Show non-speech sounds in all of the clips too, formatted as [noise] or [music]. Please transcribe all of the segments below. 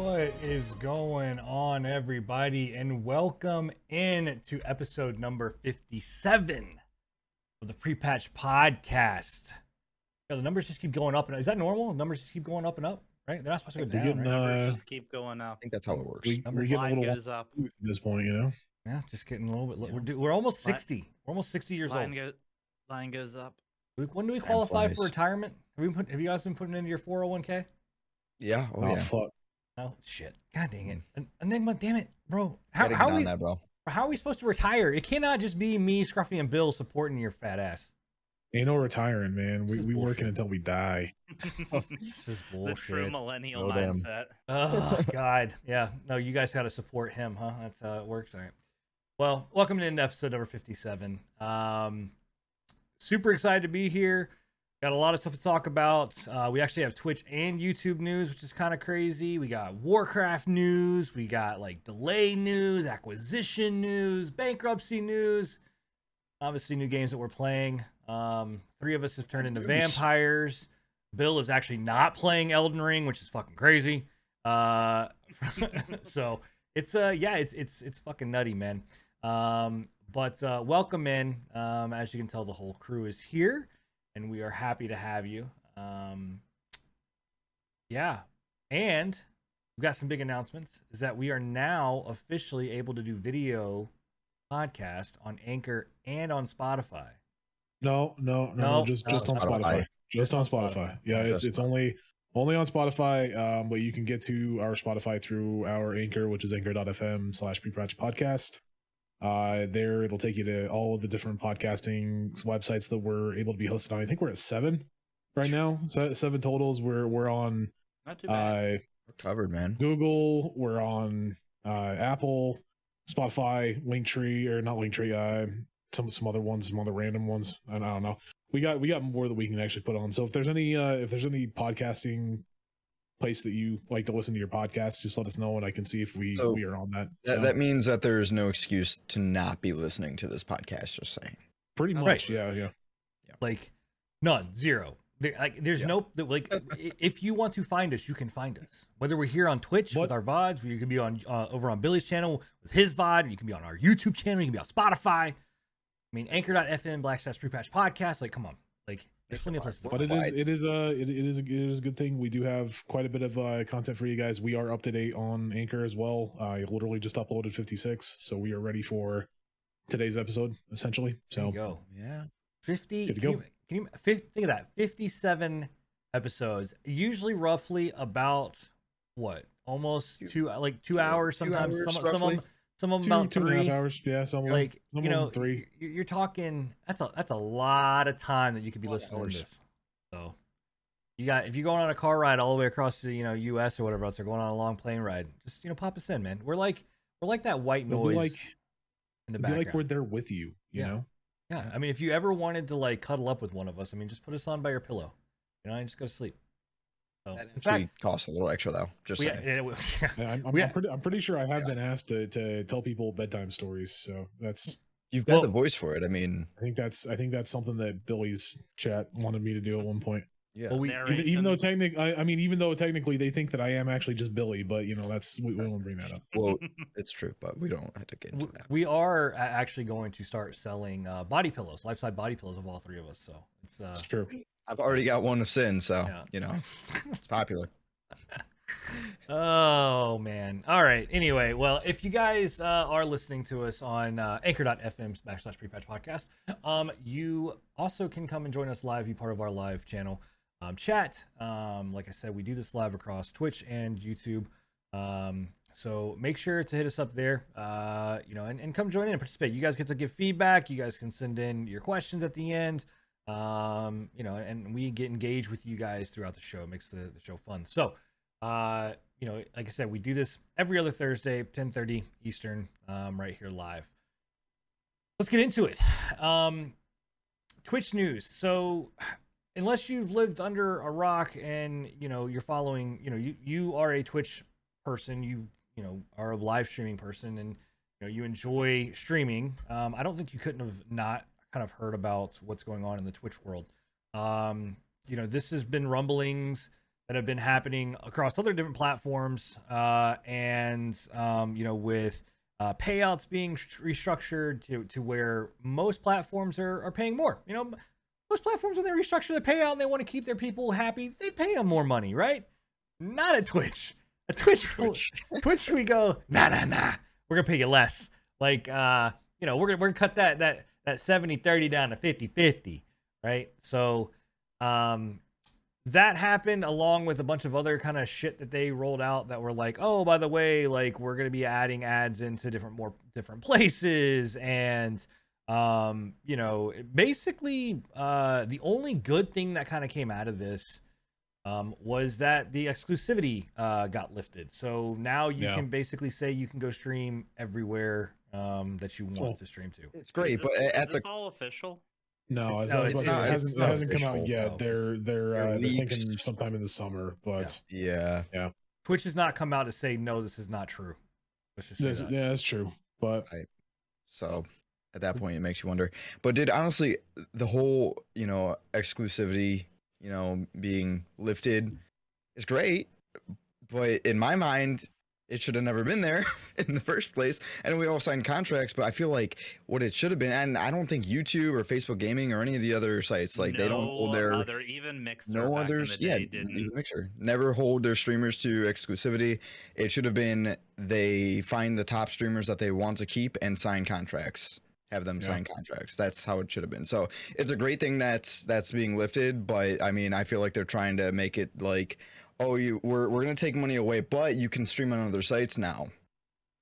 What is going on, everybody? And welcome in to episode number 57 of the Pre Patch Podcast. Yeah, the numbers just keep going up. And is that normal? Numbers just keep going up and up, right? They're not supposed to go down. getting, right? uh, Numbers just keep going up. I think that's how it works. We, Numbers we're getting a little goes up. at this point, you know. yeah, just getting a little bit. Yeah. We're, we're almost Line- 60. We're almost 60 years Line, old. go, line goes up. When do we qualify for retirement? Have, we put, have you guys been putting into your 401k? yeah. Oh, Oh, yeah. fuck. No, shit. God dang it. And, and damn it, bro. How, Gotta how, get are on we, that, bro. how are we supposed to retire? It cannot just be me, Scruffy, and Bill supporting your fat ass. Ain't no retiring, man. This We is we bullshit. working until we die. [laughs] This is [laughs] the true millennial Oh, damn. mindset. [laughs] Oh God, yeah. No, you guys got to support him, huh? That's how it works. All right. Well, welcome to episode number fifty-seven. Um, super excited to be here. Got a lot of stuff to talk about. Uh, we actually have Twitch and YouTube news, which is kind of crazy. We got Warcraft news. We got like delay news, acquisition news, bankruptcy news. Obviously, new games that we're playing. Um, three of us have turned into vampires. Bill is actually not playing Elden Ring, which is fucking crazy. Uh, [laughs] so it's uh yeah, it's it's it's fucking nutty, man. Um, but uh, welcome in. Um, as you can tell, the whole crew is here, and we are happy to have you. Um, yeah, and we've got some big announcements. Is that we are now officially able to do video podcast on Anchor and on Spotify. No, no, no, No, no just no, just on Spotify. Spotify. Just on Spotify. Spotify. Yeah, it's Just it's only only on Spotify. Um, but you can get to our Spotify through our Anchor, which is anchor.fm slash prepatch podcast. Uh, there it'll take you to all of the different podcasting websites that we're able to be hosted on. I think we're at seven right now. Se- seven totals. We're we're on Not too bad. uh We're covered, man. Google, we're on uh, Apple, Spotify, Linktree, or not Linktree, uh, some some other ones, some other random ones. I don't, I don't know. We got we got more that we can actually put on. So if there's any uh, if there's any podcasting place that you like to listen to your podcast, just let us know and I can see if we So, we are on that. That, So, that means that there's no excuse to not be listening to this podcast. Just saying. pretty Right. much, yeah, yeah. like none zero There- like there's Yeah. no like [laughs] if you want to find us you can find us whether we're here on twitch with our vods you can be on uh, over on billy's channel with his vod you can be on our youtube channel you can be on spotify i mean anchor.fm black slash pre-patch podcast like come on like there's plenty of places to But it is it is a it, it is a, it is a good thing. We do have quite a bit of uh, content for you guys. We are up to date on Anchor as well. I literally just uploaded 56, so we are ready for today's episode essentially. there you So go Yeah. 50 Good to can go. you, can you 50, think of that 57 episodes usually roughly about what almost Two- two like two two- hours two sometimes hours, some, some of them some of them two about two and a half three hours. Yeah, some of them- like some you know three. y- you're talking that's a that's a lot of time that you could be Lot of listening to this so you got if you're going on a car ride all the way across the you know us or whatever else or going on a long plane ride just you know pop us in man we're like we're like that white noise like in the it'll like we're there with you. You Yeah. know, yeah i mean if you ever wanted to like cuddle up with one of us i mean just put us on by your pillow you know and just go to sleep so That in fact costs a little extra though. Just we, saying. yeah, we- [laughs] yeah. Yeah, I'm, I'm, We- I'm pretty. I'm pretty sure I have Yeah. been asked to to tell people bedtime stories. So that's. You've got Well- the voice for it. I mean, I think that's. I think that's something that Billy's chat wanted me to do at one point. yeah. well, we, Even, even though some- technic, I, I mean, even though technically they think that I am actually just Billy, but you know, that's we, we won't bring that up. well, [laughs] it's true, but we don't have to get into we, that. we are actually going to start selling uh, body pillows life size body pillows of all three of us so it's uh It's true. I've already got one of sin, so Yeah. you know it's popular. [laughs] oh man. All right. Anyway well if you guys uh, are listening to us on uh, anchor.fm backslash pre-patch podcast um, you also can come and join us live be part of our live channel um, chat. Um, like i said we do this live across twitch and youtube. Um, so make sure to hit us up there uh, you know and, and come join in and participate. You guys get to give feedback. You guys can send in your questions at the end um, you know and we get engaged with you guys throughout the show. It makes the, the show fun. So uh you know like i said we do this every other thursday 10:30 eastern um right here live. Let's get into it. Um twitch news. So unless you've lived under a rock and you know you're following you know you you are a twitch person you you know are a live streaming person and you know you enjoy streaming um i don't think you couldn't have not kind of heard about what's going on in the twitch world um you know this has been rumblings that have been happening across other different platforms, uh, and um, you know, with uh, payouts being restructured to to where most platforms are are paying more. You know, most platforms when they restructure their payout and they want to keep their people happy, they pay them more money, right? Not at Twitch. At Twitch, [laughs] Twitch, [laughs] Twitch we go, nah, nah, nah. We're gonna pay you less. Like, uh, you know, we're gonna we're gonna cut that that that 70-30 down to 50-50, right? So, um, that happened along with a bunch of other kind of shit that they rolled out that were like, oh, by the way, like we're gonna be adding ads into different more different places and um, you know, basically uh the only good thing that kind of came out of this um was that the exclusivity uh got lifted. So now you Yeah. can basically say you can go stream everywhere um that you want Cool. to stream to. It's great, is but at is the this all official? No, It's- it's, no, I it's- about it's- it hasn't, it's it hasn't come out yet. no. They're they're They're uh, they're thinking sometime in the summer, but yeah, Yeah. Twitch has not come out to say no, this is not true. Let's just say That's- that. yeah, that's true. But so at that point it makes you wonder. But did honestly the whole you know exclusivity you know being lifted is great, but in my mind it should have never been there [laughs] in the first place. And we all signed contracts, but I feel like what it should have been, and I don't think YouTube or Facebook Gaming or any of the other sites like they don't hold their other even Mixer. no others yeah didn't. even mixer never hold their streamers to exclusivity it should have been they find the top streamers that they want to keep and sign contracts have them Yeah. sign contracts that's how it should have been so it's a great thing that's that's being lifted but i mean i feel like they're trying to make it like oh you we're, we're gonna take money away but you can stream on other sites now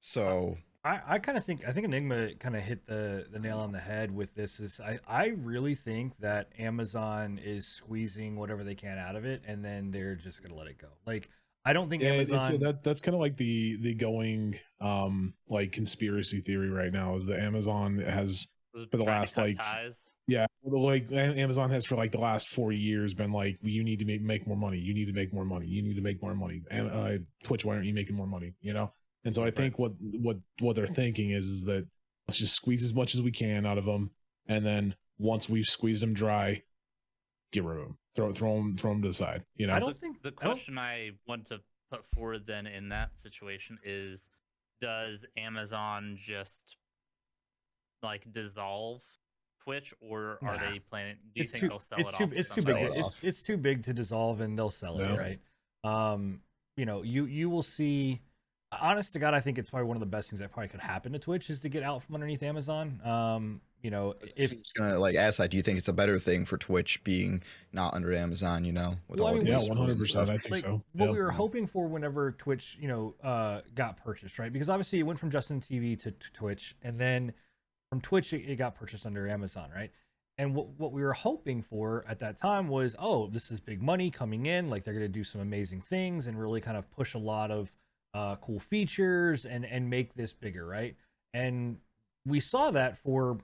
so I, I kind of think I think Enigma kind of hit the the nail on the head with this. Is I I really think that Amazon is squeezing whatever they can out of it, and then they're just gonna let it go. Like I don't think yeah, it's, Amazon. that that's kind of like the the going um like conspiracy theory right now is that Amazon has for the last, like, ties. Yeah, like Amazon has for like the last four years been like, you need to make, make more money. You need to make more money. You need to make more money. And uh, Twitch, why aren't you making more money? You know. And so I think what what what they're thinking is is that let's just squeeze as much as we can out of them, and then once we've squeezed them dry, get rid of them. Throw throw them throw them to the side. You know. I don't think- the I question I, want to put forward then in that situation is does Amazon just like dissolve Twitch or are Nah. they planning do you it's think too they'll sell it's it too off? to it's too big. It It's off. it's too big to dissolve, and they'll sell it right. Um, you know, you you will see. Honest to God, I think it's probably one of the best things that probably could happen to Twitch is to get out from underneath Amazon. Um, you know, if if gonna like ask that do you think it's a better thing for twitch being not under amazon you know with Well, I all mean, these yeah, rules one and hundred stuff? percent. I think like so. what Yeah. we were hoping for whenever Twitch, you know, uh, got purchased, right? Because obviously it went from Justin TV to, to Twitch, and then from Twitch it, got purchased under Amazon, right? And what what we were hoping for at that time was, oh, this is big money coming in, like they're going to do some amazing things and really kind of push a lot of uh, cool features and and make this bigger, right? And we saw that for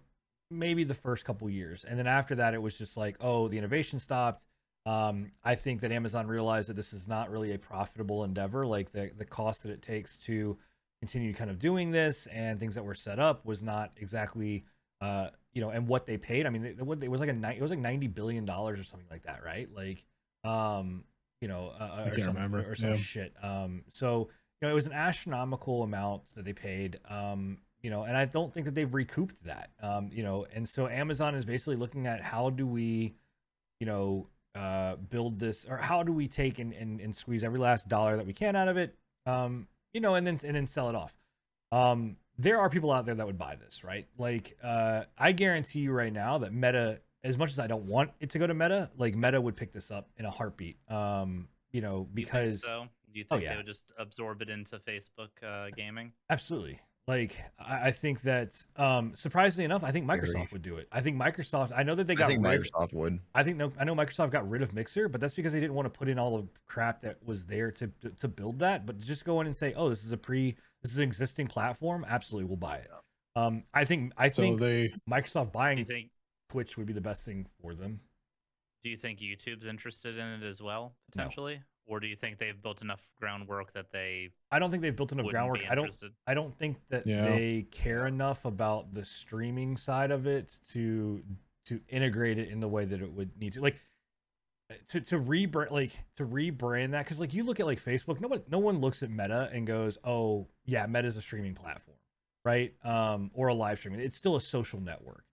maybe the first couple years, and then after that, it was just like, oh, the innovation stopped. Um, I think that Amazon realized that this is not really a profitable endeavor. Like the the cost that it takes to continue kind of doing this and things that were set up was not exactly uh you know and what they paid. I mean, it, it was like a it was like ninety billion dollars or something like that, right? Like um you know uh, or some, remember. or some Yeah. shit. Um so you know it was an astronomical amount that they paid. Um you know, and I don't think that they've recouped that. Um you know, and so Amazon is basically looking at how do we you know uh build this or how do we take and, and, and squeeze every last dollar that we can out of it um you know and then and then sell it off um there are people out there that would buy this right like uh i guarantee you right now that meta as much as i don't want it to go to meta like meta would pick this up in a heartbeat um you know Do you think because so do you Oh, think yeah. they would just absorb it into Facebook uh, gaming? Absolutely. Like I, I think that um surprisingly enough, I think Microsoft would do it. I think Microsoft I know that they i got think rid microsoft would I think no I know Microsoft got rid of Mixer, but that's because they didn't want to put in all the crap that was there to to build that. But just go in and say, Oh, this is a pre this is an existing platform, absolutely we'll buy it. Um I think I So think they Microsoft buying you think Twitch would be the best thing for them. do you think YouTube's interested in it as well No. potentially? Or do you think they've built enough groundwork that they I don't think they've built enough groundwork. I don't? I don't think that Yeah. they care enough about the streaming side of it to to integrate it in the way that it would need to. Like to to rebrand like to rebrand that because like you look at like Facebook, no one no one looks at Meta and goes, oh yeah, Meta is a streaming platform, right? Um, or a live streaming. It's still a social network.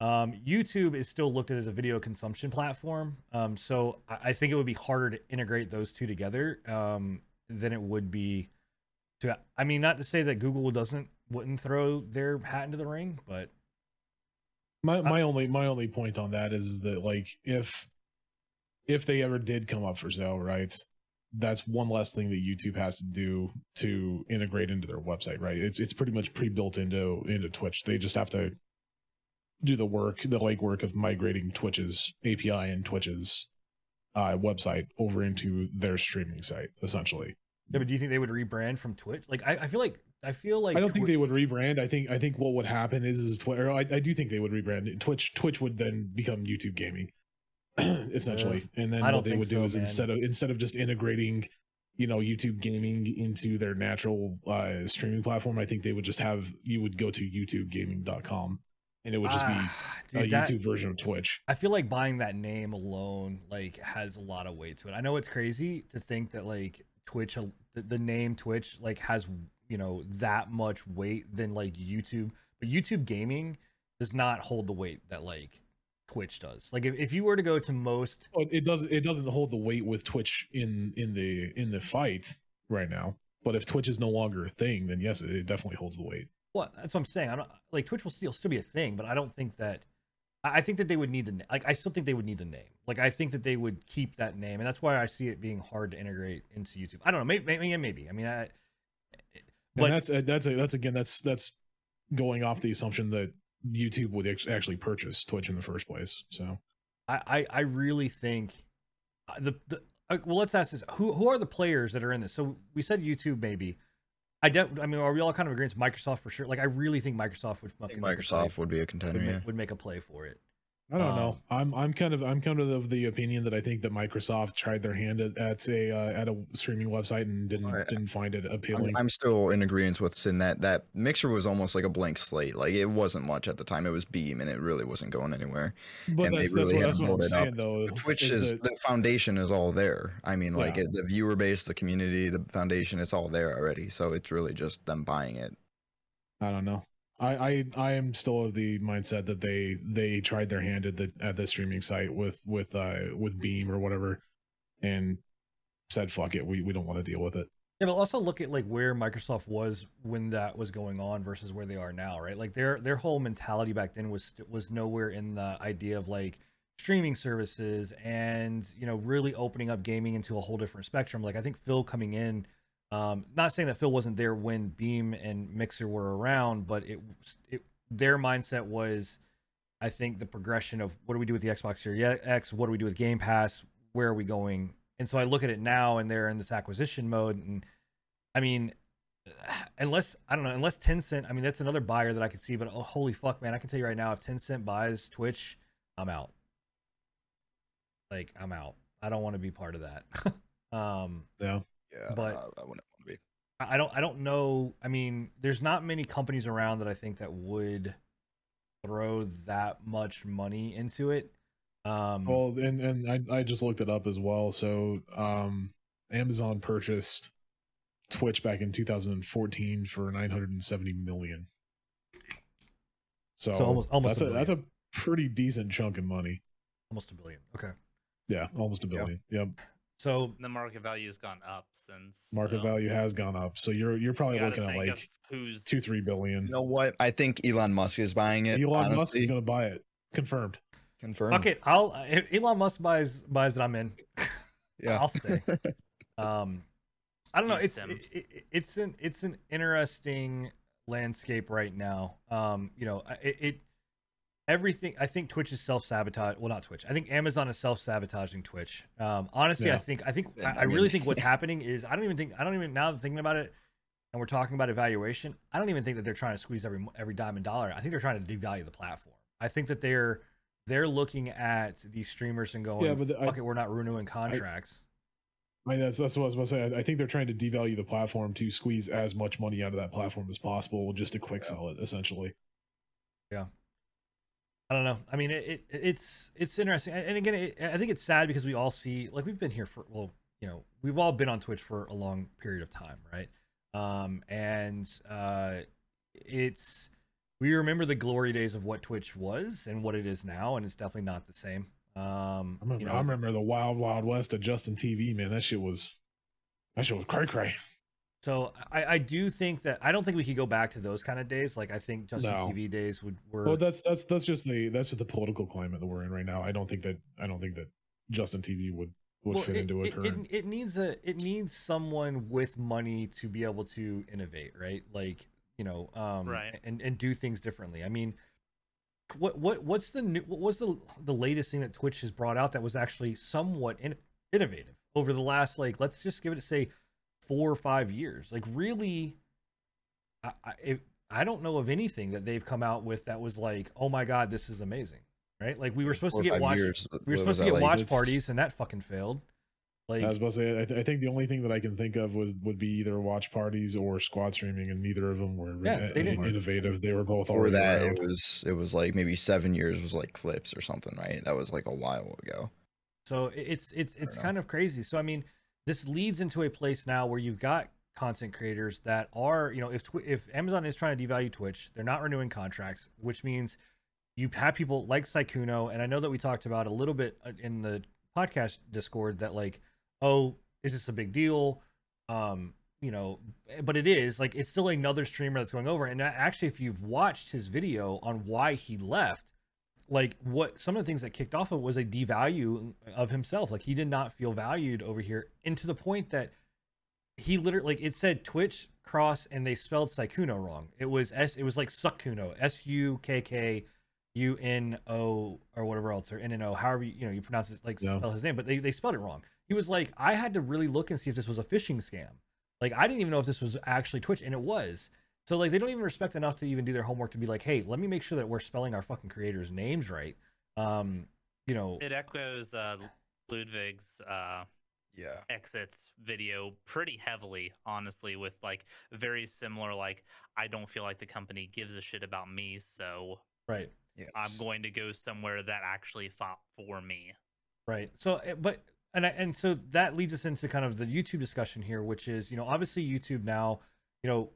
Um, YouTube is still looked at as a video consumption platform. Um, so I, I think it would be harder to integrate those two together um, than it would be to. I mean, not to say that Google doesn't wouldn't throw their hat into the ring, but My my only my only point on that is that like if if they ever did come up for sale, right? That's one less thing that YouTube has to do to integrate into their website, right? It's it's pretty much pre-built into into Twitch. They just have to do the work, the legwork of migrating Twitch's API and Twitch's uh, website over into their streaming site, essentially. yeah, but do you think they would rebrand from Twitch? Like I, I feel like I feel like I don't think they would rebrand. I think I think what would happen is is Twitter. I, I do think they would rebrand. Twitch Twitch would then become YouTube Gaming, [clears throat] essentially. and then what they would do is man. instead of instead of just integrating, you know, YouTube Gaming into their natural uh, streaming platform, I think they would just have you would go to YouTubeGaming.com and it would just Ah, be a dude, that- YouTube version of Twitch. I feel like buying that name alone like has a lot of weight to it. I know it's crazy to think that like Twitch, uh, the, the name Twitch, like has you know that much weight than like YouTube, but YouTube Gaming does not hold the weight that like Twitch does. Like if, if you were to go to most, Well, it does it doesn't hold the weight with Twitch in in the in the fight right now. But if Twitch is no longer a thing, then yes, it definitely holds the weight. Well, that's what I'm saying. I'm not like Twitch will still still be a thing, but I don't think that. I think that they would need the like. I still think they would need the name. Like I think that they would keep that name, and that's why I see it being hard to integrate into YouTube. I don't know. Maybe, maybe, maybe. I mean, I. And that's uh, that's a, that's again that's that's going off the assumption that YouTube would act- actually purchase Twitch in the first place. So I, I, I really think uh, the, the uh, well, let's ask this: who who are the players that are in this? So we said YouTube, maybe. I don't. I mean, are we all kind of agreeing? Microsoft for sure. Like, I really think Microsoft would fucking think make a play- Microsoft would be a contender. would, Yeah. would make a play for it. I don't Um, know. I'm I'm kind of I'm kind of of the opinion that I think that Microsoft tried their hand at, at a uh, at a streaming website and didn't I- didn't find it I'm, appealing. I'm still in agreement with Sin that that mixer was almost like a blank slate. Like it wasn't much at the time. It was Beam, and it really wasn't going anywhere. but and they that's, that's what that's what I'm build it up. saying though. Twitch is is that- the foundation is all there. I mean, like Yeah. it, the viewer base, the community, the foundation, it's all there already. So it's really just them buying it. I don't know. I, I I am still of the mindset that they they tried their hand at the at the streaming site with with uh with Beam or whatever, and said fuck it, we we don't want to deal with it. Yeah, but also look at like where Microsoft was when that was going on versus where they are now, right? Like their their whole mentality back then was was nowhere in the idea of like streaming services and you know really opening up gaming into a whole different spectrum. Like I think Phil coming in, um, not saying that Phil wasn't there when Beam and Mixer were around, but it it their mindset was, I think the progression of what do we do with the Xbox Series X, what do we do with Game Pass, where are we going? And so I look at it now, and they're in this acquisition mode, and I mean, [sighs] unless I don't know, unless Tencent, I mean, that's another buyer that I could see. But oh, holy fuck, man, I can tell you right now, if Tencent buys Twitch, I'm out. Like I'm out. I don't want to be part of that. [laughs] um, Yeah. Yeah, But- uh, I wouldn't want to be. I I don't. I don't know. I mean, there's not many companies around that I think that would throw that much money into it. Um, Well, and and I I just looked it up as well. So um, Amazon purchased Twitch back in 2014 for 970 million. So, So almost- almost that's a a, that's a pretty decent chunk of money. almost a billion. Okay. Yeah, almost a Yeah. billion. Yep. So The market value has gone up since Market so value has gone up. So you're you're probably you looking at like who's two three billion. You know what? I think Elon Musk is buying it. Elon Musk is going to buy it. Confirmed. Confirmed. fuck it. I'll if Elon Musk buys buys it. I'm in. Yeah. I'll stay. [laughs] um, I don't know. It's it, it- it's an it's an interesting landscape right now. Um, you know, it, it everything. I think Twitch is self sabotage. Well, not Twitch. I think Amazon is self sabotaging Twitch. Um, honestly, I think I think I, I I really mean- think [laughs] what's happening is I don't even think I don't even now that I'm thinking about it. And we're talking about evaluation. I don't even think that they're trying to squeeze every every dime and dollar. I think they're trying to devalue the platform. I think that they're they're looking at these streamers and going, Yeah, but the- I- "Fuck it, we're not renewing contracts." I mean, that's that's what I was about to say. I, I think they're trying to devalue the platform to squeeze as much money out of that platform as possible, just to quick sell it, essentially. I don't know. I mean, it, it it's it's interesting, and again, it, I think it's sad because we all see like we've been here for well, you know, we've all been on Twitch for a long period of time, right? Um, and uh, it's we remember the glory days of what Twitch was and what it is now, and it's definitely not the same. Um, I remember, you know, I remember the wild, wild west of Justin TV, man. That shit was, that shit was cray cray. So I, I do think that I don't think we could go back to those kind of days. Like I think Justin No. TV days would were Well, that's that's that's just the that's just the political climate that we're in right now. I don't think that I don't think that Justin TV would would Well, fit it, into a it, current. it, it needs a it needs someone with money to be able to innovate, right? Like you know, um, Right. and and do things differently. I mean, what what what's the new what was the the latest thing that Twitch has brought out that was actually somewhat in, innovative over the last like let's just give it say four or five years? Like really, I I, I don't know of anything that they've come out with that was like, oh my god, this is amazing, right? Like we were supposed Four to get watch. years, We were what supposed to get like? watch It's- parties, and that fucking failed. Like, I was about to say, I, th- I think the only thing that I can think of would, would be either watch parties or squad streaming, and neither of them were Yeah, they didn't- innovative. They were both or that, around. it was it was like maybe seven years was like clips or something, right? That was like a while ago. So it- it's it's it's know. kind of crazy. So I mean, this leads into a place now where you've got content creators that are, you know, if if Amazon is trying to devalue Twitch, they're not renewing contracts, which means you have people like Sykkuno, and I know that we talked about a little bit uh, in the podcast Discord that like, oh, is this a big deal? Um, you know, but it is like it's still another streamer that's going over. And actually, if you've watched his video on why he left, like what some of the things that kicked off of was a devalue of himself. Like he did not feel valued over here, and to the point that he literally like it said Twitch cross and they spelled Sykkuno wrong. It was S. It was like Sukkuno, S U K K U N O or whatever else or N N O, however you, you know you pronounce it like Yeah. spell his name, but they they spelled it wrong. He was like, I had to really look and see if this was a phishing scam. Like I didn't even know if this was actually Twitch, and it was. So like they don't even respect enough to even do their homework to be like, hey, let me make sure that we're spelling our fucking creators' names right. Um, you know, It echoes uh, Ludwig's uh, Yeah. exits video pretty heavily, honestly, with like very similar. Like, I don't feel like the company gives a shit about me, so right, Yes. I'm going to go somewhere that actually fought for me. right. So, eh, but and I, and so that leads us into kind of the YouTube discussion here, which is you know obviously YouTube now, you know,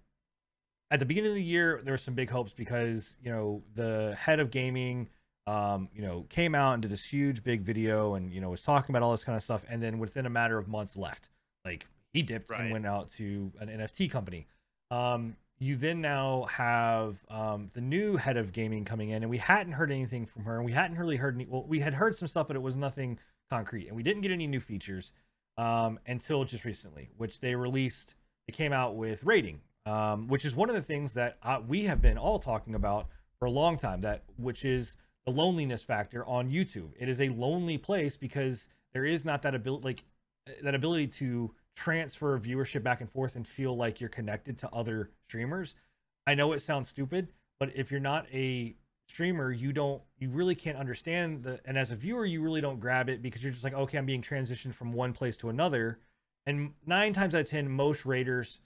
at the beginning of the year there were some big hopes because you know the head of gaming um you know came out and did this huge big video and you know was talking about all this kind of stuff. And then within a matter of months left like he dipped and went out to an nft company. Um you then now have um the new head of gaming coming in and we hadn't heard anything from her. And we hadn't really heard any well we had heard some stuff but it was nothing concrete and we didn't get any new features um until just recently which they released they came out with raiding um, which is one of the things that uh, we have been all talking about for a long time that which is the loneliness factor on youtube. It is a lonely place because there is not that ability like that ability to transfer viewership back and forth and feel like you're connected to other streamers. I know it sounds stupid but if you're not a streamer you don't you really can't understand the and as a viewer you really don't grab it because you're just like okay i'm being transitioned from one place to another. And nine times out of ten most raiders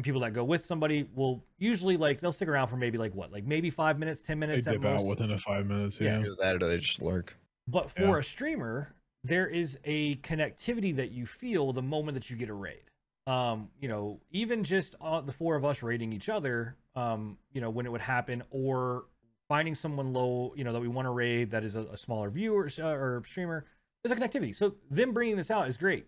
and people that go with somebody will usually like they'll stick around for maybe like what like maybe five minutes ten They minutes at dip out within a five minutes. Yeah. Yeah. Either that or they just lurk. but for Yeah. a streamer there is a connectivity that you feel the moment that you get a raid um you know even just uh, the four of us raiding each other um you know when it would happen or finding someone low you know that we want to raid that is a, a smaller viewer uh, or streamer there's a connectivity so them bringing this out is great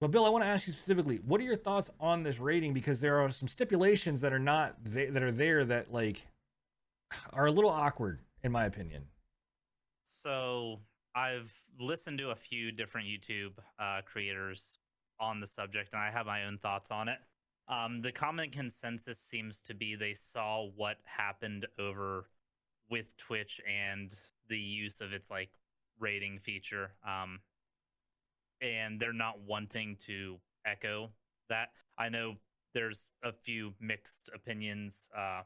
but bill i want to ask you specifically what are your thoughts on this raiding? Because there are some stipulations that are not th- that are there that like are a little awkward in my opinion. So I've listened to a few different YouTube uh, creators on the subject, and I have my own thoughts on it. Um, the common consensus seems to be they saw what happened over with Twitch and the use of its like raiding feature, um, and they're not wanting to echo that. I know there's a few mixed opinions uh,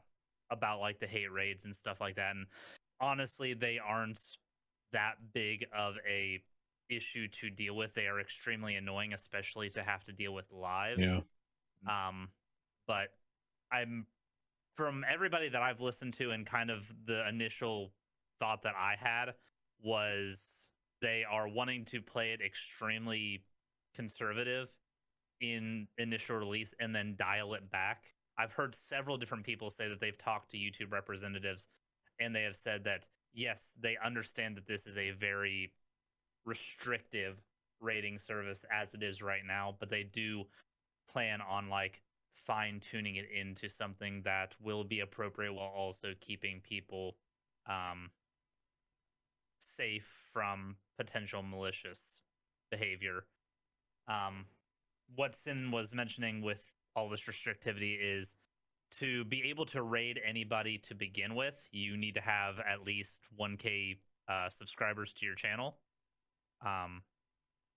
about like the hate raids and stuff like that, and honestly, they aren't that big of a issue to deal with. They are extremely annoying, especially to have to deal with live. Yeah. Um, but I'm from everybody that I've listened to and kind of the initial thought that I had was they are wanting to play it extremely conservative in initial release and then dial it back. I've heard several different people say that they've talked to YouTube representatives and they have said that yes, they understand that this is a very restrictive raiding service as it is right now, but they do plan on like fine tuning it into something that will be appropriate while also keeping people um, safe from potential malicious behavior. Um, what Sin was mentioning with all this restrictivity is to be able to raid anybody to begin with, you need to have at least 1k uh, subscribers to your channel. Um,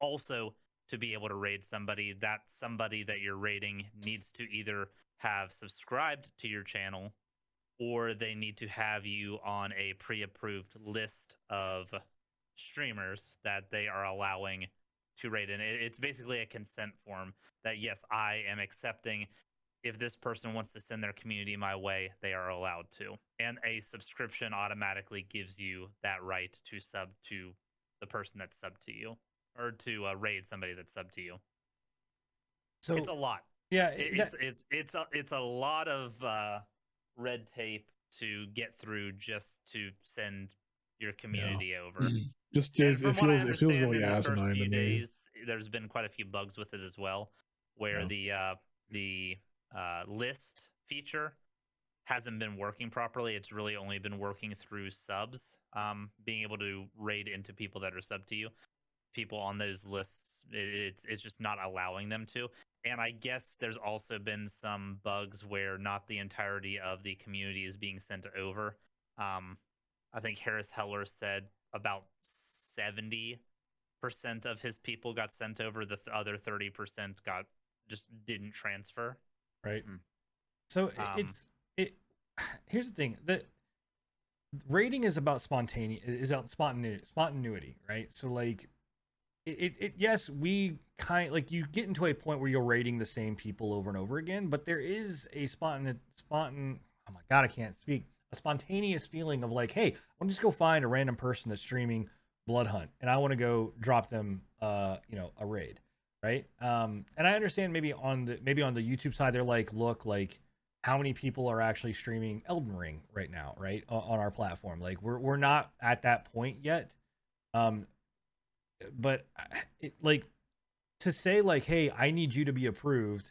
also, to be able to raid somebody, that somebody that you're raiding needs to either have subscribed to your channel or they need to have you on a pre approved list of streamers that they are allowing to raid in. It's basically a consent form that, yes, I am accepting if this person wants to send their community my way, they are allowed to. And a subscription automatically gives you that right to sub to the person that's sub to you or to uh, raid somebody that's sub to you. So it's a lot. Yeah, It- that- it's it's it's a it's a lot of uh, red tape to get through just to send your community over. [clears throat] Just it, it feels it feels really in the first asinine to me. days, there's been quite a few bugs with it as well, where Yeah. the uh, the uh, list feature hasn't been working properly. It's really only been working through subs, um, being able to raid into people that are sub to you. People on those lists, it, it's it's just not allowing them to. And I guess there's also been some bugs where not the entirety of the community is being sent over. Um, I think Harris Heller said about 70% of his people got sent over. The th- other 30% got just didn't transfer. right? Mm. So i- Um, it's it. [sighs] Here's the thing: that raiding is about spontaneous, is about spontaneity, spontaneity, right? So like, it, it, it yes, we kind like you get into a point where you're raiding the same people over and over again, but there is a spontan spontan. Oh my god, I can't speak. A spontaneous feeling of like, hey, I want to just go find a random person that's streaming Blood Hunt, and I want to go drop them, uh, you know, a raid right? Um and i understand maybe on the maybe on the youtube side they're like look like how many people are actually streaming elden ring right now right o- on our platform? Like we're we're not at that point yet. Um but it, like to say like hey i need you to be approved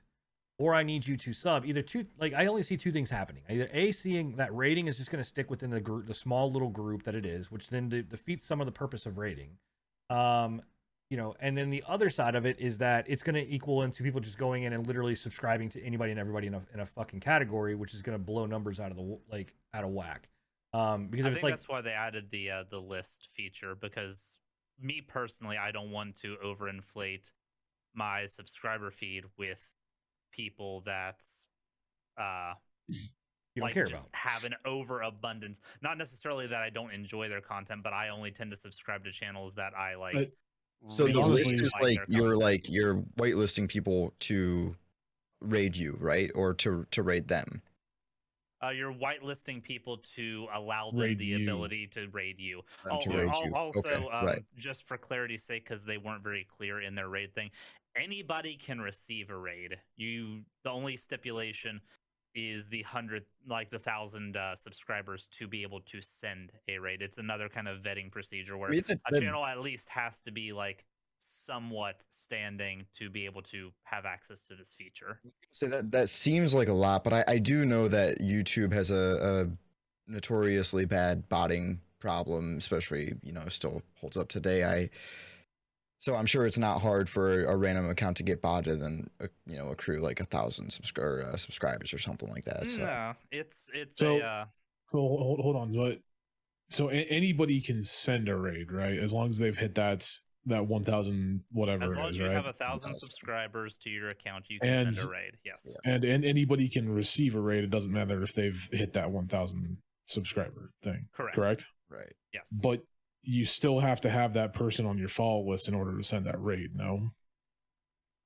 or i need you to sub. Either two like i only see two things happening. Either a seeing that raiding is just going to stick within the group the small little group that it is which then de- defeats some of the purpose of raiding. Um you know and then the other side of it is that it's going to equal into people just going in and literally subscribing to anybody and everybody in a, in a fucking category which is going to blow numbers out of the like out of whack. Um because I think like that's why they added the uh, the list feature because me personally, I don't want to overinflate my subscriber feed with people that uh you don't like care just about have an overabundance. Not necessarily that I don't enjoy their content, but I only tend to subscribe to channels that I like. But- So Really the list is like like you're content. like you're whitelisting people to raid you, right? Or to to raid them. uh, you're whitelisting people to allow them Raid the you. ability to raid you. Them Oh, to raid al- you. Also, okay, um, right. just for clarity's sake, because they weren't very clear in their raid thing, anybody can receive a raid. You, the only stipulation is the hundred, like the thousand uh, subscribers to be able to send a raid. It's another kind of vetting procedure where I mean, that- a channel at least has to be like somewhat standing to be able to have access to this feature. So that that seems like a lot, but I, I do know that YouTube has a, a notoriously bad botting problem, especially you know still holds up today. I so I'm sure it's not hard for a random account to get botted and uh, you know accrue like a thousand subscri- uh, subscribers or something like that. So No, it's it's So- a uh, Hold, hold, hold on. But so a- anybody can send a raid, right? As long as they've hit that that one thousand whatever as it long as you right? have a thousand 1,000. subscribers to your account, you can And- send a raid. Yes. Yeah. and and anybody can receive a raid. It doesn't matter if they've hit that one thousand subscriber thing. Correct. Correct. right. Yes. But you still have to have that person on your follow list in order to send that raid. No,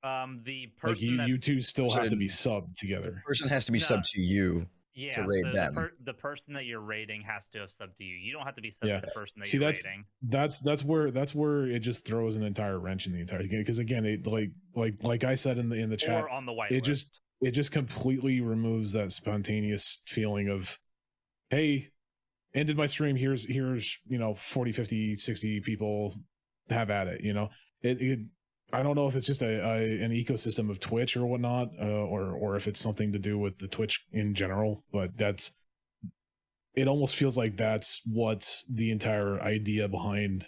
Um, the person like you, you two still have to be Person- subbed together. The person has to be No. sub to you Yeah, raid so them. the, per- the person that you're raiding has to have subbed to you. You don't have to be subbed Yeah. to the person that See, you're that's- raiding. that's that's where that's where it just throws an entire wrench in the entire game because again it like like like i said in the in the chat Or on the white it list. just it just completely removes that spontaneous feeling of hey ended my stream here's here's you know 40 50 60 people have at it you know? It, it i don't know if it's just a, a an ecosystem of twitch or whatnot uh, or or if it's something to do with the twitch in general but that's it almost feels like that's what the entire idea behind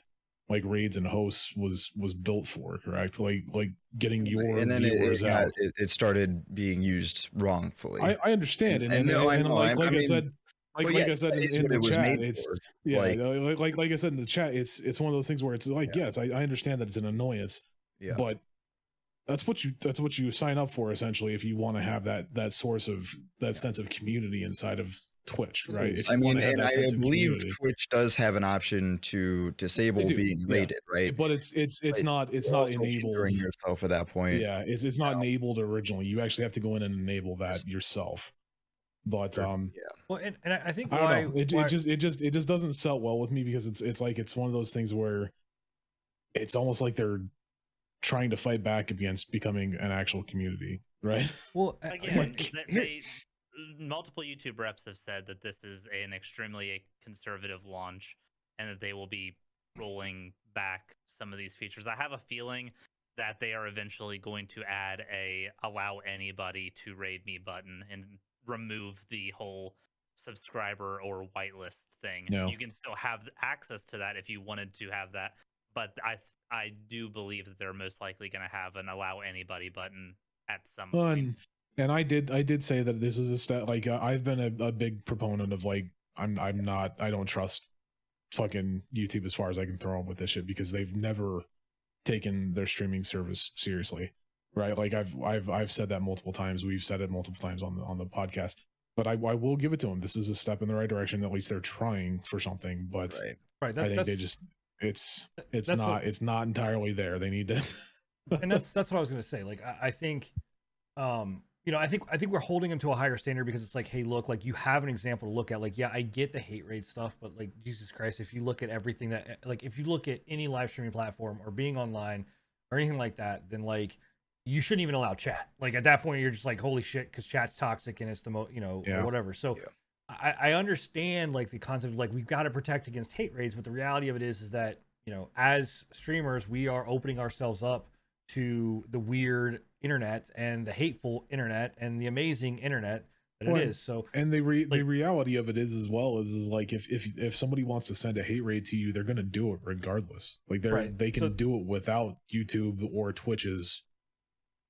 like raids and hosts was was built for correct? Like like getting your and then viewers it, out. got- it, it started being used wrongfully. I, I understand, and, And- and, and no, I and know, like, I- like I I, said, like, well, like yeah, I said in, in the it chat, it's for. yeah, Like- like, like I said in the chat, it's it's one of those things where it's like, yes, I, I understand that it's an annoyance, yeah. but that's what you that's what you sign up for essentially if you want to have that that source of that sense of community inside of Twitch, right? If I mean, have and that I believe. Twitch does have an option to disable being yeah. raided, right? but it's it's it's Like, not it's You're not enabled. yourself at that point. Yeah, it's it's not No. enabled originally. You actually have to go in and enable that yourself. But Sure, um, Well, and, and I I think I why. It, why- it just it just it just doesn't sell well with me because it's it's like it's one of those things where it's almost like they're trying to fight back against becoming an actual community, right? well [laughs] Again, like, th- they, multiple YouTube reps have said that this is an extremely conservative launch and that they will be rolling back some of these features. I have a feeling that they are eventually going to add a allow anybody to raid me button and remove the whole subscriber or whitelist thing. No. You can still have access to that if you wanted to have that, but I I do believe that they're most likely going to have an allow anybody button at some Well, point. and, I did I did say that this is a step like uh, I've been a, a big proponent of like I'm I'm not I don't trust fucking YouTube as far as I can throw them with this shit because they've never taken their streaming service seriously, right? Like I've I've I've said that multiple times. We've said it multiple times on the on the podcast. But I, I will give it to them. This is a step in the right direction. At least they're trying for something. But Right. right, that, I think they just it's it's not what- it's not entirely there. They need to. [laughs] and that's that's what I was gonna say. Like I, I think, um, you know, I think I think we're holding them to a higher standard because it's like, hey, look, like you have an example to look at. Like, yeah, I get the hate raid stuff, but like Jesus Christ, if you look at everything that, like, if you look at any live streaming platform or being online or anything like that, then like you shouldn't even allow chat. Like at that point, you're just like, holy shit, because chat's toxic and it's the mo, you know, Yeah. or whatever. So. Yeah. I, I understand like the concept of like we've got to protect against hate raids, but the reality of it is is that you know as streamers we are opening ourselves up to the weird internet and the hateful internet and the amazing internet that Well, it is. So And the re- the reality of it is as well is is like if if if somebody wants to send a hate raid to you, they're gonna do it regardless. Like they're Right. they can So- do it without YouTube or Twitch's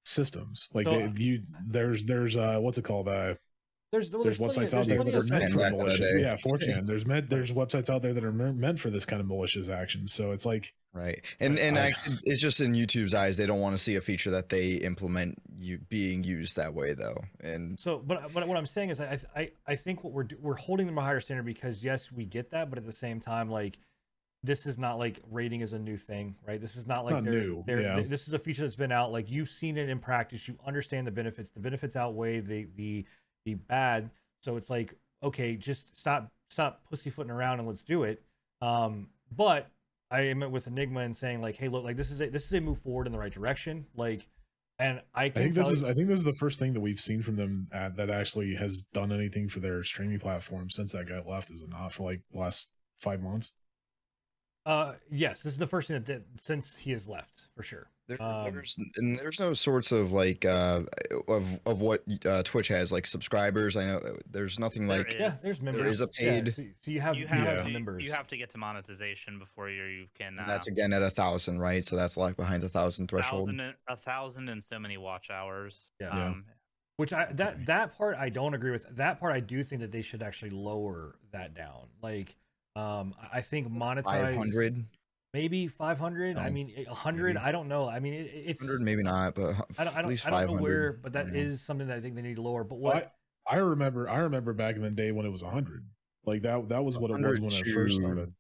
systems. Like So- they, you there's there's uh what's it called uh there's well, there's plenty of- websites out there that are meant for back in the malicious. day. Yeah, 4chan. There's med there's websites out there that are meant for this kind of malicious action. So it's like Right. And and I- I, it's just in YouTube's eyes, they don't want to see a feature that they implement you being used that way though. And So, but but what I'm saying is, I I I think what we're we're holding them a higher standard because yes, we get that, but at the same time, like this is not like raiding is a new thing, right? This is not like Not they're, new, they're, yeah. th- this is a feature that's been out. Like you've seen it in practice, you understand the benefits. The benefits outweigh the the the bad. So it's like okay, just stop stop pussyfooting around and let's do it. Um, but I am with Enigma and saying like, hey, look, like this is a this is a move forward in the right direction. Like, and I I think tell this is I think this is the first thing that we've seen from them uh, that actually has done anything for their streaming platform since that guy left, is it not? For like the last five months. Uh, yes, this is the first thing that did since he has left for sure. there, Um, there's and there's no sorts of like uh of of what uh, Twitch has like subscribers. I know uh, there's nothing There like is. Yeah, there's members. There is a Yeah, paid- so, so you have you you have, have Yeah. to, members. you have to get to monetization before you you can. Uh, that's again at a thousand, right? So that's like behind the thousand threshold. thousand and, a thousand and so many watch hours. Yeah. Yeah. Um, Which I that that part I don't agree with. That part I do think that they should actually lower that down. Like, um, I I think monetize Five hundred. maybe five hundred. I mean, a hundred. maybe. I don't know. I mean, it, it's Hundred, maybe not, but I don't, I at don't, least I don't five know where, but that is something that I think they need to lower. But Well, what? I remember I remember back in the day when it was hundred. Like that that was what it was when it 100 first started.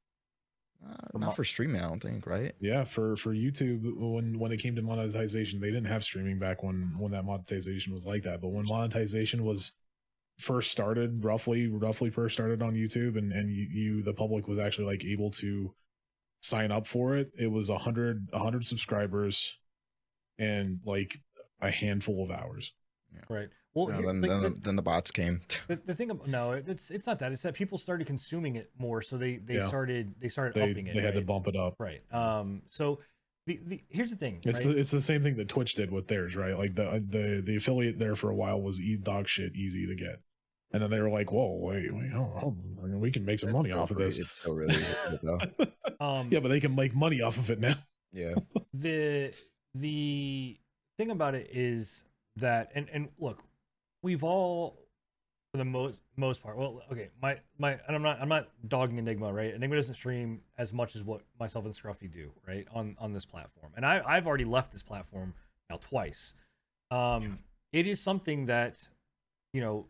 Uh, not for streaming, I don't think, right? Yeah, for for YouTube when when it came to monetization, they didn't have streaming back when when that monetization was like that. But when monetization was first started, roughly roughly first started on YouTube, and and you, you the public was actually like able to sign up for it, it was a hundred a hundred subscribers and like a handful of hours. Right. Well, No, then, like, then, the, the, then the bots came. [laughs] the, the thing about no, it's it's not that. It's that people started consuming it more, so they they Yeah. started they started They upping it. they had to bump it up. Right. Um. So the, the here's the thing. It's right? the, it's the same thing that Twitch did with theirs, right? Like the the the affiliate there for a while was e dog shit easy to get, and then they were like, "Whoa, wait, wait, hold, hold on. we can make some It's money still off of this." It's still really [laughs] um. yeah, but they can make money off of it now. [laughs] Yeah. the the thing about it is that and and look we've all for the most most part. Well okay my my and i'm not i'm not dogging enigma right? Enigma doesn't stream as much as what myself and scruffy do right on on this platform. And i i've already left this platform now twice. Um it is something that you know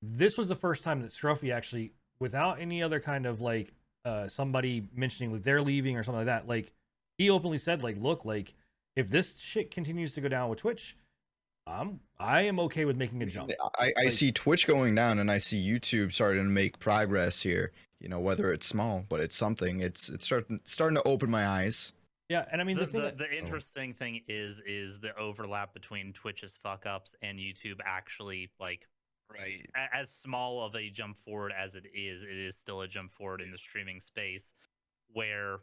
this was the first time that scruffy actually without any other kind of like uh somebody mentioning that they're leaving or something like that like he openly said like look like if this shit continues to go down with twitch i'm i am okay with making a jump I, I Like- see Twitch going down and I see YouTube starting to make progress here. You know, whether it's small, but it's something. It's it's starting starting to open my eyes. yeah and i mean the, the, thing the, that, the oh. interesting thing is is the overlap between Twitch's fuck ups and YouTube actually like Right. a- as small of a jump forward as it is, it is still a jump forward in the streaming space where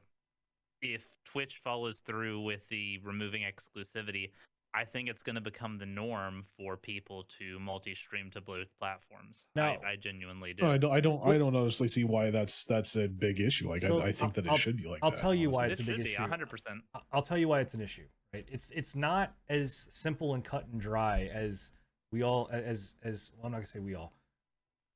if Twitch follows through with the removing exclusivity, I think it's going to become the norm for people to multi-stream to both platforms. Now- I, I genuinely do. No, I don't. I don't. I don't honestly see why that's that's a big issue. Like So, I, I think that it I'll- should be like. I'll that, tell you why it's it a big issue. hundred percent. I- I'll tell you why it's an issue, right? It's it's not as simple and cut and dry as we all as as well, I'm not gonna say we all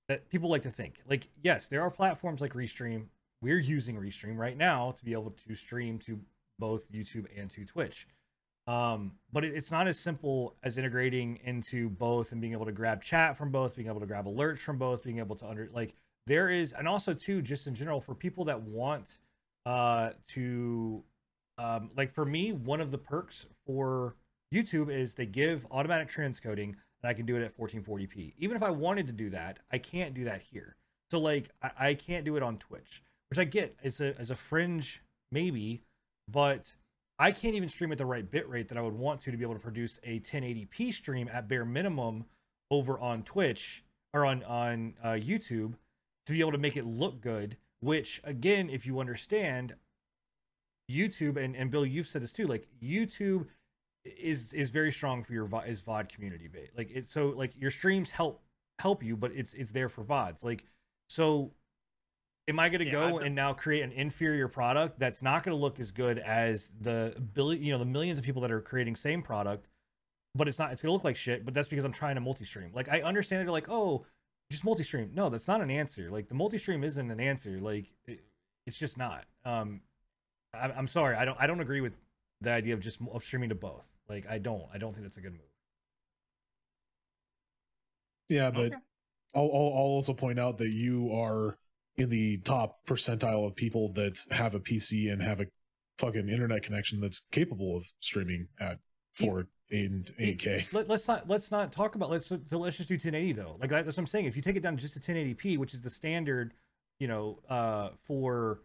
that people like to think. Like, yes, there are platforms like Restream. We're using Restream right now to be able to stream to both YouTube and to Twitch. Um, but it, it's not as simple as integrating into both and being able to grab chat from both, being able to grab alerts from both, being able to under like there is, and also too, just in general for people that want uh to um like for me one of the perks for youtube is they give automatic transcoding and i can do it at 1440p even if i wanted to do that i can't do that here. So like i, I can't do it on twitch which i get as a as a fringe maybe but i can't even stream at the right bit rate that i would want to to be able to produce a 1080p stream at bare minimum over on twitch or on on uh, youtube to be able to make it look good which again if you understand youtube and, and bill you've said this too like youtube is is very strong for your is vod community base like it's so like your streams help help you but it's it's there for vods like so am i going to Yeah, go I've- and now create an inferior product that's not going to look as good as the billion you know the millions of people that are creating same product but it's not it's going to look like shit but that's because i'm trying to multi-stream? Like i understand that you're like oh just multi-stream. No that's not an answer. Like the multi-stream isn't an answer. Like it, it's just not. Um I, i'm sorry. I don't i don't agree with the idea of just of streaming to both. Like i don't. I don't think that's a good move. Yeah, but Okay. I'll, I'll I'll also point out that you are in the top percentile of people that have a PC and have a fucking internet connection that's capable of streaming at four and eight K. Let, us not let's not talk about let's let's just do 1080 though. Like that's what I'm saying. If you take it down to just to 1080p, which is the standard, you know, uh, for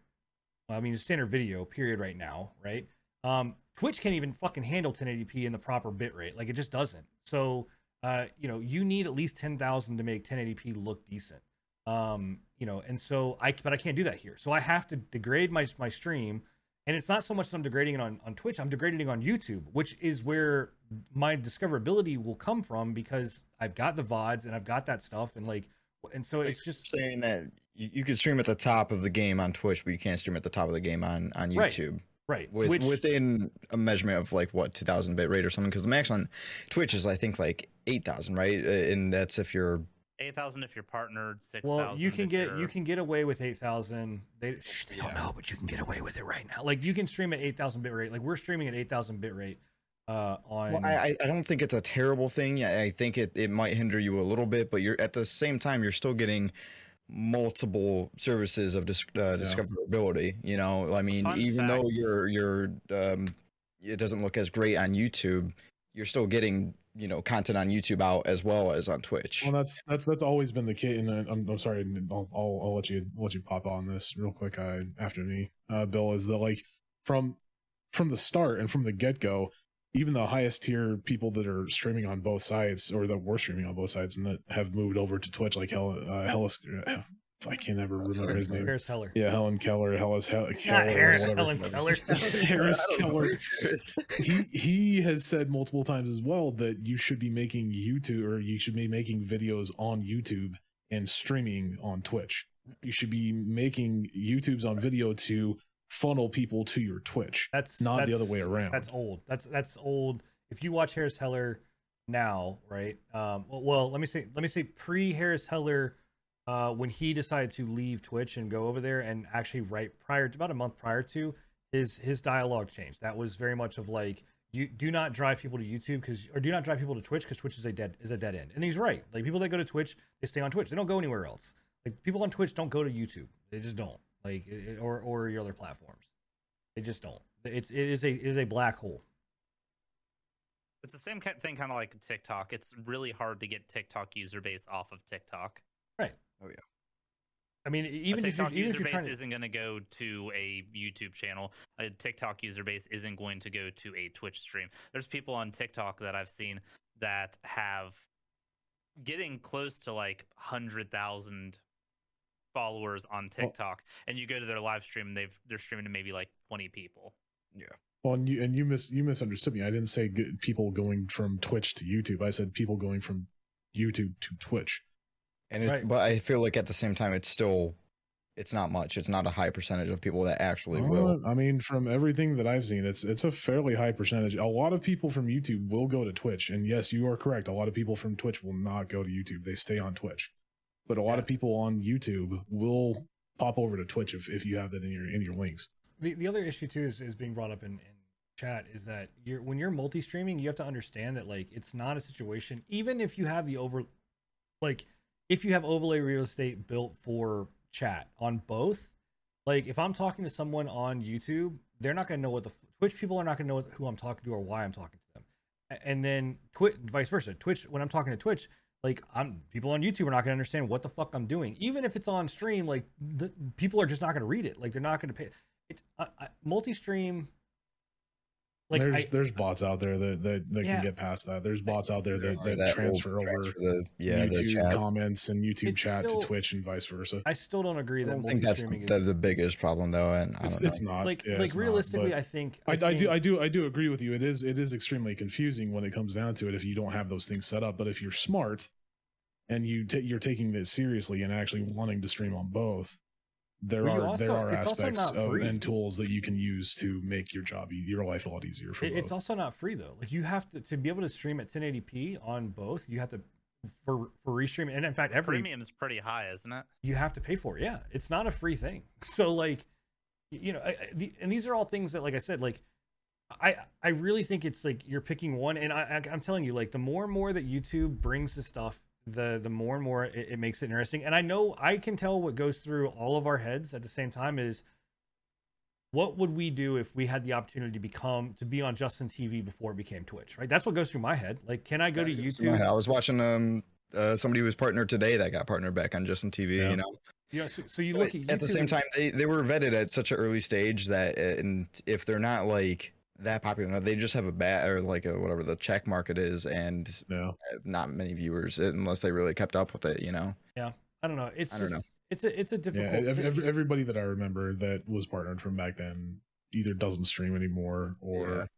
I mean, standard video period right now, right? Um, Twitch can't even fucking handle 1080p in the proper bit rate. Like it just doesn't. So, uh, you know, you need at least 10,000 to make 1080p look decent. Um, you know, and so I, but I can't do that here. So I have to degrade my my stream, and it's not so much that I'm degrading it on on Twitch. I'm degrading it on YouTube, which is where my discoverability will come from because I've got the vods and I've got that stuff, and like, and so it's just saying that you, you could stream at the top of the game on Twitch, but you can't stream at the top of the game on on YouTube. right. right. With, which, within a measurement of like what 2000 bit rate or something because the max on twitch is i think like 8000 right Uh, and that's if you're Eight thousand if you're partnered. Six well, you can get you can get away with eight thousand. They shh, they don't Yeah. know, but you can get away with it right now. Like you can stream at eight thousand bit rate. Like we're streaming at eight thousand bit rate. Uh, on well, I, I- I don't think it's a terrible thing Yeah, i think it, it might hinder you a little bit but you're at the same time you're still getting multiple services of dis- uh, discoverability you know i mean Fun even though fact. you're you're um it doesn't look as great on youtube you're still getting you know content on YouTube out as well as on Twitch. Well, that's that's that's always been the case. And I'm, I'm sorry, I'll, I'll I'll let you let you pop on this real quick uh, after me, uh, Bill. Is that like from from the start and from the get go, even the highest tier people that are streaming on both sides or that were streaming on both sides and that have moved over to Twitch, like Hell, uh, Hellas, I can never remember his name. Harris Heller. Yeah, Helen Keller, Hellas, Hel- Keller, Not Harris. Helen Keller. Harris I don't know. Keller. [laughs] he he has said multiple times as well that you should be making YouTube or you should be making videos on YouTube and streaming on Twitch. You should be making YouTubes on video to funnel people to your Twitch. That's Not the other way around. That's old. That's that's old. If you watch Harris Heller now, right? Um, well, well, let me say let me say pre Harris Heller, uh, when he decided to leave Twitch and go over there and actually right prior to about a month prior to his his dialogue changed. That was very much of like you do not drive people to YouTube because or do not drive people to Twitch because Twitch is a dead is a dead end. And he's right. Like people that go to Twitch, they stay on Twitch. They don't go anywhere else. Like people on Twitch don't go to YouTube. They just don't. Like it- or or your other platforms. They just don't. It's it is a it is a black hole. It's the same thing, kind of like TikTok. It's really hard to get TikTok user base off of TikTok. Oh, I mean, A even if you're, TikTok even if user you're base to, isn't going to go to a YouTube channel. A TikTok user base isn't going to go to a Twitch stream. There's people on TikTok that I've seen that have getting close to like hundred thousand followers on Well- TikTok, and you go to their live stream, they've they're streaming to maybe like twenty people. Yeah. Well, and you and you mis you misunderstood me. I didn't say g- people going from Twitch to YouTube. I said people going from YouTube to Twitch. And it's Right. but I feel like at the same time it's still it's not much. It's not a high percentage of people that actually will. Uh, I mean, from everything that I've seen, it's it's a fairly high percentage. A lot of people from YouTube will go to Twitch, and yes, you are correct. A lot of people from Twitch will not go to YouTube; they stay on Twitch. But a lot of people on YouTube will pop over to Twitch if, if you have that in your in your links. the, the other issue too is, is being brought up in, in chat is that you're when you're multi-streaming, you have to understand that like it's not a situation. Even if you have the over, like if you have overlay real estate built for chat on both, like if I'm talking to someone on YouTube, they're not gonna know what the Twitch people are not gonna know who I'm talking to or why I'm talking to them. And then Twitch, vice versa. Twitch, when I'm talking to Twitch, like I'm people on YouTube are not gonna understand what the fuck I'm doing, even if it's on stream. Like the people are just not gonna read it. Like they're not gonna pay. It multi-stream. Like there's I, there's bots out there that that, that Yeah. can get past that. There's bots out there There that, that, that transfer over transfer the yeah YouTube chat. comments and YouTube It's chat still- to Twitch and vice versa. I still don't agree I that don't think that's the, is the biggest problem though, and I It's, don't know. it's not like yeah, like it's not, realistically. I think I, I, think- do I do I do agree with you. It is it is extremely confusing when it comes down to it if you don't have those things set up. But if you're smart and you ta you're taking this seriously and actually wanting to stream on both, there Well, you are there are aspects of, and tools that you can use to make your job e- your life a lot easier for It- it's also not free though. Like you have to to be able to stream at 1080p on both. You have to for for restreaming, and in fact, every premium is pretty high, isn't it? you have to pay for it. Yeah, it's not a free thing. [laughs] So like, you know, I, I- the, and these are all things that, like I said, like I I really think it's like you're picking one, and I, I I'm telling you, like the more and more that YouTube brings the stuff, the the more and more it, it makes it interesting. And I know I can tell what goes through all of our heads at the same time is. What would we do if we had the opportunity to become to be on Justin TV before it became Twitch? Right, that's what goes through my head. Like, can I go to YouTube? I was watching um uh, somebody who was partnered today that got partnered back on Justin TV. Yeah. You know, yeah. so, so you look at at the same time they, they were vetted at such an early stage that uh, and if they're not like that popular they just have a bat or like a whatever the check market is and yeah. not many viewers unless they really kept up with it you know Yeah, I don't know. It's I don't just know. it's a it's a Yeah, difficult. ev- ev- everybody that I remember that was partnered from back then either doesn't stream anymore or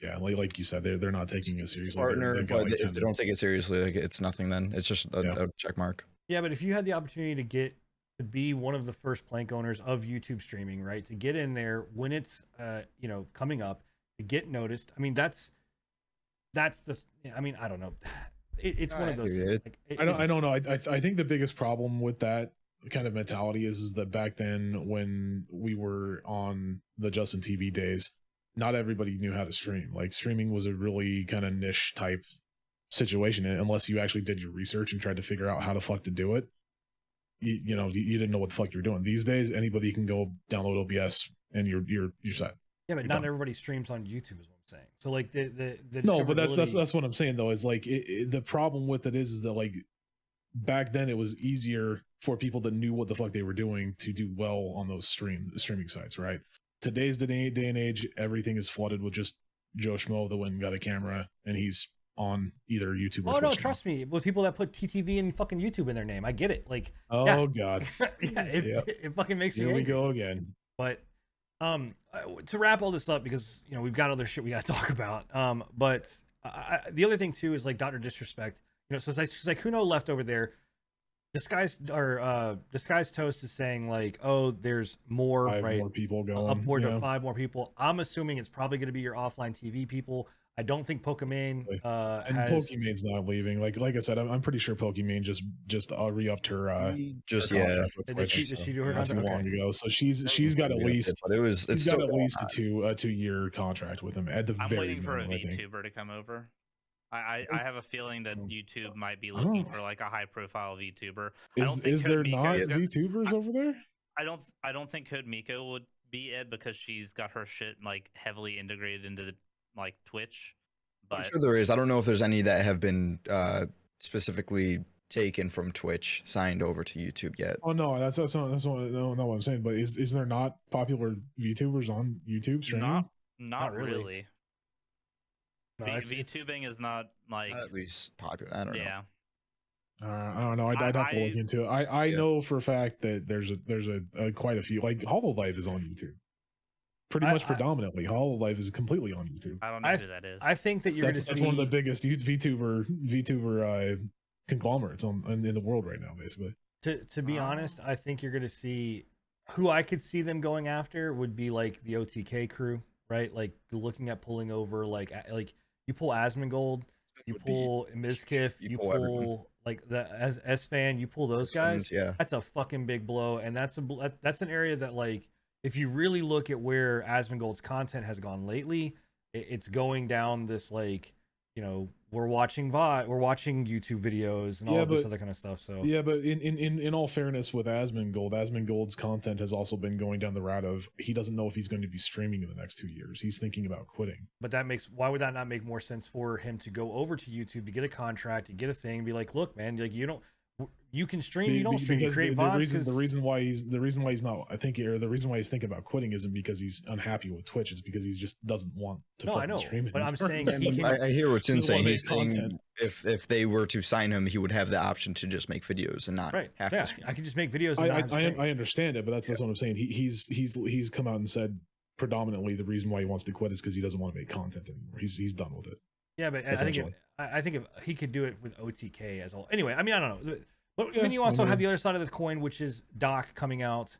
yeah, yeah like like you said, they're they're not taking it seriously. Partner they've got, but like, if they don't take it seriously like it's nothing then it's just a, Yeah. a check mark Yeah, but if you had the opportunity to get to be one of the first plank owners of YouTube streaming, right? To get in there when it's uh, you know, coming up, to get noticed. I mean, that's that's the I mean, I don't know. [sighs] It, it's one I of those hear you. Like, it- I don't. I don't know. I, I I think the biggest problem with that kind of mentality is is that back then when we were on the Justin TV days, not everybody knew how to stream. Like streaming was a really kind of niche type situation, unless you actually did your research and tried to figure out how the fuck to do it. You, you know, you, you didn't know what the fuck you were doing. These days, anybody can go download OBS and you're you're you're set. Yeah, but not done. everybody streams on YouTube is what I'm saying. So like the the, the no but that's that's that's what i'm saying though is like it, it- the problem with it is is that like back then it was easier for people that knew what the fuck they were doing to do well on those stream streaming sites right today's day, day and age everything is flooded with just joe schmo that went and got a camera and he's on either youtube or Oh no, Twitch now. trust me. With people that put TTV and fucking YouTube in their name, I get it. Like, oh yeah. god [laughs] yeah, it, Yep. it fucking makes me. here we angry. go again But um, to wrap all this up because you know we've got other shit we got to [laughs] talk about. Um, but I, I, the other thing too is like Doctor Disrespect. You know, so Sai- Sykkuno left over there. Disguised or uh, disguised toast is saying like, oh, there's more five right more people going upward yeah. to five more people. I'm assuming it's probably going to be your offline TV people. I don't think Pokimane uh, and has. Pokimane's not leaving. Like like I said, I'm, I'm pretty sure Pokimane just just uh, re-upped her. Uh, just her yeah. contract Did Twitch, she- did she do her not too contract? long ago? So she's she's got at least but it was it's she's got at least a two a two year contract with him at the I'm very waiting for a minimum, I think. VTuber to come over. I, I, I have a feeling that Oh. YouTube might be looking for like a high profile VTuber. I Is don't think is there Miko not is gonna- VTubers over there? I don't I don't think Code Miko would be it because she's got her shit like heavily integrated into the like Twitch. I'm But sure there is. I don't know if there's any that have been uh, specifically taken from Twitch signed over to YouTube yet. Oh no, that's that's not that's not, no, not what I'm saying. But is is there not popular VTubers on YouTube streaming? not not, Not really. really. No, V- it's- it's- VTubing is not like Not at least popular. I don't know. Uh, I don't know. I'd, I- I'd have to look into it. I, I Yeah. know for a fact that there's a there's a, a quite a few like Hololive is on YouTube. Pretty I- much I- predominantly, life is completely on YouTube. I don't know I who that is. I think that you're going That's, to that's see one of the biggest U- VTuber VTuber uh, conglomerates on in, in the world right now, basically. to to be Oh. honest, I think you're going to see who I could see them going after would be like the OTK crew, right? Like looking at pulling over like like you pull Asmongold, you pull Mizkif, you you pull pull like the S, Esfand, you pull those guys. Yeah. That's a fucking big blow, and that's a that- that's an area that like if you really look at where Asmongold's content has gone lately, it's going down this like you know we're watching vi we're watching YouTube videos and all Yeah, this other kind of stuff. So Yeah, but in, in, in, in all fairness, with Asmongold, Asmongold's content has also been going down the route of he doesn't know if he's going to be streaming in the next two years. He's thinking about quitting. But that makes why would that not make more sense for him to go over to YouTube to get a contract, to get a thing, be like, look, man, like you don't, you can stream, you don't be- stream, you create the, the VODs. reason the 'cause- reason why he's the reason why he's not I think or the reason why he's thinking about quitting isn't because he's unhappy with Twitch. It's because he just doesn't want to. No, I fucking know, stream but I'm saying [laughs] he can- I, I hear what He Sin's saying. He's make saying content. if if they were to sign him, he would have the option to just make videos and not right, have yeah, to stream. I can just make videos. And I, not I, have to I. I understand it, but that's that's what I'm saying. He, he's he's he's come out and said predominantly the reason why he wants to quit is because he doesn't want to make content anymore. He's he's done with it. Yeah, but I think if. I I think if he could do it with OTK as well. Anyway, I mean, I don't know. But Yeah, then you I also mean- have the other side of the coin, which is Doc coming out,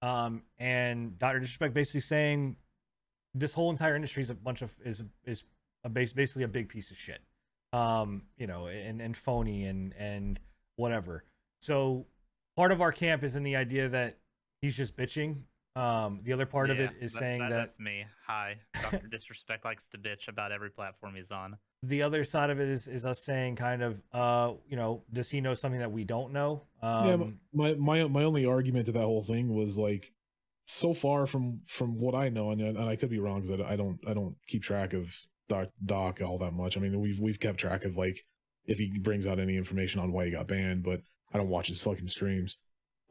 um, and Doctor Disrespect basically saying this whole entire industry is a bunch of is is a base basically a big piece of shit, um, you know, and and phony and and whatever. So part of our camp is in the idea that he's just bitching. Um, the other part of it is that- saying that that's me. Hi, Doctor Disrespect likes to bitch about every platform he's on. the other side of it is is us saying kind of uh you know does he know something that we don't know um yeah, but my my my only argument to that whole thing was like, so far from from what I know, and and I could be wrong because I, I don't I don't keep track of Doc Doc all that much. I mean, we've we've kept track of like if he brings out any information on why he got banned, but I don't watch his fucking streams.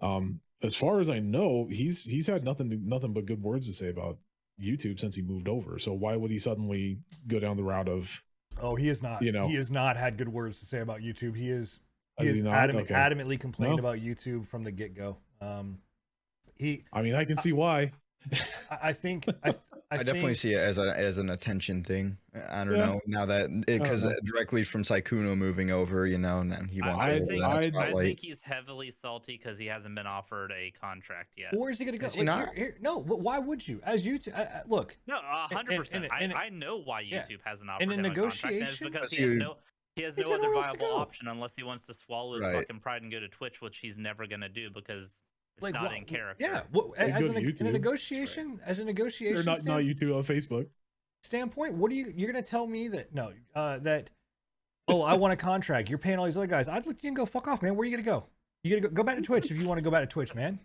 Um, as far as I know, he's he's had nothing to, nothing but good words to say about YouTube since he moved over. So why would he suddenly go down the route of oh he is not you know. he has not had good words to say about youtube he is he Has adamant, Okay. adamantly complained No? about youtube from the get-go um he I mean, I can see why. i, I think i, [laughs] I, I, definitely think, see it as a as an attention thing. I don't Yeah. know now that because know. directly from Sykkuno moving over, you know, and he wants I, to I think, that I'd- I think he's heavily salty because he hasn't been offered a contract yet. where's he gonna go Is he Like, not? here- here- no why would you as youtube I, I, look No, a hundred percent. I, I know why yeah. YouTube hasn't offered in him a contract. And it's negotiation- because Because he has no he has He's no other nowhere else to viable option unless he wants to swallow his Right. fucking pride and go to Twitch, which he's never gonna do because it's like not wha- in character. yeah what, Like, as go an, in a YouTube. negotiation as a negotiation Or not not stand- YouTube on Facebook. standpoint, what are you you're gonna tell me that no, uh that oh I want a contract, you're paying all these other guys. I'd look you can go fuck off, man. Where are you gonna go? You gonna go, go back to Twitch if you want to go back to Twitch, man.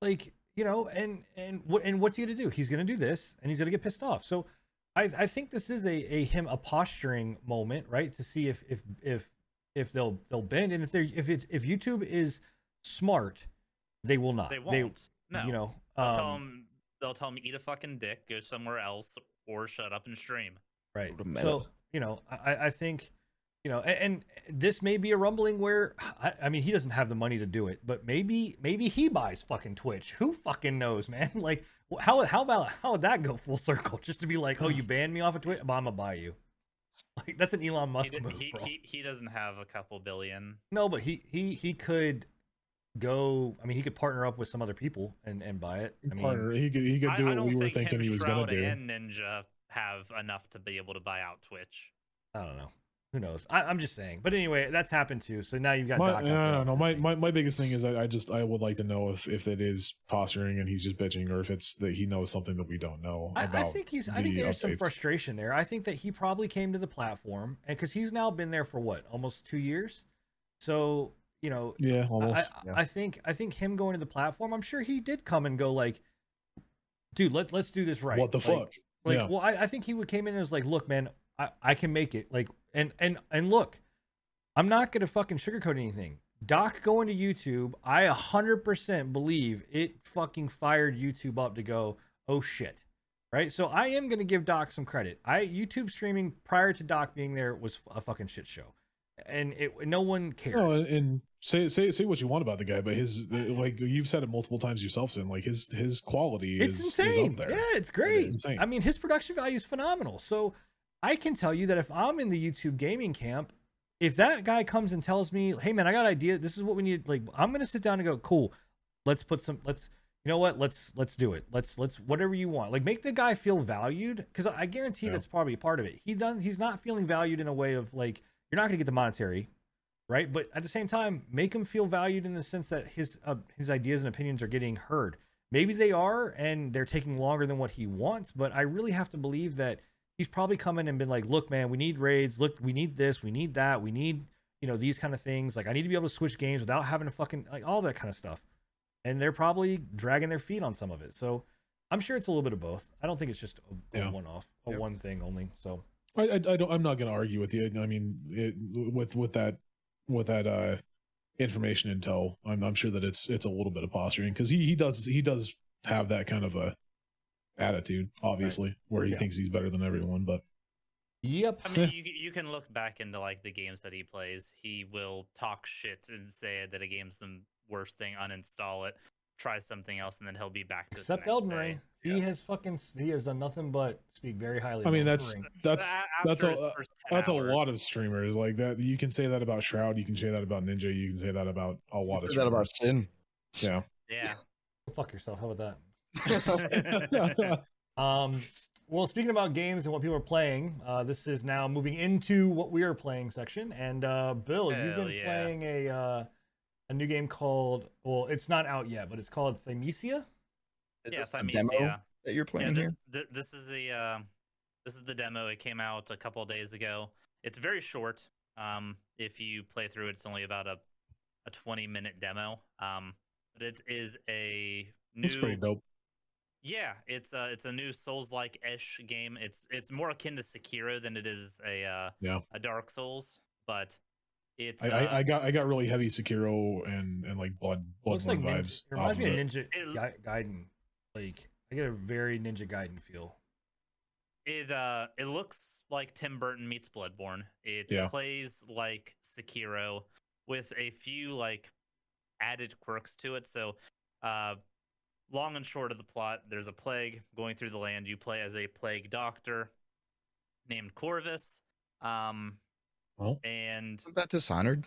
Like, you know, and and what and what's he gonna do? He's gonna do this and he's gonna get pissed off. So I, I think this is a, a him a posturing moment, right? To see if if if if they'll they'll bend and if they're if it if YouTube is smart, they will not. They won't. no. You know, they'll tell um, him they'll tell him eat a fucking dick, go somewhere else, or shut up and stream. right. So you know, I I think you know, and, and this may be a rumbling where I, I mean he doesn't have the money to do it, but maybe maybe he buys fucking Twitch. Who fucking knows, man? [laughs] Like wh- how how about how would that go full circle? [laughs] Just to be like, oh, you [sighs] banned me off of Twitch, but I'm gonna buy you. [laughs] Like that's an Elon He, Musk did- move, he, bro. he, he doesn't have a couple billion. No, but he he he could go. I mean, he could partner up with some other people and and buy it. I mean, Partner, he could he could do I what don't we were thinking him, he was gonna Shroud do. and Ninja have enough to be able to buy out Twitch. I don't know. Who knows? I, I'm just saying. But anyway, that's happened too. So now you've got My, Doc. out no, there no, no. My, my my biggest thing is I, I just I would like to know if if it is posturing and he's just bitching or if it's that he knows something that we don't know I, about. I think he's. I think the there's some frustration there. I think that he probably came to the platform, and because he's now been there for what, almost two years. So you know, Yeah, I, almost. I, yeah. I think I think him going to the platform. I'm sure he did come and go like, dude, let let's do this right. What the Like, fuck? Like, Yeah. well, I, I think he would came in and was like, look, man, I, I can make it. Like, and and and look, I'm not gonna fucking sugarcoat anything. Doc going to YouTube, I 100% believe it fucking fired YouTube up to go, oh shit, right? So I am gonna give Doc some credit. I YouTube streaming prior to Doc being there was a fucking shit show, and it no one cared. No, and- say say say what you want about the guy, but his like you've said it multiple times yourself, and like his his quality it's is, insane. is up there. Yeah, it's great. insane. I mean, his production value is phenomenal. So I can tell you that if I'm in the YouTube gaming camp, if that guy comes and tells me, "Hey, man, I got an idea. This is what we need," like I'm gonna sit down and go, "Cool, let's put some. Let's you know what? Let's let's do it. Let's let's whatever you want. Like make the guy feel valued because I guarantee Yeah. that's probably part of it. He doesn't. He's not feeling valued in a way of like you're not gonna get the monetary. Right, but at the same time, make him feel valued in the sense that his uh, his ideas and opinions are getting heard. Maybe they are and they're taking longer than what he wants but i really have to believe that he's probably come in and been like look man we need raids. Look we need this. We need that. We need you know these kind of things. Like i need to be able to switch games without having to fucking like all that kind of stuff. And they're probably dragging their feet on some of it. So i'm sure it's a little bit of both. I don't think it's just a, a Yeah. one-off a one thing only. So I, I, I don't. I'm not going to argue with you. I mean, it, with with that with that uh information intel, I'm I'm sure that it's it's a little bit of posturing because he he does he does have that kind of a attitude, obviously, where he Yeah. thinks he's better than everyone. But yep I mean, [laughs] you you can look back into like the games that he plays. He will talk shit and say that a game's the worst thing, uninstall it, try something else, and then he'll be back to it the except next elden day. ring he Yeah. has fucking he has done nothing but speak very highly I mean, Elden that's Ring. that's A- that's after a his first 10 that's a lot of streamers like that. You can say that about Shroud. You can say that about Ninja. You can say that about a lot of Say that about. Sin. yeah. Yeah. [laughs] Fuck yourself how about that [laughs] [laughs] Um, well, speaking about games and what people are playing, uh, this is now moving into what we are playing section. And uh, Bill, you've been yeah. playing a uh, a new game called well, it's not out yet, but it's called Thymesia. Is yeah, this Thymesia. demo that you're Yeah, playing this, here? th- this is the uh, this is the demo. It came out a couple of days ago. It's very short. Um, if you play through it, it's only about a a 20 minute demo. Um, but it is a new. Looks pretty dope. Yeah, it's a it's a new Souls like ish game. It's it's more akin to Sekiro than it is a uh, Yeah. a Dark Souls, but it's I, uh, I, I got I got really heavy Sekiro and and like blood looks bloodborne like Ninja, vibes. it reminds me of of. Ninja It- Gaiden. Like I get a very Ninja Gaiden feel. It uh it looks like Tim Burton meets Bloodborne. It Yeah. plays like Sekiro with a few like added quirks to it. So uh long and short of the plot, there's a plague going through the land. You play as a plague doctor named Corvus. Um Oh. and Isn't that Dishonored?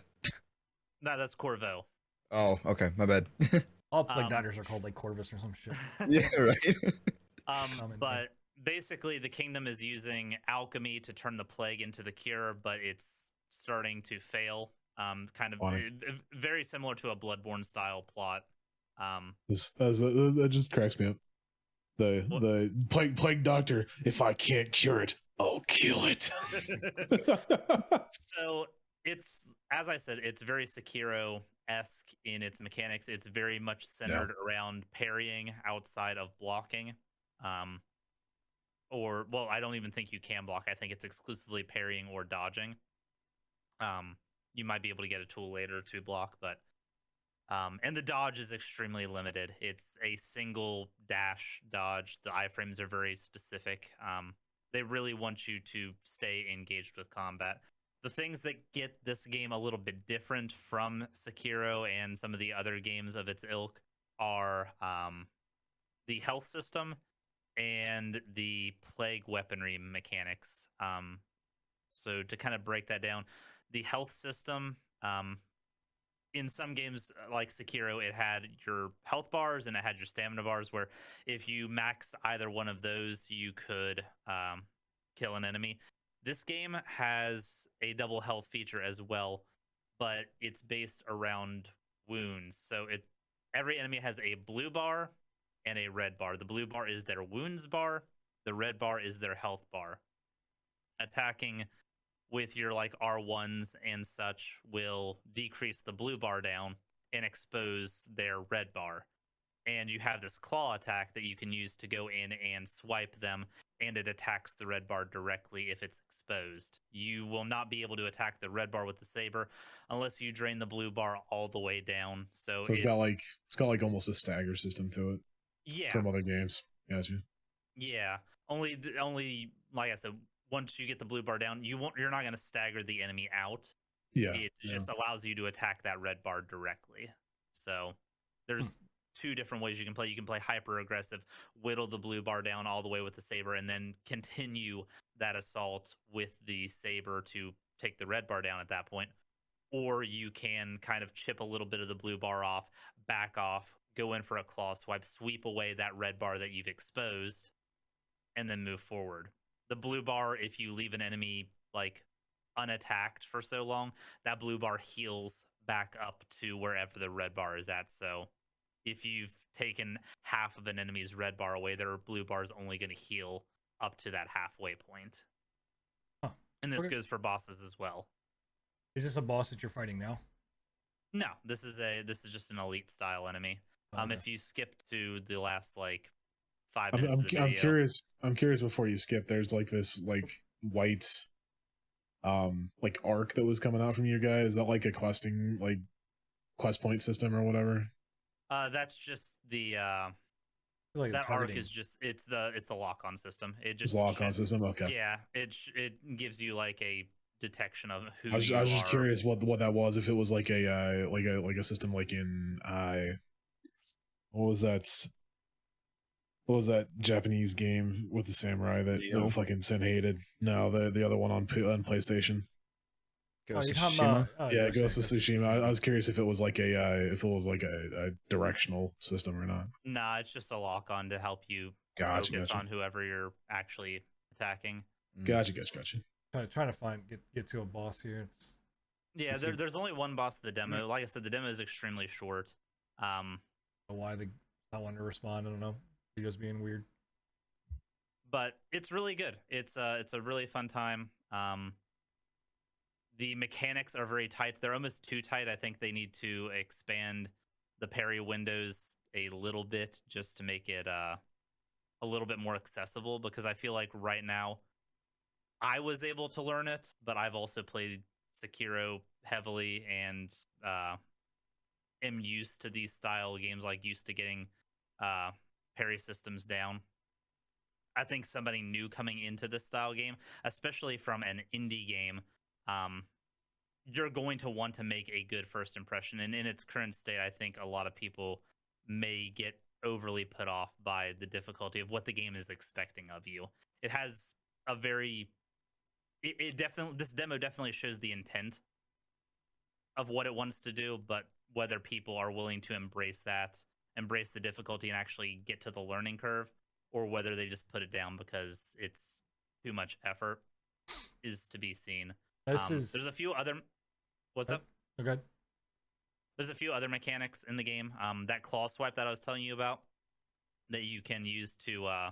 no, that's Corvo. Oh, okay, my bad. [laughs] All plague Um, doctors are called like Corvus or some shit. [laughs] yeah, right. Um, Common, but basically, the kingdom is using alchemy to turn the plague into the cure, but it's starting to fail. Um, kind of Funny. uh, very similar to a Bloodborne style plot. Um, This, as, uh, that just cracks me up. The What? the plague plague doctor. If I can't cure it, I'll kill it. [laughs] so it's as I said, it's very Sekiro esque in its mechanics. It's very much centered around parrying outside of blocking. Um, or well, I don't even think you can block. I think it's exclusively parrying or dodging. Um, you might be able to get a tool later to block, but um, and the dodge is extremely limited. It's a single dash dodge. The iframes are very specific. Um, they really want you to stay engaged with combat. The things that get this game a little bit different from Sekiro and some of the other games of its ilk are um, the health system and the plague weaponry mechanics. Um, so to kind of break that down, the health system um, in some games uh, like Sekiro, it had your health bars and it had your stamina bars. Where if you max either one of those, you could um, kill an enemy. This game has a double health feature as well, but it's based around wounds. So it's every enemy has a blue bar and a red bar. The blue bar is their wounds bar. The red bar is their health bar. Attacking with your like R1s and such will decrease the blue bar down and expose their red bar. And you have this claw attack that you can use to go in and swipe them, and it attacks the red bar directly if it's exposed. You will not be able to attack the red bar with the saber unless you drain the blue bar all the way down. So, So it's it- got like it's got like almost a stagger system to it yeah, from other games. Gotcha. Yeah. Only only like I said, once you get the blue bar down, you won't you're not going to stagger the enemy out. Yeah. it yeah. just allows you to attack that red bar directly. So there's hmm. two different ways you can play. You can play hyper aggressive, whittle the blue bar down all the way with the saber, and then continue that assault with the saber to take the red bar down at that point. Or you can kind of chip a little bit of the blue bar off, back off, go in for a claw swipe, sweep away that red bar that you've exposed, and then move forward. The blue bar, if you leave an enemy like unattacked for so long, that blue bar heals back up to wherever the red bar is at. So if you've taken half of an enemy's red bar away, their blue bar is only going to heal up to that halfway point. Huh. And this Okay. goes for bosses as well. Is this a boss that you're fighting now? No, this is a this is just an elite style enemy. Um, Okay. if you skip to the last like five I'm, I'm, I'm curious. I'm curious before you skip. There's like this like white, um, like arc that was coming out from you guys. Is that like a questing like quest point system or whatever? uh, that's just the uh, like that it's arc is just it's the it's the lock on system. It Just just lock on system. Okay. Yeah, it sh- it gives you like a detection of who I was, you I was just curious what what that was. If it was like a uh, like a like a system like in uh, what was that? What was that Japanese game with the samurai that, Nioh? that fucking Sin hated? No, the the other one on on PlayStation. Oh, Ghost you're of talking Tsushima. about- oh, yeah, you're Ghost of Tsushima. I, I was curious if it was like a uh, if it was like a, a directional system or not. Nah, it's just a lock on to help you Gotcha, focus gotcha, on whoever you're actually attacking. Mm. gotcha, gotcha, gotcha. Trying, trying to find get get to a boss here. It's Yeah, If there, you- there's only one boss of the demo. Like I said, the demo is extremely short. Um, I don't why they not wanting to respond. I don't know. Videos being weird. but it's really good. It's a it's a really fun time. Um, the mechanics are very tight. They're almost too tight. I think they need to expand the parry windows a little bit just to make it uh, a little bit more accessible. Because I feel like right now, I was able to learn it, but I've also played Sekiro heavily and uh, am used to these style games, like used to getting uh, parry systems down. I think somebody new coming into this style game, especially from an indie game, um, you're going to want to make a good first impression. And in its current state, I think a lot of people may get overly put off by the difficulty of what the game is expecting of you. It has a very, it, it definitely, this demo definitely shows the intent of what it wants to do, but whether people are willing to embrace that, embrace the difficulty, and actually get to the learning curve or whether they just put it down because it's too much effort is to be seen. This Um, is there's a few other what's up? okay. There's a few other mechanics in the game. Um, that claw swipe that I was telling you about that you can use to uh,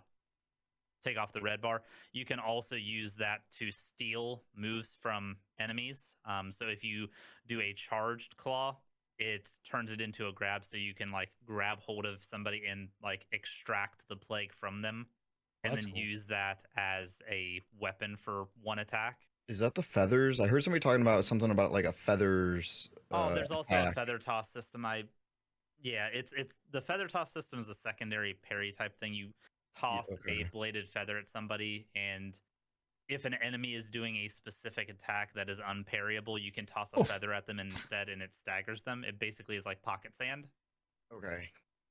take off the red bar. You can also use that to steal moves from enemies. Um, so if you do a charged claw, it turns it into a grab, so you can like grab hold of somebody and like extract the plague from them, and That's then cool. use that as a weapon for one attack. Is that the feathers? I heard somebody talking about something about like a feathers. Oh, uh, there's also a feather toss system. I, yeah, it's it's the feather toss system is a secondary parry type thing. You toss okay. a bladed feather at somebody, and if an enemy is doing a specific attack that is unparryable, you can toss a Oof. feather at them instead, and it staggers them. It basically is like pocket sand. Okay.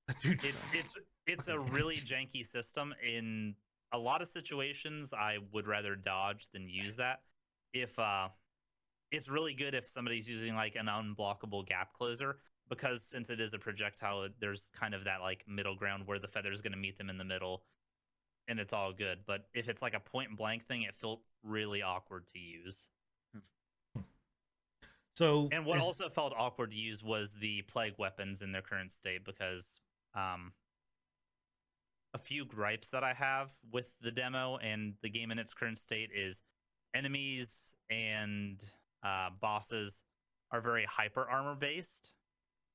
[laughs] Dude, It's it's it's a really janky system. In a lot of situations, I would rather dodge than use that. If uh, it's really good if somebody's using like an unblockable gap closer because since it is a projectile, there's kind of that like middle ground where the feather is going to meet them in the middle, and it's all good. But if it's like a point blank thing, it felt really awkward to use. so And what is- also felt awkward to use was the plague weapons in their current state because um, a few gripes that I have with the demo and the game in its current state is enemies and uh, bosses are very hyper armor based.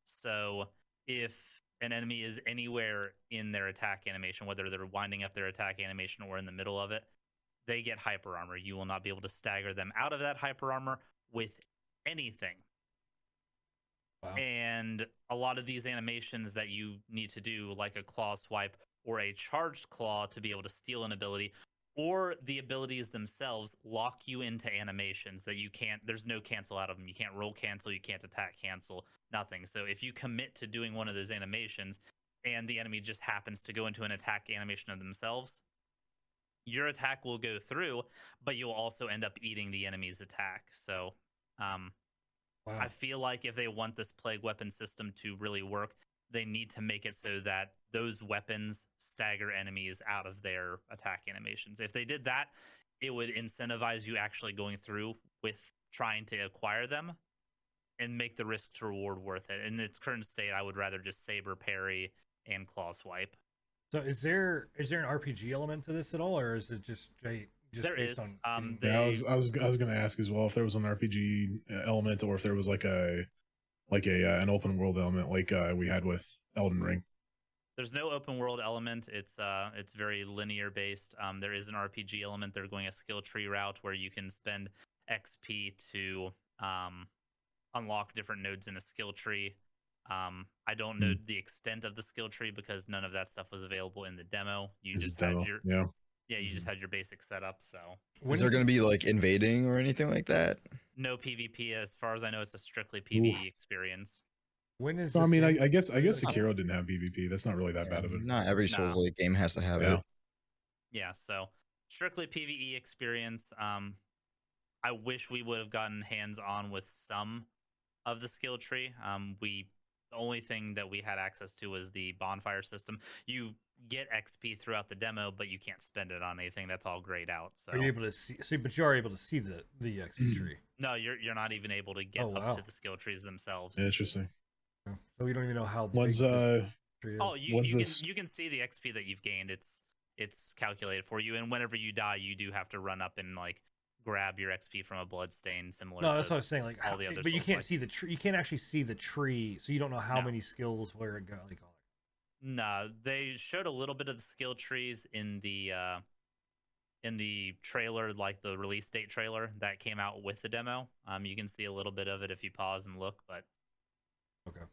So if an enemy is anywhere in their attack animation, whether they're winding up their attack animation or in the middle of it, they get hyper armor. You will not be able to stagger them out of that hyper armor with anything. Wow. And a lot of these animations that you need to do, like a claw swipe or a charged claw to be able to steal an ability, or the abilities themselves lock you into animations that you can't, there's no cancel out of them. You can't roll cancel, you can't attack cancel, nothing. So if you commit to doing one of those animations and the enemy just happens to go into an attack animation of themselves, your attack will go through, but you'll also end up eating the enemy's attack. So, um, wow. I feel like if they want this plague weapon system to really work, they need to make it so that those weapons stagger enemies out of their attack animations. If they did that, it would incentivize you actually going through with trying to acquire them and make the risk to reward worth it. In its current state, I would rather just saber parry and claw swipe. So is there is there an RPG element to this at all, or is it just straight? Just There based On um, getting- Yeah, I was I was I was gonna ask as well if there was an RPG element or if there was like a like a uh, an open world element like uh, we had with Elden Ring. There's no open world element. It's uh it's very linear based. Um, there is an RPG element. They're going a skill tree route where you can spend XP to um unlock different nodes in a skill tree. Um, I don't know the extent of the skill tree because none of that stuff was available in the demo. You is just had demo. your Yeah. Yeah, you just had your basic setup. So When is there going to be like invading or anything like that? no PvP as far as I know. It's a strictly PvE experience. When is? So I mean, I, game- I guess I guess Sekiro didn't have PvP. That's not really that bad of it. Not every No. Souls like game has to have Yeah. it. Yeah, so strictly PVE experience. Um, I wish we would have gotten hands on with some of the skill tree. Um, we the only thing that we had access to was the bonfire system. You get XP throughout the demo, but you can't spend it on anything. That's all grayed out. So Are you able to see? See, but you are able to see the the XP Mm. tree. no, you're you're not even able to get Oh, up wow. to the skill trees themselves. Interesting. So we don't even know how big uh tree is. Oh, you, When's you can this- you can see the XP that you've gained. It's it's calculated for you, and whenever you die, you do have to run up and like grab your XP from a blood stain, similar. no, to that's what I was saying. Like, all the other but you can't like- see the tree. You can't actually see the tree, so you don't know how No. many skills where it go. Like, No, they showed a little bit of the skill trees in the uh in the trailer, like the release date trailer that came out with the demo. Um, you can see a little bit of it if you pause and look, but Okay.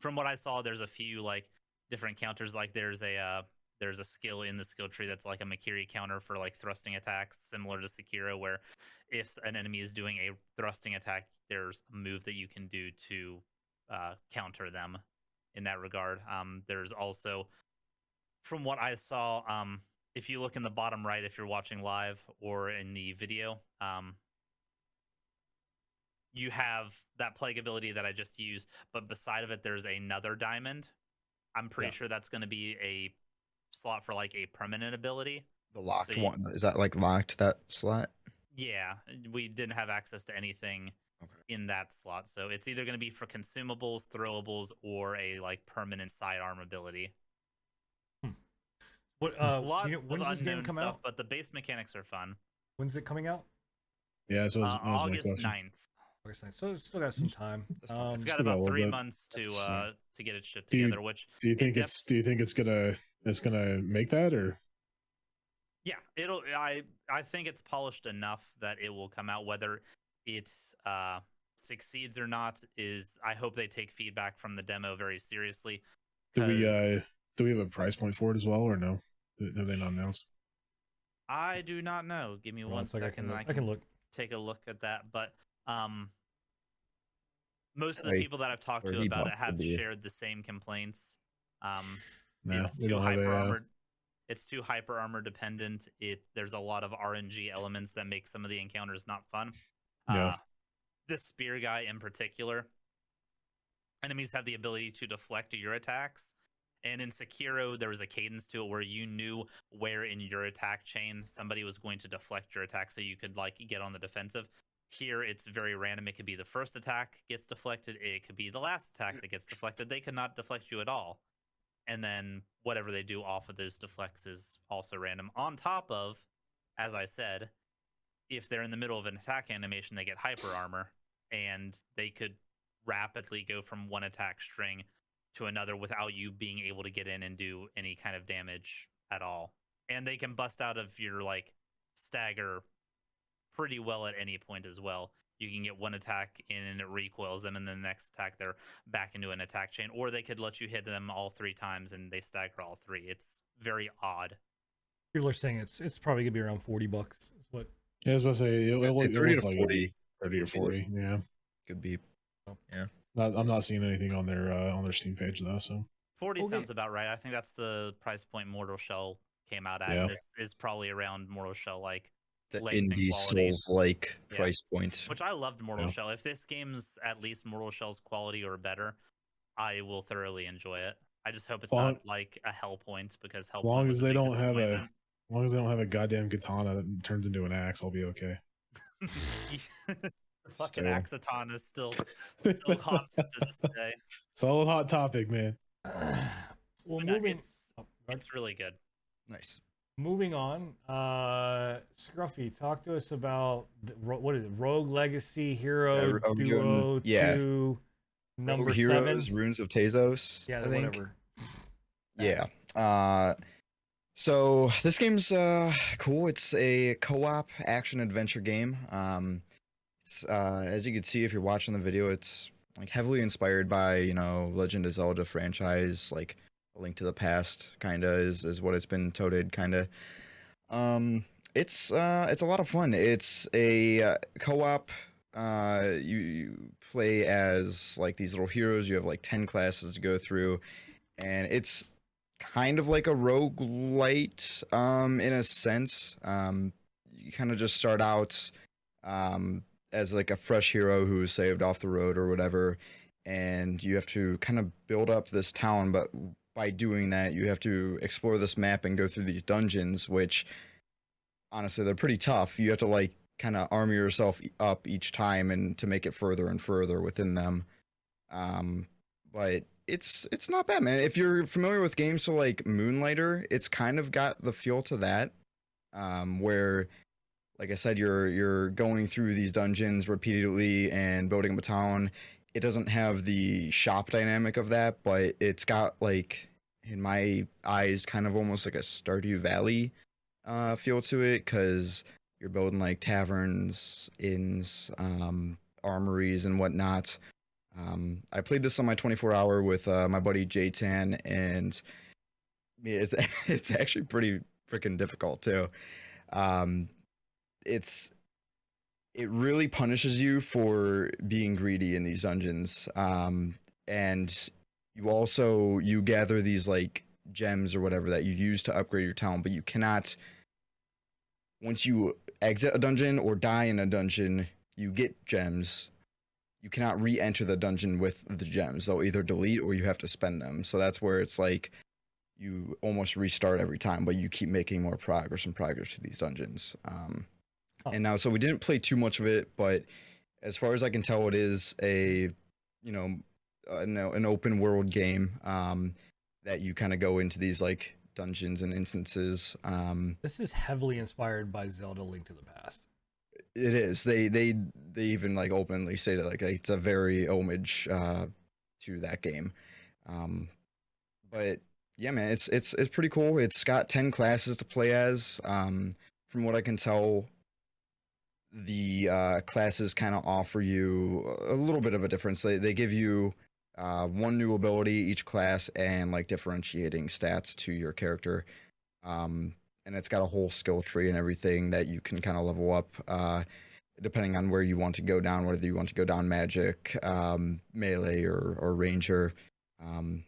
from what I saw, there's a few like different counters. Like there's a uh, there's a skill in the skill tree that's like a Mikiri counter for like thrusting attacks, similar to Sekiro, where if an enemy is doing a thrusting attack, there's a move that you can do to uh, counter them in that regard. Um, there's also, from what I saw, um, if you look in the bottom right, if you're watching live or in the video, um, you have that plague ability that I just used, but beside of it, there's another diamond. I'm pretty Yeah. sure that's going to be a slot for like a permanent ability. The locked So you- one is that like locked that slot? Yeah, we didn't have access to anything Okay. in that slot, so it's either going to be for consumables, throwables, or a like permanent sidearm ability. What? [laughs] a Uh, lot you know, of when does this game come stuff, out? but the base mechanics are fun. When's it coming out? yeah, so Uh, was my August question. 9th. August 9th. So it's still got some time. Um, It's got still got a about three months to uh to get it shipped Do you- Which Do you think def- it's do you think it's gonna it's gonna make that or Yeah, it'll. I I think it's polished enough that it will come out. Whether it uh, succeeds or not is, I hope they take feedback from the demo very seriously. Do we uh do we have a price point for it as well or no? Have they not announced? I do not know. Give me Hold on one a second, second. I can. I can look. take a look at that. But um, most of the people that I've talked to about it have shared the same complaints. Um, [laughs] No, it's too hyper armored. It's too hyper armor dependent. It there's a lot of RNG elements that make some of the encounters not fun. Yeah. Uh, this spear guy in particular, enemies have the ability to deflect your attacks. And in Sekiro, there was a cadence to it where you knew where in your attack chain somebody was going to deflect your attack, so you could like get on the defensive. Here, it's very random. It could be the first attack gets deflected. It could be the last attack that gets deflected. They could not deflect you at all and then whatever they do off of those deflects is also random. On top of, as I said, if they're in the middle of an attack animation, they get hyper armor, and they could rapidly go from one attack string to another without you being able to get in and do any kind of damage at all. And they can bust out of your like stagger pretty well at any point as well. You can get one attack in and it recoils them, and then the next attack they're back into an attack chain, or they could let you hit them all three times and they stagger all three. It's very odd. People are saying it's it's probably gonna be around forty bucks. Is what yeah, I was about to say it, it, I'd look- say 30 looks to like 40 thirty or forty. Yeah, could be. not, I'm not seeing anything on their uh, on their Steam page though. So 40 Okay. sounds about right. I think that's the price point Mortal Shell came out at. Yeah. This is probably around Mortal Shell like The length indie. Souls like Yeah. price point. which I loved Mortal Yeah. Shell. If this game's at least Mortal Shell's quality or better, I will thoroughly enjoy it. I just hope it's Long- not like a Hellpoint because Hell long as they don't have a long as they don't have a goddamn katana that turns into an axe, I'll be okay. [laughs] the fucking Still. Axaton is still [laughs] still constant to this day. Solid hot topic, man. well, But moving it's oh, go ahead. it's really good. Nice. Moving on. Uh, Scruffy, talk to us about the, what is it? Rogue Legacy Hero Duo yeah. Two, number Rogue seven. Heroes, Ruins of Tasos. Yeah, I think. whatever. Yeah. Uh, so this game's uh, cool. It's a co-op action adventure game. Um, it's uh, as you can see if you're watching the video, it's like heavily inspired by you know Legend of Zelda franchise, like A Link to the Past, kind of is is what it's been toted, kind of. Um, it's uh, it's a lot of fun. It's a uh, co-op. Uh, you, you play as like these little heroes. You have like ten classes to go through, and it's kind of like a roguelite um in a sense um you kind of just start out um as like a fresh hero who was saved off the road or whatever and you have to kind of build up this town but by doing that you have to explore this map and go through these dungeons which honestly they're pretty tough you have to like kind of armor yourself up each time and to make it further and further within them um but it's it's not bad, man. If you're familiar with games so like Moonlighter, it's kind of got the feel to that, um, where, like I said, you're you're going through these dungeons repeatedly and building up a town. It doesn't have the shop dynamic of that, but it's got like, in my eyes, kind of almost like a Stardew Valley uh, feel to it, because you're building like taverns, inns, um, armories, and whatnot. Um, I played this on my 24 hour with uh, my buddy J-Tan, and it's [laughs] it's actually pretty freaking difficult too. Um, it's it really punishes you for being greedy in these dungeons. Um, and you also you gather these like gems or whatever that you use to upgrade your town, but you cannot. Once you exit a dungeon or die in a dungeon, you get gems you cannot re-enter the dungeon with the gems. They'll either delete or you have to spend them. So that's where it's like you almost restart every time, but you keep making more progress and progress to these dungeons. Um. And now, so we didn't play too much of it, but as far as I can tell, it is a you know an, an open world game um, that you kind of go into these like dungeons and instances. Um, This is heavily inspired by Zelda: Link to the Past. It is. They they they even like openly say that like it's a very homage uh to that game. Um but yeah, man, it's it's it's pretty cool. It's got ten classes to play as. Um, from what I can tell, the uh, classes kind of offer you a little bit of a difference. They they give you uh, one new ability each class and like differentiating stats to your character. Um, and it's got a whole skill tree and everything that you can kind of level up. Uh, depending on where you want to go down, whether you want to go down magic, um, melee, or or ranger. Um,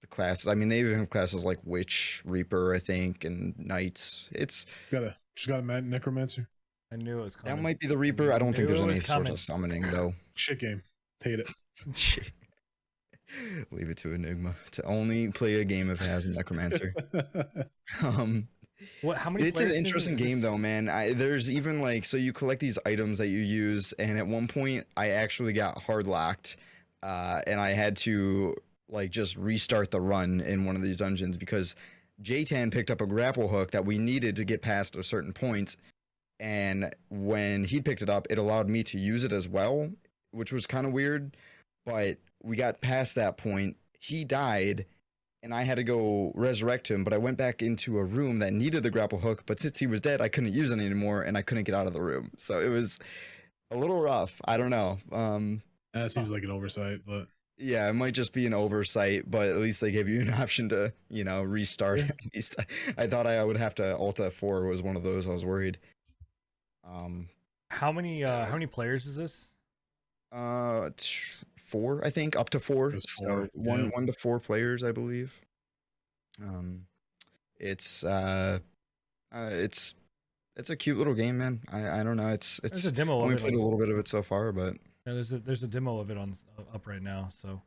the classes. I mean, they even have classes like witch, reaper, I think, and knights. It's Got a she's got a necromancer. I knew it was coming. that might be the reaper. I don't think there's any was sort of summoning though. [laughs] Shit game. Hate it. [laughs] Leave it to Enigma to only play a game if it has a necromancer. [laughs] um, What? How many? it's an players is it? interesting game though, man. I, there's even like so you collect these items that you use, and at one point I actually got hard locked, uh, and I had to like just restart the run in one of these dungeons because Jtan picked up a grapple hook that we needed to get past a certain point, and when he picked it up, it allowed me to use it as well, which was kind of weird. But we got past that point. He died, and I had to go resurrect him. But I went back into a room that needed the grapple hook. But since he was dead, I couldn't use it anymore, and I couldn't get out of the room. So it was a little rough. I don't know. Um, that seems like an oversight, but yeah, it might just be an oversight, but at least they gave you an [laughs] option to, you know, restart. Yeah. At least I, I thought I would have to Alt F4 was one of those. I was worried. Um, How many? Uh, how many players is this? uh, t- four, I think, up to four. Just So four, one, yeah. one to four players, I believe. Um, it's uh, uh, it's it's a cute little game, man. I I don't know. It's There's it's a demo of only it. played a little bit of it so far, but yeah, there's a there's a demo of it on uh, up right now. So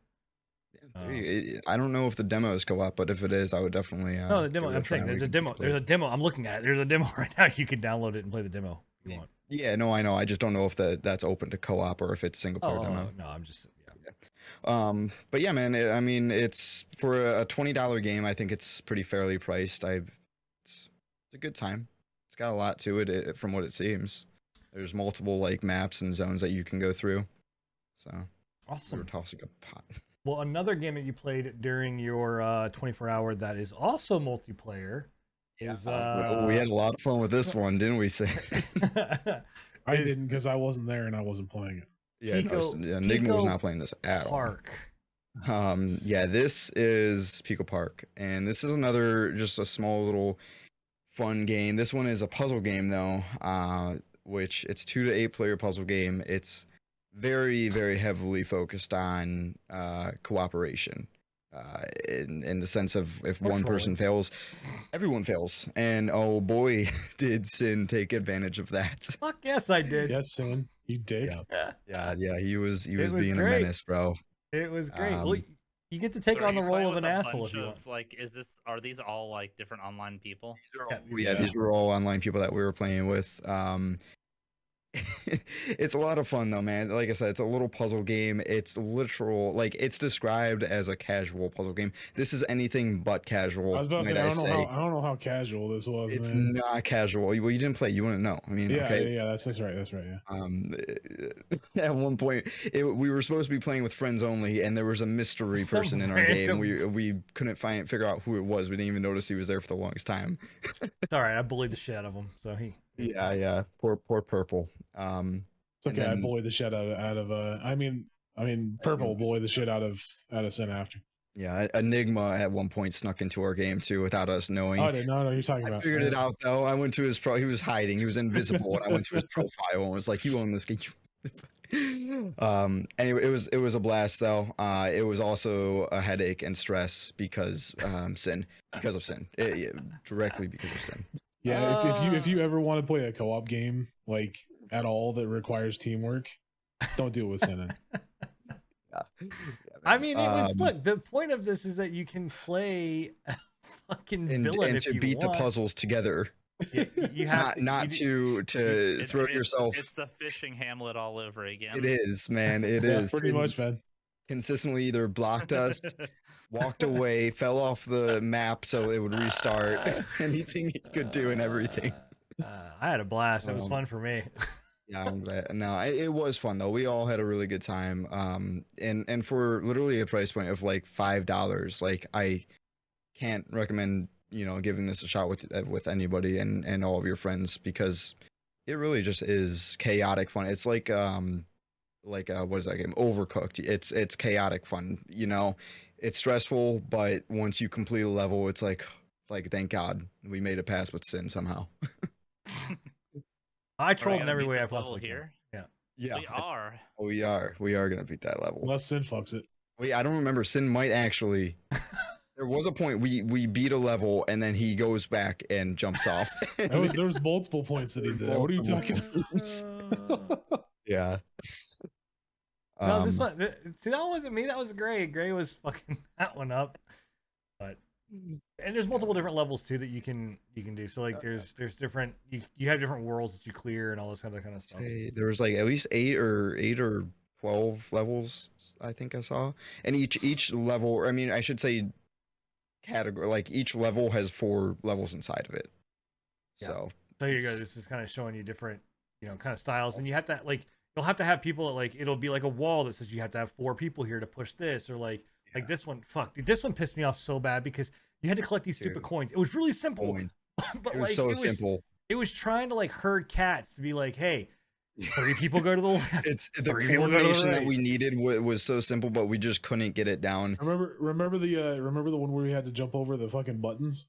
there I don't know if the demos go up, but if it is, I would definitely. Uh, no, the demo. I'm saying there's a demo. There's a demo. I'm looking at it. There's a demo [laughs] right now. You can download it and play the demo if you want. Yeah, no, I know. I just don't know if that that's open to co-op or if it's single player oh, demo. no, I'm just. Yeah. Um, but yeah, man. it- I mean, it's for a twenty dollar game. I think it's pretty fairly priced. I, it's, it's a good time. It's got a lot to it, it from what it seems. There's multiple like maps and zones that you can go through. So awesome. we're Awesome. tossing a pot. Well, another game that you played during your uh, 24 hour that is also multiplayer is. Uh, Uh, we had a lot of fun with this one, didn't we? Say, [laughs] I didn't because I wasn't there and I wasn't playing it. yeah, no, Pico- s- yeah, Enigma was not playing this at all. Park. Um, yeah, this is Pico Park, and this is another just a small little fun game. This one is a puzzle game though, uh, which it's two to eight player puzzle game. It's very very heavily focused on uh, cooperation. Uh, in in the sense of if one person fails, everyone fails, and oh boy, [laughs] did Sin take advantage of that. [laughs] Fuck yes, I did. Yes, Sin, you did. Yeah. Yeah, yeah, he was he was, was being great. a menace, bro. It was great. well, Um, you get to take on the role of an asshole bunch if you of. Like, is this? Are these all like different online people? Yeah, yeah, Yeah. these were all online people that we were playing with. Um, [laughs] it's a lot of fun though, man. Like I said, it's a little puzzle game. It's literal, like it's described as a casual puzzle game. This is anything but casual. I was about to say I I don't know say. how I don't know how casual this was, It's man. not casual. Well, you didn't play. You wouldn't know. I mean, yeah, okay. yeah, yeah, that's that's right, that's right. Yeah. Um, [laughs] at one point, it, we were supposed to be playing with friends only, and there was a mystery Some person in our game. We we couldn't find figure out who it was. We didn't even notice he was there for the longest time. It's all right. I bullied the shit out of him. So he. Yeah, yeah. Poor poor purple. Um, It's okay. I then- bullied the shit out of out of uh I mean I mean purple bullied the shit out of out of Sin after. yeah, Enigma at one point snuck into our game too without us knowing. Oh, I didn't know. No, you're talking I about. figured it out though. I went to his pro. He was hiding. He was invisible, and I went to his [laughs] profile and was like, "You own this game." [laughs] um. Anyway, it was it was a blast though. Uh, it was also a headache and stress because um sin because of sin It- it- directly because of sin. Yeah, if, if you if Uh. you ever want to play a co-op game like at all that requires teamwork, don't do it with Sin. [laughs] Yeah. I mean, it was. Um, look, the point of this is that you can play a fucking and, villain and if to you beat want. the puzzles together, You, you [laughs] have not to, not you, to to It's- throw it's- yourself. It's the fishing Hamlet all over again. It is, man. It yeah, is. pretty Sin much, man. Consistently either blocked us, [laughs] walked away, [laughs] fell off the map so it would restart. [laughs] Anything he could do and everything. Uh, I had a blast. It was Um, fun for me. [laughs] Yeah, I'm glad. No, it, it was fun though. We all had a really good time. Um, and and for literally a price point of like five dollars, like I can't recommend you know giving this a shot with uh, with anybody and and all of your friends because it really just is chaotic fun. It's like um like uh what is that game? Overcooked. It's it's chaotic fun. You know, it's stressful, but once you complete a level, it's like like thank God we made it past with sin somehow. [laughs] I Are we trolled in every way I this level possibly can. here. Yeah. Yeah, We are. Oh, we are. We are gonna beat that level. Unless Sin fucks it. Wait, I don't remember. Sin might actually. [laughs] There was a point we we beat a level and then he goes back and jumps off. [laughs] That was, there was multiple points that he did. What are you talking about? yeah. No, this Um, one. See, that wasn't me. That was Gray. Gray was fucking [laughs] that one up. But and there's multiple different levels too that you can you can do. So like there's there's different you you have different worlds that you clear and all this kind of kind of stuff. there was like at least eight or eight or twelve levels I think I saw, and each each level. I mean, I should say category. Like each level has four levels inside of it. Yeah. So So you go. This is kind of showing you different, you know, kind of styles, and you have to like you'll have to have people like it'll be like a wall that says you have to have four people here to push this, or like like this one. Fuck, dude, this one pissed me off so bad because you had to collect these stupid Dude. coins. It was really simple, coins. [laughs] but it was like so it was simple. It was trying to like herd cats to be like, hey, three [laughs] people go to the left. It's the Three people go to the coordination that we needed was, was so simple, but we just couldn't get it down. Remember, remember the uh, remember the one where we had to jump over the fucking buttons?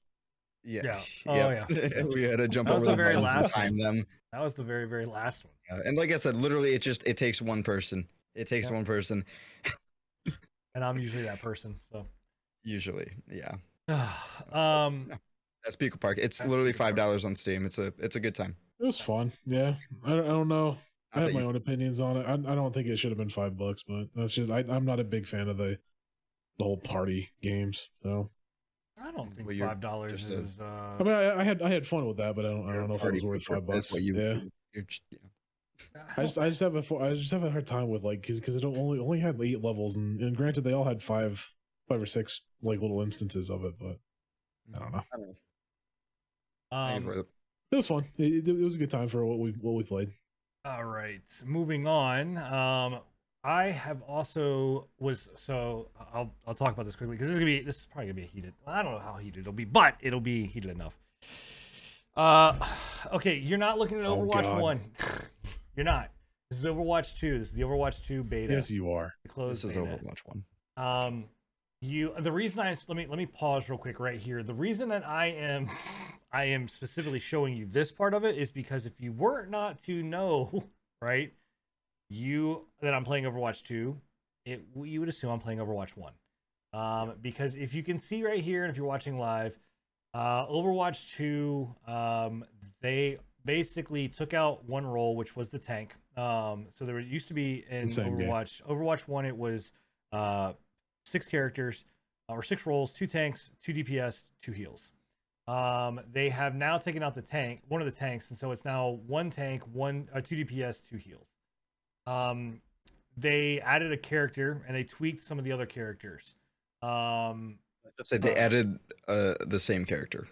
Yeah. Yeah. Oh, Yep. [laughs] yeah. we had to jump That was over the the very buttons and last one. time them. That was the very very last one. Yeah, And like I said, literally, it just it takes one person. It takes Yep. one person And I'm usually that person. So, usually. Yeah. [sighs] um, That's Pico Park. It's literally five dollars on Steam. It's a it's a good time. It was fun. Yeah, I, don't- I don't know. I Not have my you- own opinions on it. I, I don't think it should have been five bucks, but that's just I, I'm not a big fan of the the whole party games. So I don't think Well, you're five dollars just a- is. Uh, I mean, I, I had I had fun with that, but I don't I don't know if it was worth pooper. five That's bucks. what you. yeah, you're yeah. I just I just have a fo- I just have a hard time with like because because it only only had eight levels and, and granted they all had five five or six like little instances of it, but I don't know. I don't know. Um, think It was fun. It, it was a good time for what we what we played. All right, moving on. Um, I have also was so I'll I'll talk about this quickly because this is gonna be this is probably gonna be heated. I don't know how heated it'll be, but it'll be heated enough. Uh, okay, you're not looking at Oh, Overwatch God. One. [laughs] You're not. This is Overwatch Two. This is the Overwatch Two beta. Yes, you are. the This is beta. Overwatch one. Um, you. The reason I let me let me pause real quick right here. The reason that I am, I am specifically showing you this part of it is because if you were not to know, [laughs] right, you that I'm playing Overwatch two, it you would assume I'm playing Overwatch one, um, because if you can see right here and if you're watching live, uh, Overwatch two, um, they basically took out one role, which was the tank. Um, so there used to be in Same game. Overwatch. Overwatch one, it was uh, six characters uh, or six roles, two tanks, two DPS, two heals. Um, they have now taken out the tank, one of the tanks, and so it's now one tank, one uh, two DPS, two heals. Um, they added a character and they tweaked some of the other characters. Um, Just say they Uh, added uh the same character.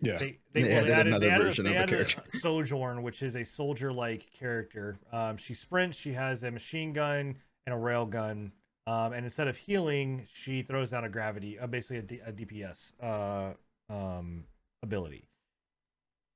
Yeah. they, they, They well, added another added, version they of the character. [laughs] Sojourn, which is a soldier-like character. Um, she sprints. She has a machine gun and a rail gun. Um, and instead of healing, she throws down a gravity, uh, basically a, D, a DPS uh, um, ability.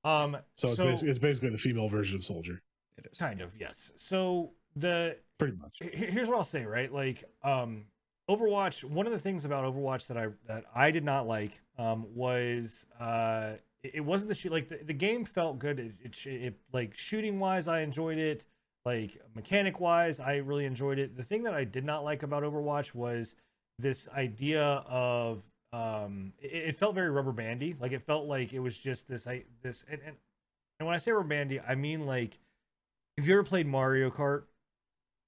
Um, So, it's, so basi- it's basically the female version of Soldier, It is. kind of yes. So the pretty much. Here's what I'll say, right? Like, um, Overwatch. One of the things about Overwatch that I that I did not like um, was uh, it, it wasn't the shoot. Like the, the game felt good. It, it, it like shooting wise, I enjoyed it. Like mechanic wise, I really enjoyed it. The thing that I did not like about Overwatch was this idea of um, it, it felt very rubber bandy. Like it felt like it was just this I this and, and and when I say rubber bandy, I mean like if you ever played Mario Kart,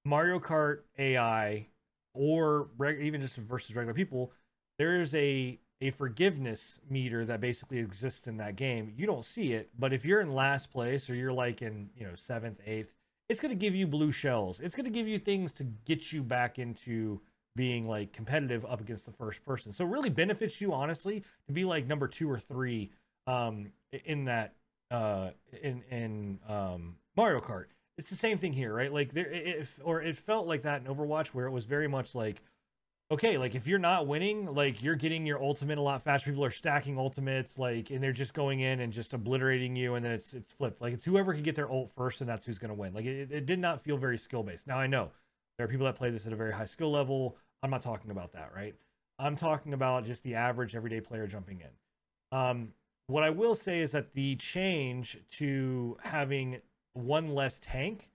Mario Kart AI, or reg- even just versus regular people, there is a a forgiveness meter that basically exists in that game. You don't see it, but if you're in last place or you're like in you know seventh, eighth, it's going to give you blue shells. It's going to give you things to get you back into being like competitive up against the first person. So it really benefits you honestly to be like number two or three um in that uh in in um Mario Kart. It's the same thing here, right? Like there if or it felt like that in Overwatch where it was very much like okay, like if you're not winning, like you're getting your ultimate a lot faster. People are stacking ultimates, like, and they're just going in and just obliterating you, and then it's it's flipped. Like it's whoever can get their ult first, and that's who's going to win. Like it, it did not feel very skill based. Now I know there are people that play this at a very high skill level. I'm not talking about that, right? I'm talking about just the average everyday player jumping in. Um, what I will say is that the change to having one less tank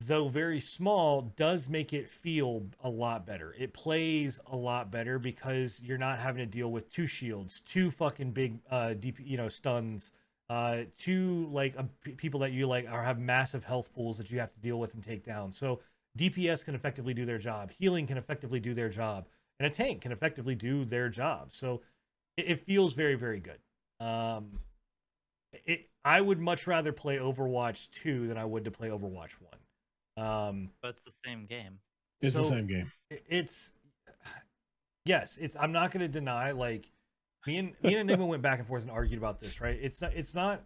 though very small, does make it feel a lot better. It plays a lot better because you're not having to deal with two shields, two fucking big uh deep, you know, stuns, uh two like uh, people that you like are have massive health pools that you have to deal with and take down. So DPS can effectively do their job, healing can effectively do their job, and a tank can effectively do their job. So it, it feels very very good. Um it I would much rather play Overwatch 2 than I would to play Overwatch 1. Um, But it's the same game. It's the same game. it's yes, it's. I'm not going to deny like me and me and Enigma went back and forth and argued about this. Right? It's not. It's not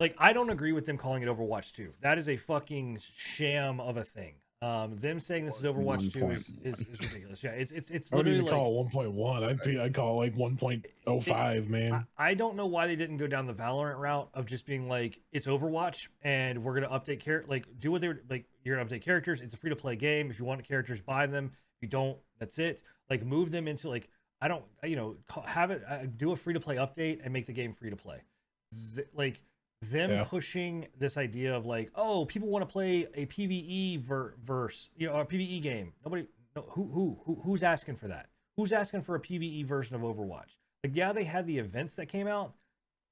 like I don't agree with them calling it Overwatch 2. That is a fucking sham of a thing. Um, them saying this is Well, it's Overwatch 2 is, is, is [laughs] ridiculous. Yeah, it's it's it's I wouldn't literally even like call it 1.1. I'd be, I'd call it like 1.05, man. I, I don't know why they didn't go down the Valorant route of just being like it's Overwatch and we're gonna update char- like do what they were like you're gonna update characters. It's a free to play game. If you want characters, buy them. If you don't, that's it. Like move them into like I don't you know have it uh, do a free to play update and make the game free to play. Th- like them Yeah. pushing this idea of like oh people want to play a PVE ver- verse you know a PVE game. Nobody no, who who who who's asking for that? Who's asking for a PVE version of Overwatch? Like yeah, they had the events that came out.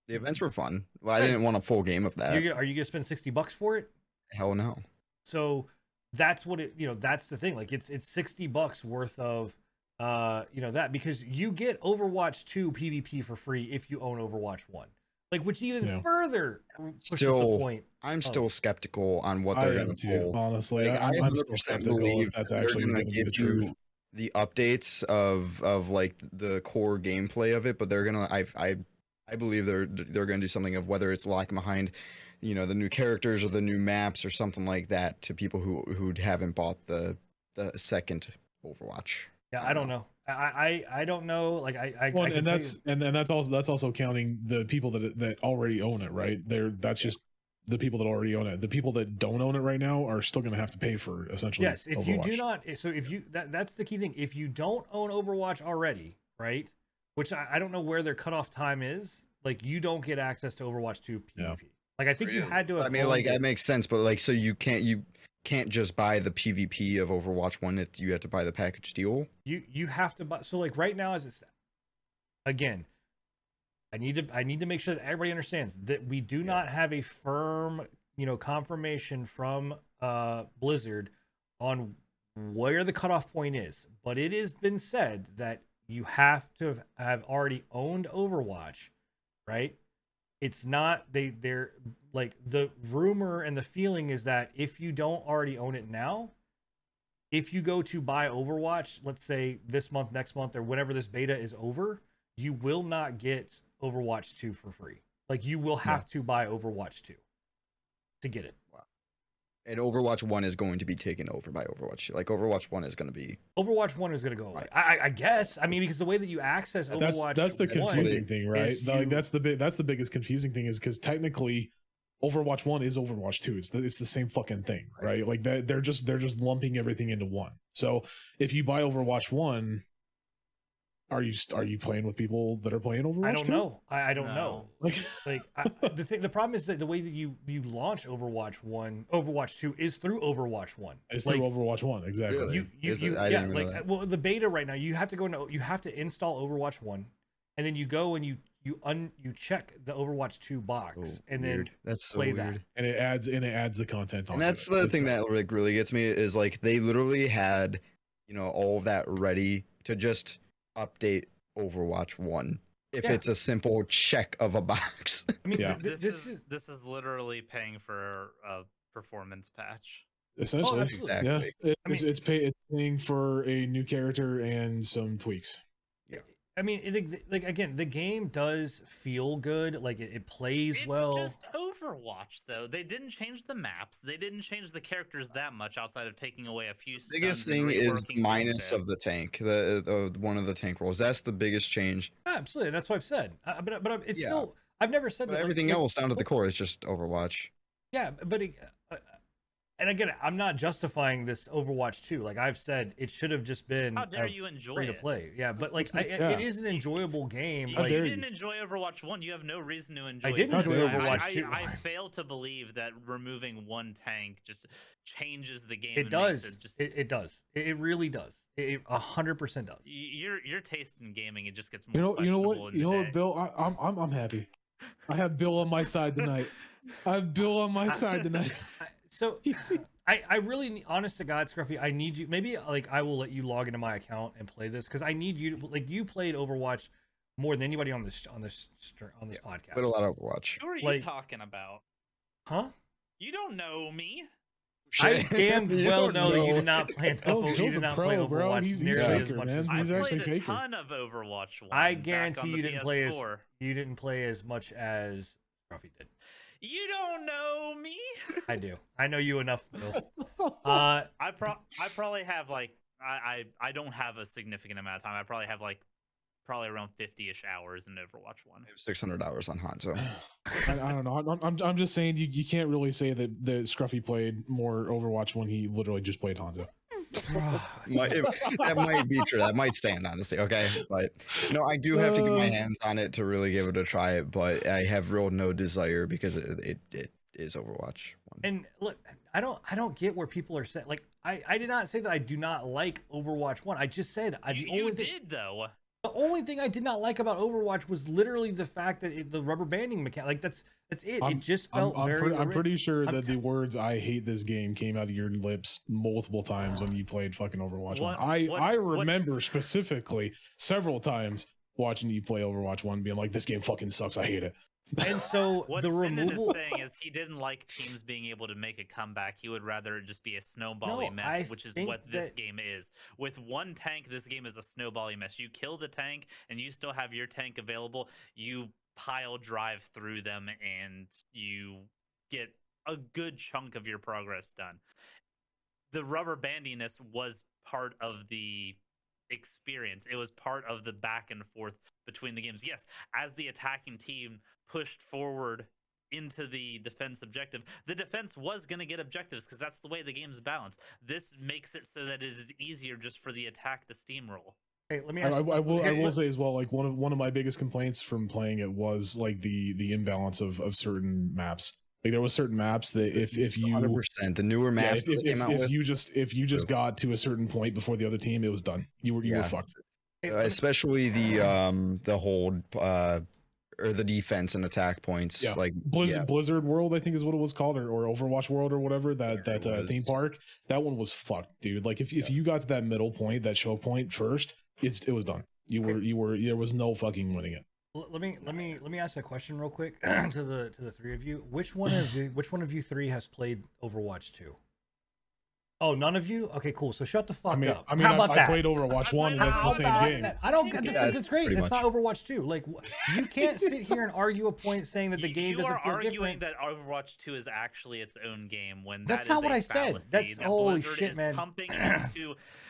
The events were fun. Well, I didn't want a full game of that. You're, are you gonna spend sixty bucks for it? Hell no. So that's what it. You know, that's the thing. Like it's it's sixty bucks worth of uh you know that because you get Overwatch two PvP for free if you own Overwatch one. Like which even Yeah. further pushes the Still, point. I'm still skeptical on what they're going to do. honestly. Like, I, I'm, I'm still skeptical believe if that's they're actually gonna going be the give you truth. The updates of of like the core gameplay of it, but they're gonna. I I I believe they're they're gonna do something of whether it's lacking behind, you know, the new characters or the new maps or something like that to people who who haven't bought the the second Overwatch. Yeah, I don't know. I I I don't know. Like I I, Well, I and that's you- and then that's also that's also counting the people that that already own it, right? They're that's just the people that already own it. The people that don't own it right now are still going to have to pay for essentially. yes. If you do not, so if you that that's the key thing. If you don't own Overwatch already, right? Which I, I don't know where their cutoff time is. Like you don't get access to Overwatch two PvP. Yeah. Like I think you had to. Have I mean, like it. that makes sense, but like, so you can't you can't just buy the PvP of Overwatch One. It you have to buy the package deal. you you have to buy so like right now as it's again i need to i need to make sure that everybody understands that we do Yeah. not have a firm you know confirmation from uh blizzard on where the cutoff point is but it has been said that you have to have- have already owned overwatch right it's not they they're like the rumor and the feeling is that if you don't already own it now if you go to buy Overwatch, let's say this month, next month, or whenever this beta is over, you will not get Overwatch 2 for free. Like you will have to buy Overwatch 2 to get it. And Overwatch One is going to be taken over by Overwatch. Like Overwatch One is going to be. Overwatch 1 is going to go away. I, I- I guess. I mean, because the way that you access that's Overwatch that's the 1 confusing thing, right? is Like that's the big that's the biggest confusing thing is because technically, Overwatch One is Overwatch Two. It's the it's the same fucking thing, Right. right? Like that they're just they're just lumping everything into one. So if you buy Overwatch One, are you are you playing with people that are playing Overwatch? I don't 2? know. I, I don't know. Like, [laughs] Like I, the thing, the problem is that the way that you you launch Overwatch One, Overwatch Two is through Overwatch One. it's like, through Overwatch One, exactly. Really? you you, Is it? you I yeah didn't even know like that. well the beta right now you have to go into you have to install overwatch 1 and then you go and you you un you check the overwatch 2 box Oh, and weird. that's so play weird. that. and it adds and it adds the content. And that's it. the It's- thing that like really gets me is like they literally had, you know, all of that ready to just update Overwatch One if Yeah. it's a simple check of a box. [laughs] i mean Yeah. th- th- This, this, is, is this is literally paying for a performance patch. essentially. Oh, absolutely. exactly. Yeah, it- I it's it's, pay, it's paying for a new character and some tweaks. I mean, it, like again, the game does feel good. Like it, it plays It's well. It's just Overwatch, though. They didn't change the maps. They didn't change the characters that much outside of taking away a few. biggest thing is the reworking minus of the tank, the, the one of the tank rolls. That's the biggest change. Absolutely, that's what I've said. Uh, but but it's Yeah. still. I've never said But that. everything like, else down to the core is just Overwatch. Yeah, but it, and again, I'm not justifying this Overwatch 2. Like I've said, it should have just been How dare a you enjoy free to it? play. Yeah, but like I, [laughs] Yeah. it is an enjoyable game. You, Like, you didn't enjoy Overwatch One. You have no reason to enjoy. I did it. enjoy I- Overwatch I, 2. I, I fail to believe that removing one tank just changes the game. it does. It It, just it, does. It, it really does. It hundred percent does. your your taste in gaming it just gets more You know, you know what, you know what. Bill. I, I'm, I'm, I'm happy. I have Bill on my side tonight. I have Bill on my side tonight. [laughs] [laughs] I- So [laughs] I, I really, need- honest to God, Scruffy, I need you. Maybe like I will let you log into my account and play this because I need you. To, like you played Overwatch more than anybody on this on this str- on this podcast. Played a lot of Overwatch. Who are you like- talking about? Huh? You don't know me. I [laughs] damn well don't know, that you did [laughs] not play enough. Bill's- Over, you did a not pro, play bro. Overwatch He's- he's nearly as faker, much man. as I He's I played a faker. ton of Overwatch One. I back on guarantee the you didn't play as you didn't play as much as Scruffy did. You don't know me. [laughs] I do. I know you enough, Bill. [laughs] Uh, I pro I probably have like I, I I don't have a significant amount of time. I probably have like probably around fifty ish hours in Overwatch One. I have 600 hours on Hanzo. [laughs] I, I don't know. I'm, I'm, I'm just saying you, you can't really say that that Scruffy played more Overwatch when he literally just played Hanzo. [sighs] Might- if- that might be true. That might stand, honestly. Okay, but no, I do have to get my Uh. hands on it to really give it a try. But I have real no desire because it it, it is Overwatch. One. and look, I don't, I don't get where people are saying. Like, I, I did not say that I do not like Overwatch One. I just said I, You, the you only thing, did though. The only thing I did not like about Overwatch was literally the fact that it, the rubber banding mechanic. Like that's that's it. I'm- it just I'm, felt I'm, very. pretty, I'm pretty sure I'm that t- the words "I hate this game" came out of your lips multiple times when you played fucking Overwatch What- One. I I remember specifically several times watching you play Overwatch One, being like, "This game fucking sucks. I hate it." And so [laughs] What the Sinan removal. is saying is he didn't like teams being able to make a comeback. He would rather just be a snowbally No, mess, I which is what this that- game is. With one tank, this game is a snowbally mess. You kill the tank and you still have your tank available. You pile drive through them and you get a good chunk of your progress done. The rubber bandiness was part of the experience. It was part of the back and forth between the games. Yes, as the attacking team pushed forward into the defense objective, the defense was going to get objectives because that's the way the game's balanced. This makes it so that it is easier just for the attack to steamroll. Hey, let me I, ask. I, I will I will say as well, like one of one of my biggest complaints from playing it was like the the imbalance of of certain maps. Like there was certain maps that if if you 100. percent The newer yeah, maps if, if, came if, out if with, you just if you just got to a certain point before the other team, it was done. You were you were fucked. hey, uh, let me- especially the [laughs] um the whole uh or the defense and attack points. Yeah. Like Blizzard, yeah, Blizzard World, I think is what it was called, or, or Overwatch World or whatever. That Whatever that uh, theme park, that one was fucked, dude. Like if if you got to that middle point, that choke point first, it's it was done. You were you were there was no fucking winning it. Let me let me let me ask a question real quick [clears throat] to the to the three of you. Which one of the which one of you three has played Overwatch 2? Oh, none of you? Okay, cool. So shut the fuck I mean, up. I mean, How I, about I that? played Overwatch I One, and played that's the same game. that? I don't. Same That's, game. that's great. It's That's not. Overwatch 2. Like you can't sit here and argue a point saying that the You- game you doesn't are feel arguing different. that Overwatch 2 is actually its own game when That's that not what a I said. That's- that holy Blizzard shit, is man. pumping into [clears throat]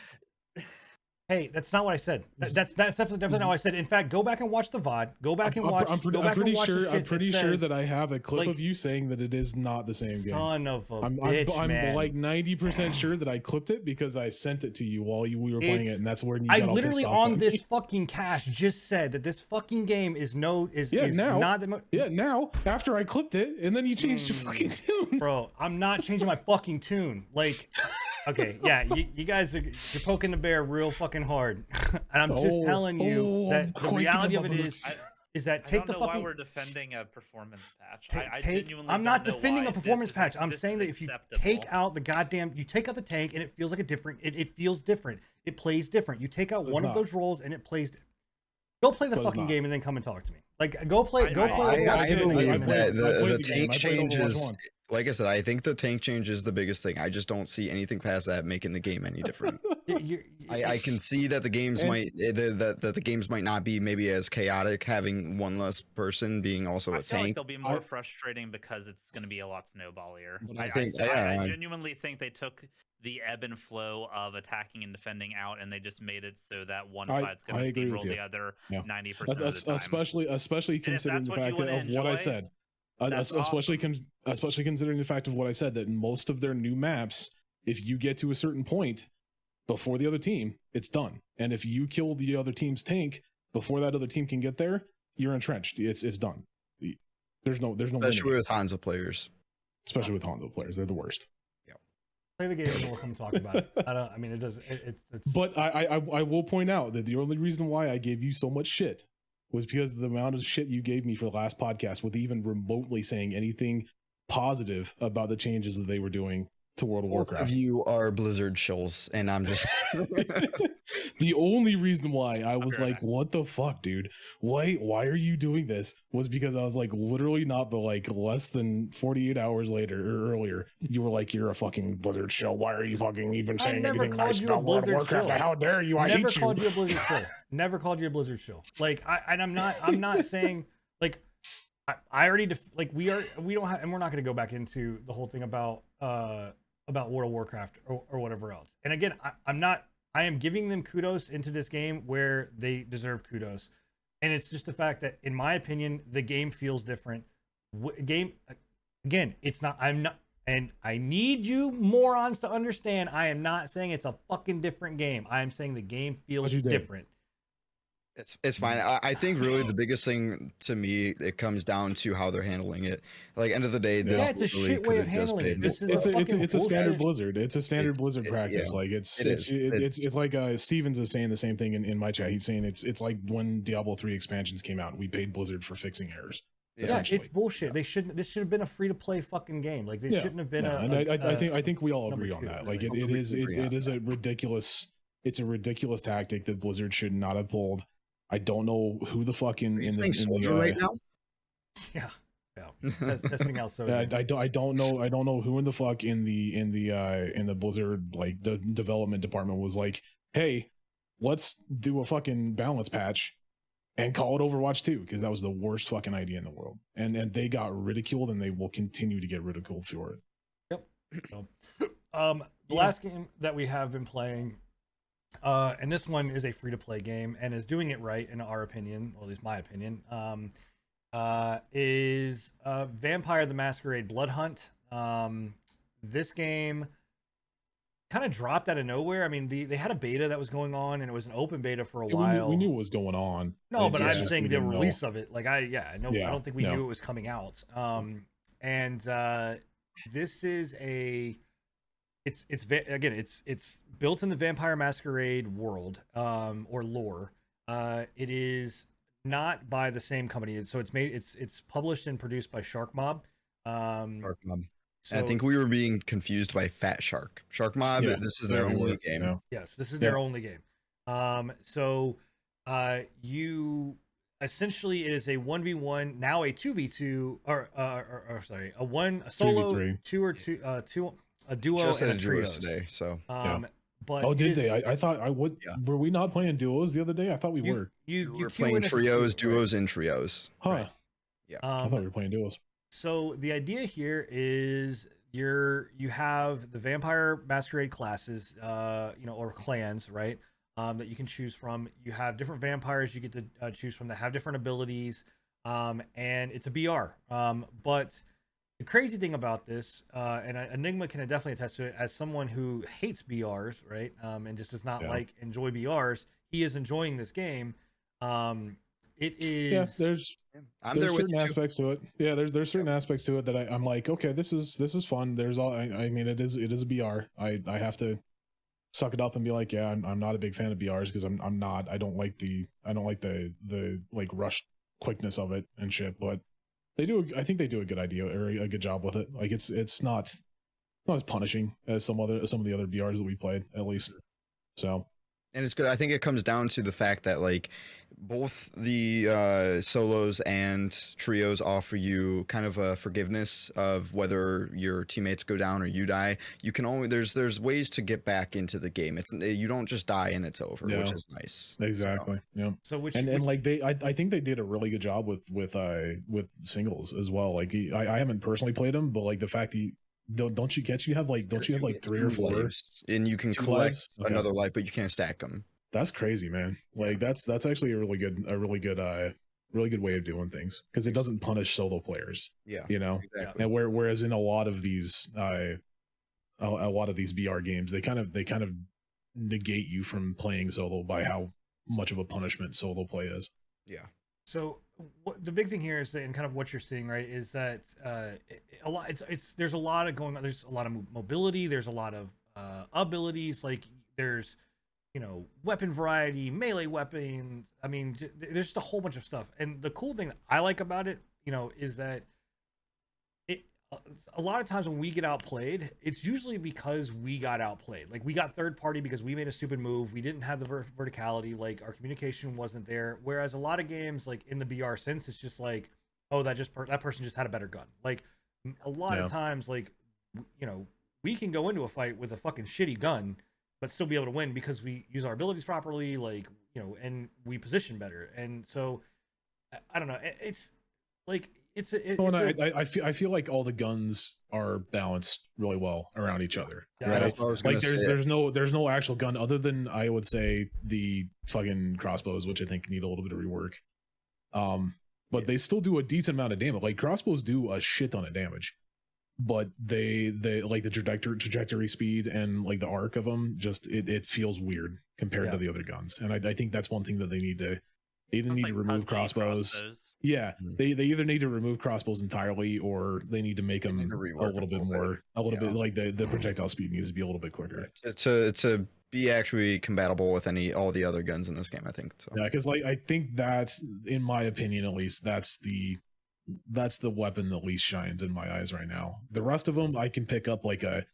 Hey, that's not what I said. That- That's that's definitely, definitely not what I said. In fact, go back and watch the VOD. Go back and I'm, watch. I'm pretty, go I'm pretty and watch sure. I'm pretty that sure says, that I have a clip like, of you saying that it is not the same game. Son of a I'm, I'm, bitch, I'm man. like 90% sure that I clipped it because I sent it to you while you, we were playing It's- it, and that's where you I got all literally on this fucking cast just said that this fucking game is no is, Yeah, is now. not the mo- Yeah, now after I clipped it, and then you changed your Mm. fucking tune. bro. I'm not changing my fucking tune. Like, okay, yeah, you, you guys are you're poking the bear real fucking hard, [laughs] and I'm just Oh, telling you oh, that I'm the reality of it is. is I- is that I take don't the know why we're defending a performance patch. Ta- I, I take, genuinely I'm not defending a performance this patch. is- I'm this saying that if you take out the goddamn, you take out the tank and it feels like a different. It, it feels different. It plays different. You take out It's one of those roles and it plays. Di- Go play the But fucking not. game and then come and talk to me. Like, go play. I- Go I- play. I, with I guys who- believe I played- that the, the the tank I changes. 1. Like I said, I think the tank change is the biggest thing. I just don't see anything past that making the game any different. [laughs] You- you- I, I can see that the games And- might eh, the, that that the games might not be maybe as chaotic having one less person being also I a feel like tank. they'll be more I- frustrating because it's going to be a lot snowballier. I, I think- I, yeah, I I- genuinely think they took the ebb and flow of attacking and defending out, and they just made it so that one I- side's going to agree with steamroll the other Yeah. ninety percent of the time. especially especially considering the fact that, wanna of what I said. Uh, that's especially awesome. con- especially considering the fact of what I said that most of their new maps, if you get to a certain point before the other team, it's done. And if you kill the other team's tank before that other team can get there, you're entrenched. It's it's done. There's no there's no winning especially it, with Hanzo players. especially with Hanzo players. They're the worst. Play the game and we'll come talk about it. I don't. I mean, it does. It, it's. It's. But I, I I- will point out that the only reason why I gave you so much shit was because the amount of shit you gave me for the last podcast with even remotely saying anything positive about the changes that they were doing to World of Both Warcraft. of you are Blizzard shills, and I'm just [laughs] the only reason why I was right like, "What the fuck, dude? Why why are you doing this?" was because I was like, literally not but like less than 48 hours later or earlier, you were like, "You're a fucking Blizzard shill. Why are you fucking even saying anything called nice about World of Warcraft? shill. How dare you? I never hate called you." you a Blizzard shill. [laughs] Never called you a Blizzard shill. Like, I and I'm not. I'm not [laughs] saying like. I, I already def- like we are we don't have and we're not going to go back into the whole thing about uh about World of Warcraft or, or whatever else. And again, I, I'm not. I am giving them kudos into this game where they deserve kudos, and it's just the fact that, in my opinion, the game feels different. W- game again, it's not. I'm not. And I need you morons to understand. I am not saying it's a fucking different game. I am saying the game feels different. It's it's fine. I, I think really the biggest thing to me it comes down to how they're handling it. Like end of the day, this Yeah, it's a shit way of handling it. been- This is it's a a, it's a, it's a standard blizzard it's a standard It's- blizzard it- practice yeah. like it's It it's it- it's It's- it's like uh stevens is saying the same thing in, in my chat he's saying it's it's like when diablo 3 expansions came out we paid blizzard for fixing errors Yeah. Yeah, it's bullshit. They shouldn't. This should have been a free to play fucking game. Like they Yeah, shouldn't have been Yeah, a. and I, I, I a- think i a- think we all number agree on two, that like it, I it think is we it, agree on it is a ridiculous it's a ridiculous tactic that blizzard should not have pulled i don't know who the fuck in, in the, in Soldier the uh, right now? Yeah, yeah. That's testing out so. [laughs] I, I don't. I don't know. I don't know who in the fuck in the in the uh in the Blizzard like the development department was like, hey, let's do a fucking balance patch and call it Overwatch 2 because that was the worst fucking idea in the world. And and they got ridiculed and they will continue to get ridiculed for it. Yep. [clears throat] Um, the Yeah. last game that we have been playing, uh, and this one is a free to play game and is doing it right in our opinion, or at least my opinion. Um, uh, is uh, Vampire the Masquerade Bloodhunt. Um, this game kind of dropped out of nowhere. I mean, the, they had a beta that was going on, and it was an open beta for a We knew, while. we knew what was going on. No, but I'm saying the didn't know. release of it. Like I, yeah, no, know. I don't think we no. knew it was coming out. Um, and uh, this is a, it's it's again, it's it's built in the Vampire Masquerade world, um, or lore. Uh, it is not by the same company, so it's made it's it's published and produced by Sharkmob. Um, Sharkmob. so, And I think we were being confused by Fat Shark. Sharkmob. Yeah, this is their Yeah, only were, game. yeah. Yes, this is Yeah. their only game. Um, so uh, you essentially it is a one v one now a two v two or, uh, or or sorry a one a solo 2v3. two or two uh two a duo Just and had a a duos trios. today, so Um, but Oh, did is- they? I, I thought I would. Yeah. Were we not playing duos the other day? I thought we you, were. you we you were playing in as a trios, duo, right? duos, and trios. Huh? Right. I Um, thought we were playing duos. so the idea here is you're you have the vampire masquerade classes uh you know or clans right um that you can choose from you have different vampires you get to uh, choose from that have different abilities um and it's a br um but the crazy thing about this uh and enigma can definitely attest to it as someone who hates brs right um and just does not Yeah. like enjoy brs he is enjoying this game um it is Yeah, there's I'm there's there with certain you. too. aspects to it. Yeah, there's there's certain aspects to it that I, I'm like, okay, this is this is fun. There's all I, I mean, it is it is a BR. I I have to suck it up and be like, yeah, I'm I'm not a big fan of BRs because I'm I'm not. I don't like the I don't like the the like rush quickness of it and shit. But they do. I think they do a good idea or a good job with it. Like it's it's not not as punishing as some other some of the other BRs that we played at least. So and it's good. I think it comes down to the fact that like both the uh, solos and trios offer you kind of a forgiveness of whether your teammates go down or you die. You can only there's there's ways to get back into the game. It's you don't just die and it's over, which is nice. Exactly. Yeah. So which and and like they I, I think they did a really good job with with uh with singles as well like I, I haven't personally played them but like the fact that you, don't don't you catch you have like don't you have like three or four lives, and you can two collect? Okay. another life, but you can't stack them. that's crazy man like that's that's actually a really good a really good uh really good way of doing things because it doesn't punish solo players Yeah, you know exactly. and where whereas in a lot of these uh a, a lot of these br games they kind of they kind of negate you from playing solo by how much of a punishment solo play is Yeah, So what, the big thing here is and kind of what you're seeing, right, is that uh, a lot. It's it's there's a lot of going on. There's a lot of mobility. There's a lot of uh, abilities. Like there's you know weapon variety, melee weapons. I mean, there's just a whole bunch of stuff. And the cool thing I like about it, you know, is that a lot of times when we get outplayed, it's usually because we got outplayed. Like we got third party because we made a stupid move. We didn't have the ver- verticality. Like our communication wasn't there. Whereas a lot of games, like in the BR sense, it's just like, oh, that just per- that person just had a better gun. Like a lot Yeah. of times, like w- you know, we can go into a fight with a fucking shitty gun, but still be able to win because we use our abilities properly. Like you know, and we position better. And so, I, I don't know. it- it's like it's a, it, Well, it's and a- I, I, I feel I feel like all the guns are balanced really well around each other. Yeah, right? that's what I Like there's say. there's no there's no actual gun other than I would say the fucking crossbows, which I think need a little bit of rework. Um, but they still do a decent amount of damage. Like crossbows do a shit ton of damage, but they they like the trajectory trajectory speed and like the arc of them just it, it feels weird compared to the other guns. And I, I think that's one thing that they need to they either Sounds need like to remove PUBG crossbows. Yeah, Mm. they they either need to remove crossbows entirely, or they need to make them to a little a bit little bit. more, a little Yeah. bit like the the projectile speed needs to be a little bit quicker. to, to to be actually compatible with any all the other guns in this game. I think so. Yeah, because like I think that, in my opinion, at least, that's the that's the weapon that least shines in my eyes right now. The rest of them, I can pick up like a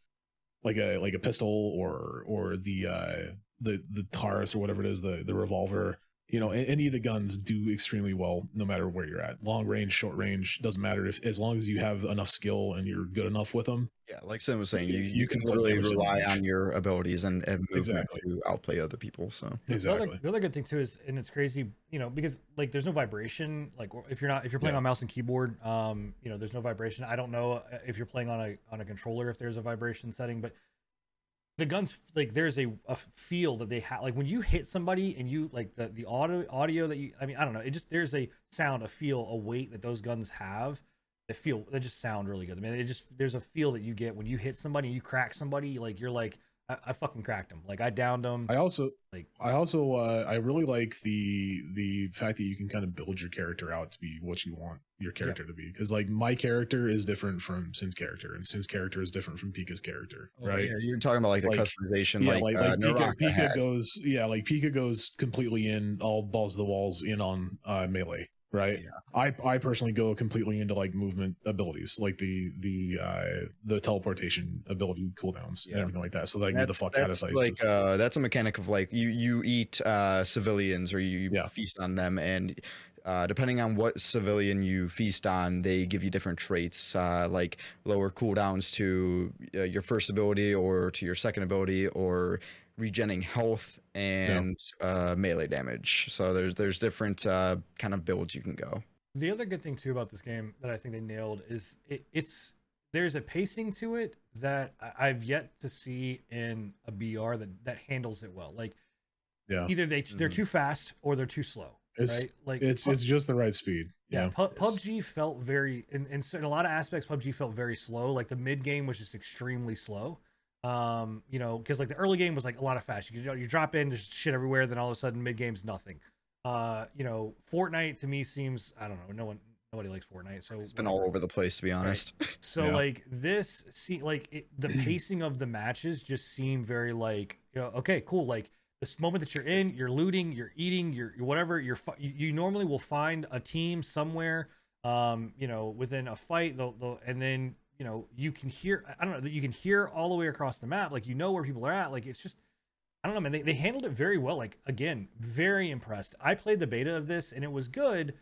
like a like a pistol or or the uh the the Taurus or whatever it is, the the revolver. You know, any of the guns do extremely well no matter where you're at. Long range, short range, doesn't matter if as long as you have enough skill and you're good enough with them. Yeah, like Sim was saying, you, You- you, you can can literally damage to the rely damage. on your abilities and, and movement Exactly. to outplay other people. So The Exactly. other, the other good thing too is, and it's crazy, you know, because like there's no vibration. Like if you're not if you're playing Yeah. on mouse and keyboard, um, you know, there's no vibration. I don't know uh, if you're playing on a on a controller if there's a vibration setting, but the guns like there's a, a feel that they have like when you hit somebody and you like the the audio audio that you I mean I don't know it just there's a sound a feel a weight that those guns have that feel they just sound really good I mean it just there's a feel that you get when you hit somebody you crack somebody like you're like I, I fucking cracked them like I downed them I also like I also uh, I really like the the fact that you can kind of build your character out to be what you want your character to be. Because like my character is different from Sin's character and Sin's character is different from Pika's character right? Yeah, you're talking about like the Like- customization, yeah like, like, uh, like Pika, Pika goes yeah like Pika goes completely in all balls to the walls in on uh, melee right Yeah. I I personally go completely into like movement abilities like the the uh the teleportation ability cooldowns and everything like that so that I can get the fuck out of that's sight like uh, that's a mechanic of like you you eat uh, civilians or you Yeah. feast on them, and uh, depending on what civilian you feast on, they give you different traits, uh, like lower cooldowns to uh, your first ability or to your second ability, or regenerating health and uh, melee damage. So there's there's different uh, kind of builds you can go. The other good thing too about this game that I think they nailed is it, it's there's a pacing to it that I- I've yet to see in a BR that that handles it well. Like yeah either they they're Mhm. too fast or they're too slow. It's- right? Like it's Pu- it's just the right speed yeah, yeah Pu- PUBG felt very in, in certain- a lot of aspects. PUBG felt very slow. Like the mid game was just extremely slow. Um, you know, because like the early game was like a lot of fast. You you drop in, there's shit everywhere. Then all of a sudden, mid game's nothing. Uh, you know, Fortnite to me seems I don't know. No one, nobody likes Fortnite. So It's been all over the place, to be honest. so Yeah. like this, see, like it, the [clears throat] pacing of the matches just seem very like you know, okay, cool. Like this moment that you're in, you're looting, you're eating, you're you're whatever. You're fi- you, you normally will find a team somewhere, um, you know, within a fight. They'll, they'll, and then you know you can hear. I don't know that you can hear all the way across the map. Like you know where people are at. Like it's just I don't know, man. They, they handled it very well. Like again, very impressed. I played the beta of this and it was good.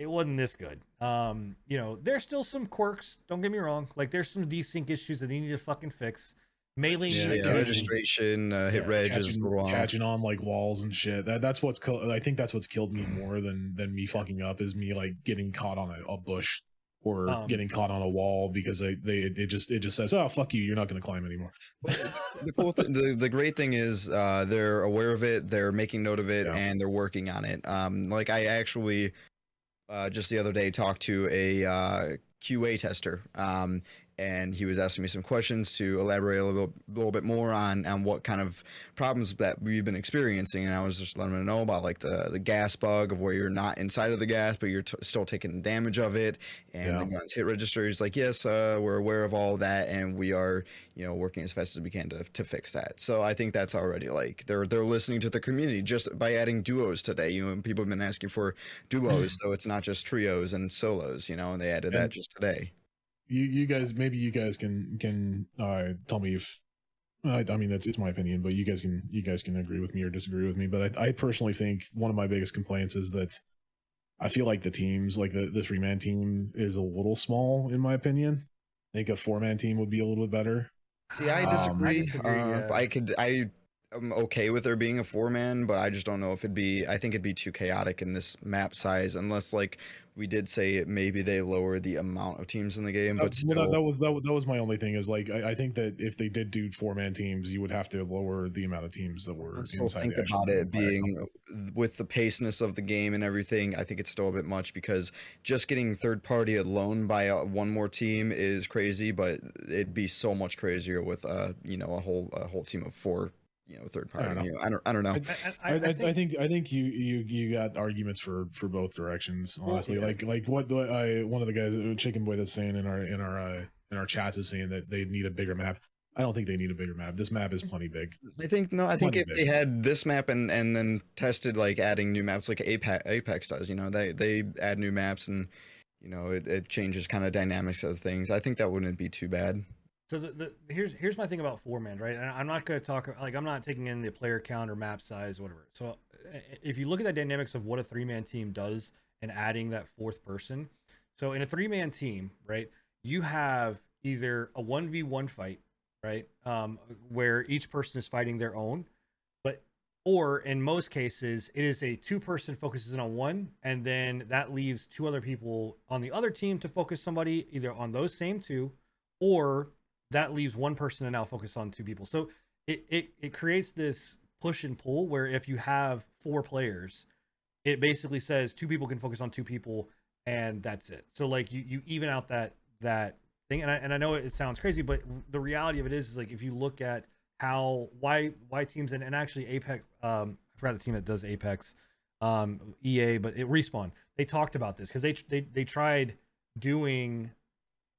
It wasn't this good. Um, you know, there's still some quirks. Don't get me wrong. Like there's some desync issues that they need to fucking fix. Melee Yeah, Yeah, to yeah, be- registration, uh, hit Yeah, reg catching, catching on like walls and shit. That that's what's kill- I think that's what's killed me more than than me fucking up is me like getting caught on a, a bush or Um, getting caught on a wall because they they it just it just says oh fuck you you're not going to climb anymore. the cool th- the, the great thing is uh, they're aware of it they're making note of it Yeah. and they're working on it um, like i actually uh, just the other day talked to a uh, qa tester um, and he was asking me some questions to elaborate a little, little bit more on on what kind of problems that we've been experiencing. And i was just letting him know about like the the gas bug of where you're not inside of the gas but you're t- still taking the damage of it. And the guns hit register. He's like yes uh, we're aware of all that and we are you know working as fast as we can to, to fix that. So i think that's already like they're they're listening to the community just by adding duos today. You know and people have been asking for duos so it's not just trios and solos you know and they added that just today You you guys maybe you guys can can uh, tell me if I, I mean that's it's my opinion, but you guys can you guys can agree with me or disagree with me. But I, I personally think one of my biggest complaints is that I feel like the teams like the the three man team is a little small in my opinion. I think a four man team would be a little bit better. see i Um, I disagree, disagree, uh, yeah. i could i am okay with there being a four man but i just don't know if it'd be i think it'd be too chaotic in this map size unless like we did say maybe they lower the amount of teams in the game but Uh, still well, that, that was that, was- that was my only thing is like I, I think that if they did do four man teams, you would have to lower the amount of teams that were I still think about it being with the paceness of the game and everything. I think it's still a bit much because just getting third party alone by uh, one more team is crazy, but it'd be so much crazier with uh you know a whole a whole team of four you know third I don't party. know. I don't I don't know. I, I, I, I think I think you you you got arguments for for both directions. Honestly, yeah. like like what do I one of the guys uh, Chicken Boy that's saying in our in our uh, in our chats is saying that they need a bigger map. I don't think they need a bigger map. This map is plenty big. I think no. I think Plenty if big. they had this map and and then tested like adding new maps like Apex Apex does, you know, they they add new maps and you know it, it changes kind of dynamics of things. I think that wouldn't be too bad. So the, the here's here's my thing about four man, right? And I'm not going to talk like I'm not taking in the player count or map size, whatever. So if you look at the dynamics of what a three man team does and adding that fourth person, so in a three man team, right, you have either a one v one fight, right, um, where each person is fighting their own, but or in most cases it is a two person focuses in on one and then that leaves two other people on the other team to focus somebody either on those same two or that leaves one person to now focus on two people. So it, it it creates this push and pull where if you have four players, it basically says two people can focus on two people and that's it. So like you you even out that that thing and I and I know it sounds crazy, but the reality of it is, is like if you look at how why why teams and, and actually Apex um I forgot the team that does Apex um EA but it respawn they talked about this because they they they tried doing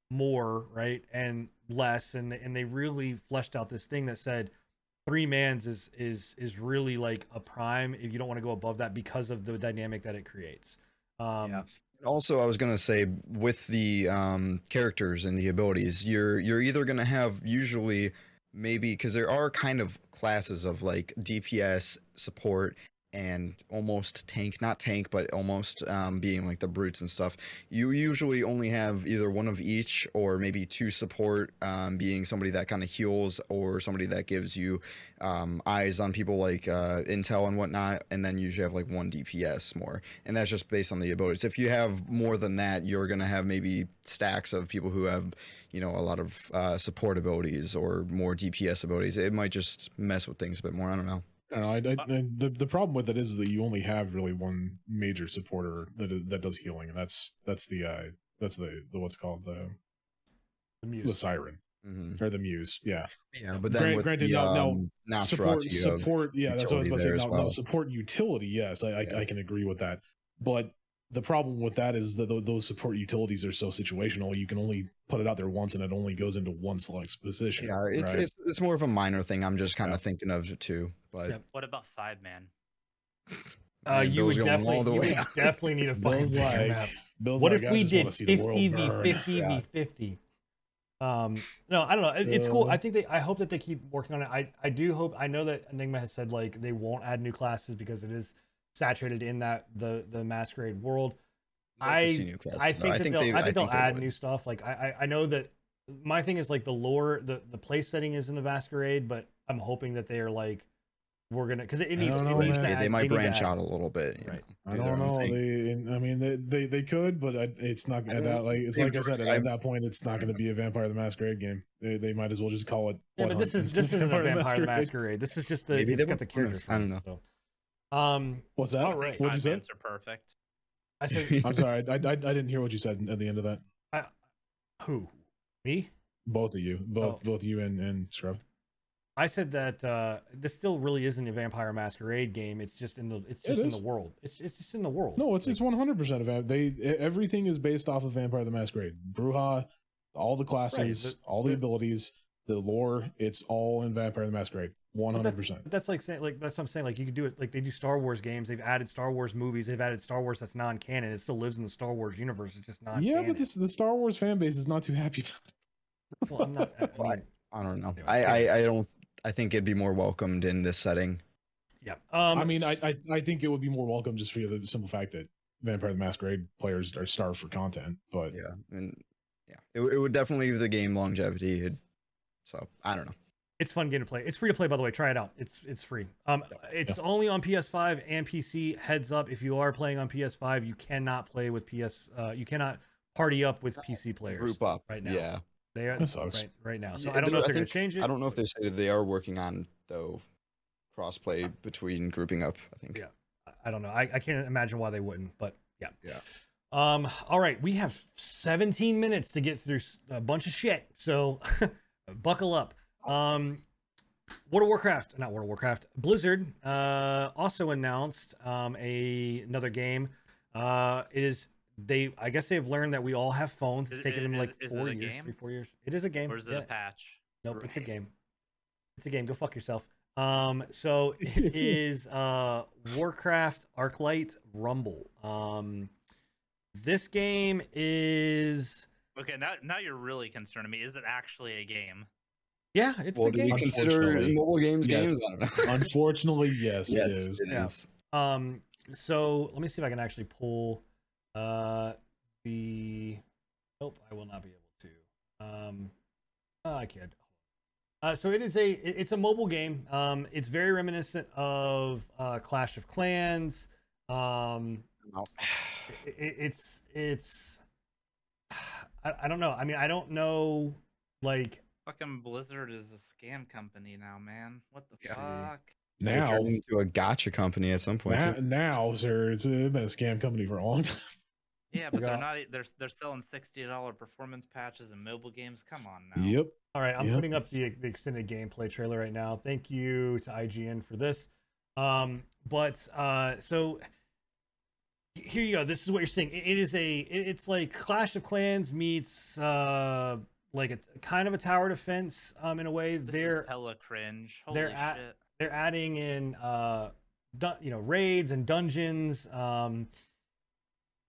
more right and less and and they really fleshed out this thing that said three mans is is is really like a prime if you don't want to go above that because of the dynamic that it creates um Yeah. Also, I was gonna say with the um, characters and the abilities, you're you're either gonna have usually maybe because there are kind of classes of like DPS support and almost tank, not tank, but almost um, being like the brutes and stuff. You usually only have either one of each or maybe two support, um, being somebody that kind of heals or somebody that gives you um, eyes on people like uh, intel and whatnot, and then usually have like one DPS more and that's just based on the abilities. If you have more than that, you're gonna have maybe stacks of people who have, you know, a lot of uh, support abilities or more DPS abilities. It might just mess with things a bit more. I don't know. I don't know. I, I, I- the the problem with it is that you only have really one major supporter that is- that does healing, and that's that's the uh that's the, the what's called the the the music siren hmm or the muse. Yeah, Yeah, but then Gran- with granted, the, now- now, um, Nosferatu, support support. Yeah, that's what I was utility about to say. there as Now, now support utility. Yes, I, I Yeah. I can agree with that. But the problem with that is that those support utilities are so situational. You can only put it out there once, and it only goes into one select position. yeah, it's, right? it's it's more of a minor thing. I'm just kind of Yeah. thinking of it too. But Yep. What about five man? uh man, you Bill's would definitely the you way would definitely need a [laughs] five Bill's player like, map Bill's what like, if we did 50 v 50 v 50 Um, no, I don't know. It, it's cool. I think they. I hope that they keep working on it. I I do hope. I know that Enigma has said like they won't add new classes because it is saturated in that the the masquerade world. I'd like to see I- new classes, I think that they'll. they- I think they'll they add would. new stuff. Like I, I I know that my thing is like the lore, the the place setting is in the masquerade, but I'm hoping that they are like we're gonna because it, it needs. don't It needs man. to Yeah, add, they might branch out a little bit. Right. know, I do their don't know. thing. They, I mean, they, they they could, but I, it's not at that. Like it's like I said, I- at that point, it's not going to be a Vampire the Masquerade game. They, they might as well just call it. Yeah, but this is instead this isn't a Vampire the Masquerade. Masquerade. This is just the Maybe it's they got the characters. I don't know So. Um, What's that? think right. What'd you five say? minutes are perfect. I said [laughs] I'm sorry, I, I I didn't hear what you said at the end of that. who me? Both of you, both Oh. both you and and Scrub. I said that uh, this still really isn't a Vampire Masquerade game. It's just in the it's It just in the world. It's it's just in the world. No, it's Like, it's 100 percent of. They everything is based off of Vampire the Masquerade. Brujah, all the classes, the- all the, the- abilities, the lore. It's all in Vampire the Masquerade. 100. percent that's like saying like that's what I'm saying. Like you could do it like they do Star Wars games. They've added Star Wars movies. They've added Star Wars that's non-canon. It still lives in the Star Wars universe. It's just not. Yeah, but this the Star Wars fan base is not too happy. about it. Well, I'm not. [laughs] I mean, I don't know. I. I I don't. I think it'd be more welcomed in this setting. yeah. Um, I mean, I I think it would be more welcome just for the simple fact that Vampire the Masquerade players are starved for content. But Yeah, and yeah, it, it would definitely give the game longevity. It, so I don't know. It's fun game to play. It's free to play, by the way. Try it out. It's it's free. Um, it's only on PS5 and PC. Heads up, if you are playing on PS5, you cannot play with PS. Uh, you cannot party up with PC players. Group up right now. Yeah, They are That sucks. right right now. So Yeah, I don't know if they're gonna change it. I don't know if they say that they are working on though crossplay between grouping up. I think. Yeah. I don't know. I, I can't imagine why they wouldn't, but yeah. Yeah. Um. All right, we have 17 minutes to get through a bunch of shit, so [laughs] buckle up. Um, World of Warcraft, not World of Warcraft. Blizzard uh also announced um a another game. Uh, it is they. I guess they've learned that we all have phones. It's Is- taken them like is four a years, game? three four years. It is a game. Or is it yeah. a patch? Nope, it's a game. It's a game. Go fuck yourself. Um, so [laughs] it is uh Warcraft Arclight Rumble. Um, this game is Okay, now now you're really concerning me. Is it actually a game? yeah, it's Well, the do game. consider mobile games yes. games? I don't know. unfortunately, yes, it yes, is. it Yeah. is. Um, so let me see if I can actually pull uh the. Nope, I will not be able to. Um, oh, I can't. Uh, so it is a it's a mobile game. Um, it's very reminiscent of uh, Clash of Clans. Um, No. [sighs] it, it- it's it's [sighs] I, I don't know. I mean, I don't know like Fucking Blizzard is a scam company now, man. What the Yeah. fuck? They Now, turned into a gacha company at some point. now, too. now, sir, it's been a scam company for a long [laughs] time. Yeah, but they're not. They're they're selling sixty dollar performance patches and mobile games. Come on now. Yep. All right, I'm Yep. putting up the, the extended gameplay trailer right now. Thank you to IGN for this. Um, but uh, so here you go. This is what you're seeing. It, it is a. it- it's like Clash of Clans meets uh, like a kind of a tower defense um, in a way. This they're is hella cringe. Holy they're at- shit. they're adding in uh dun- you know raids and dungeons um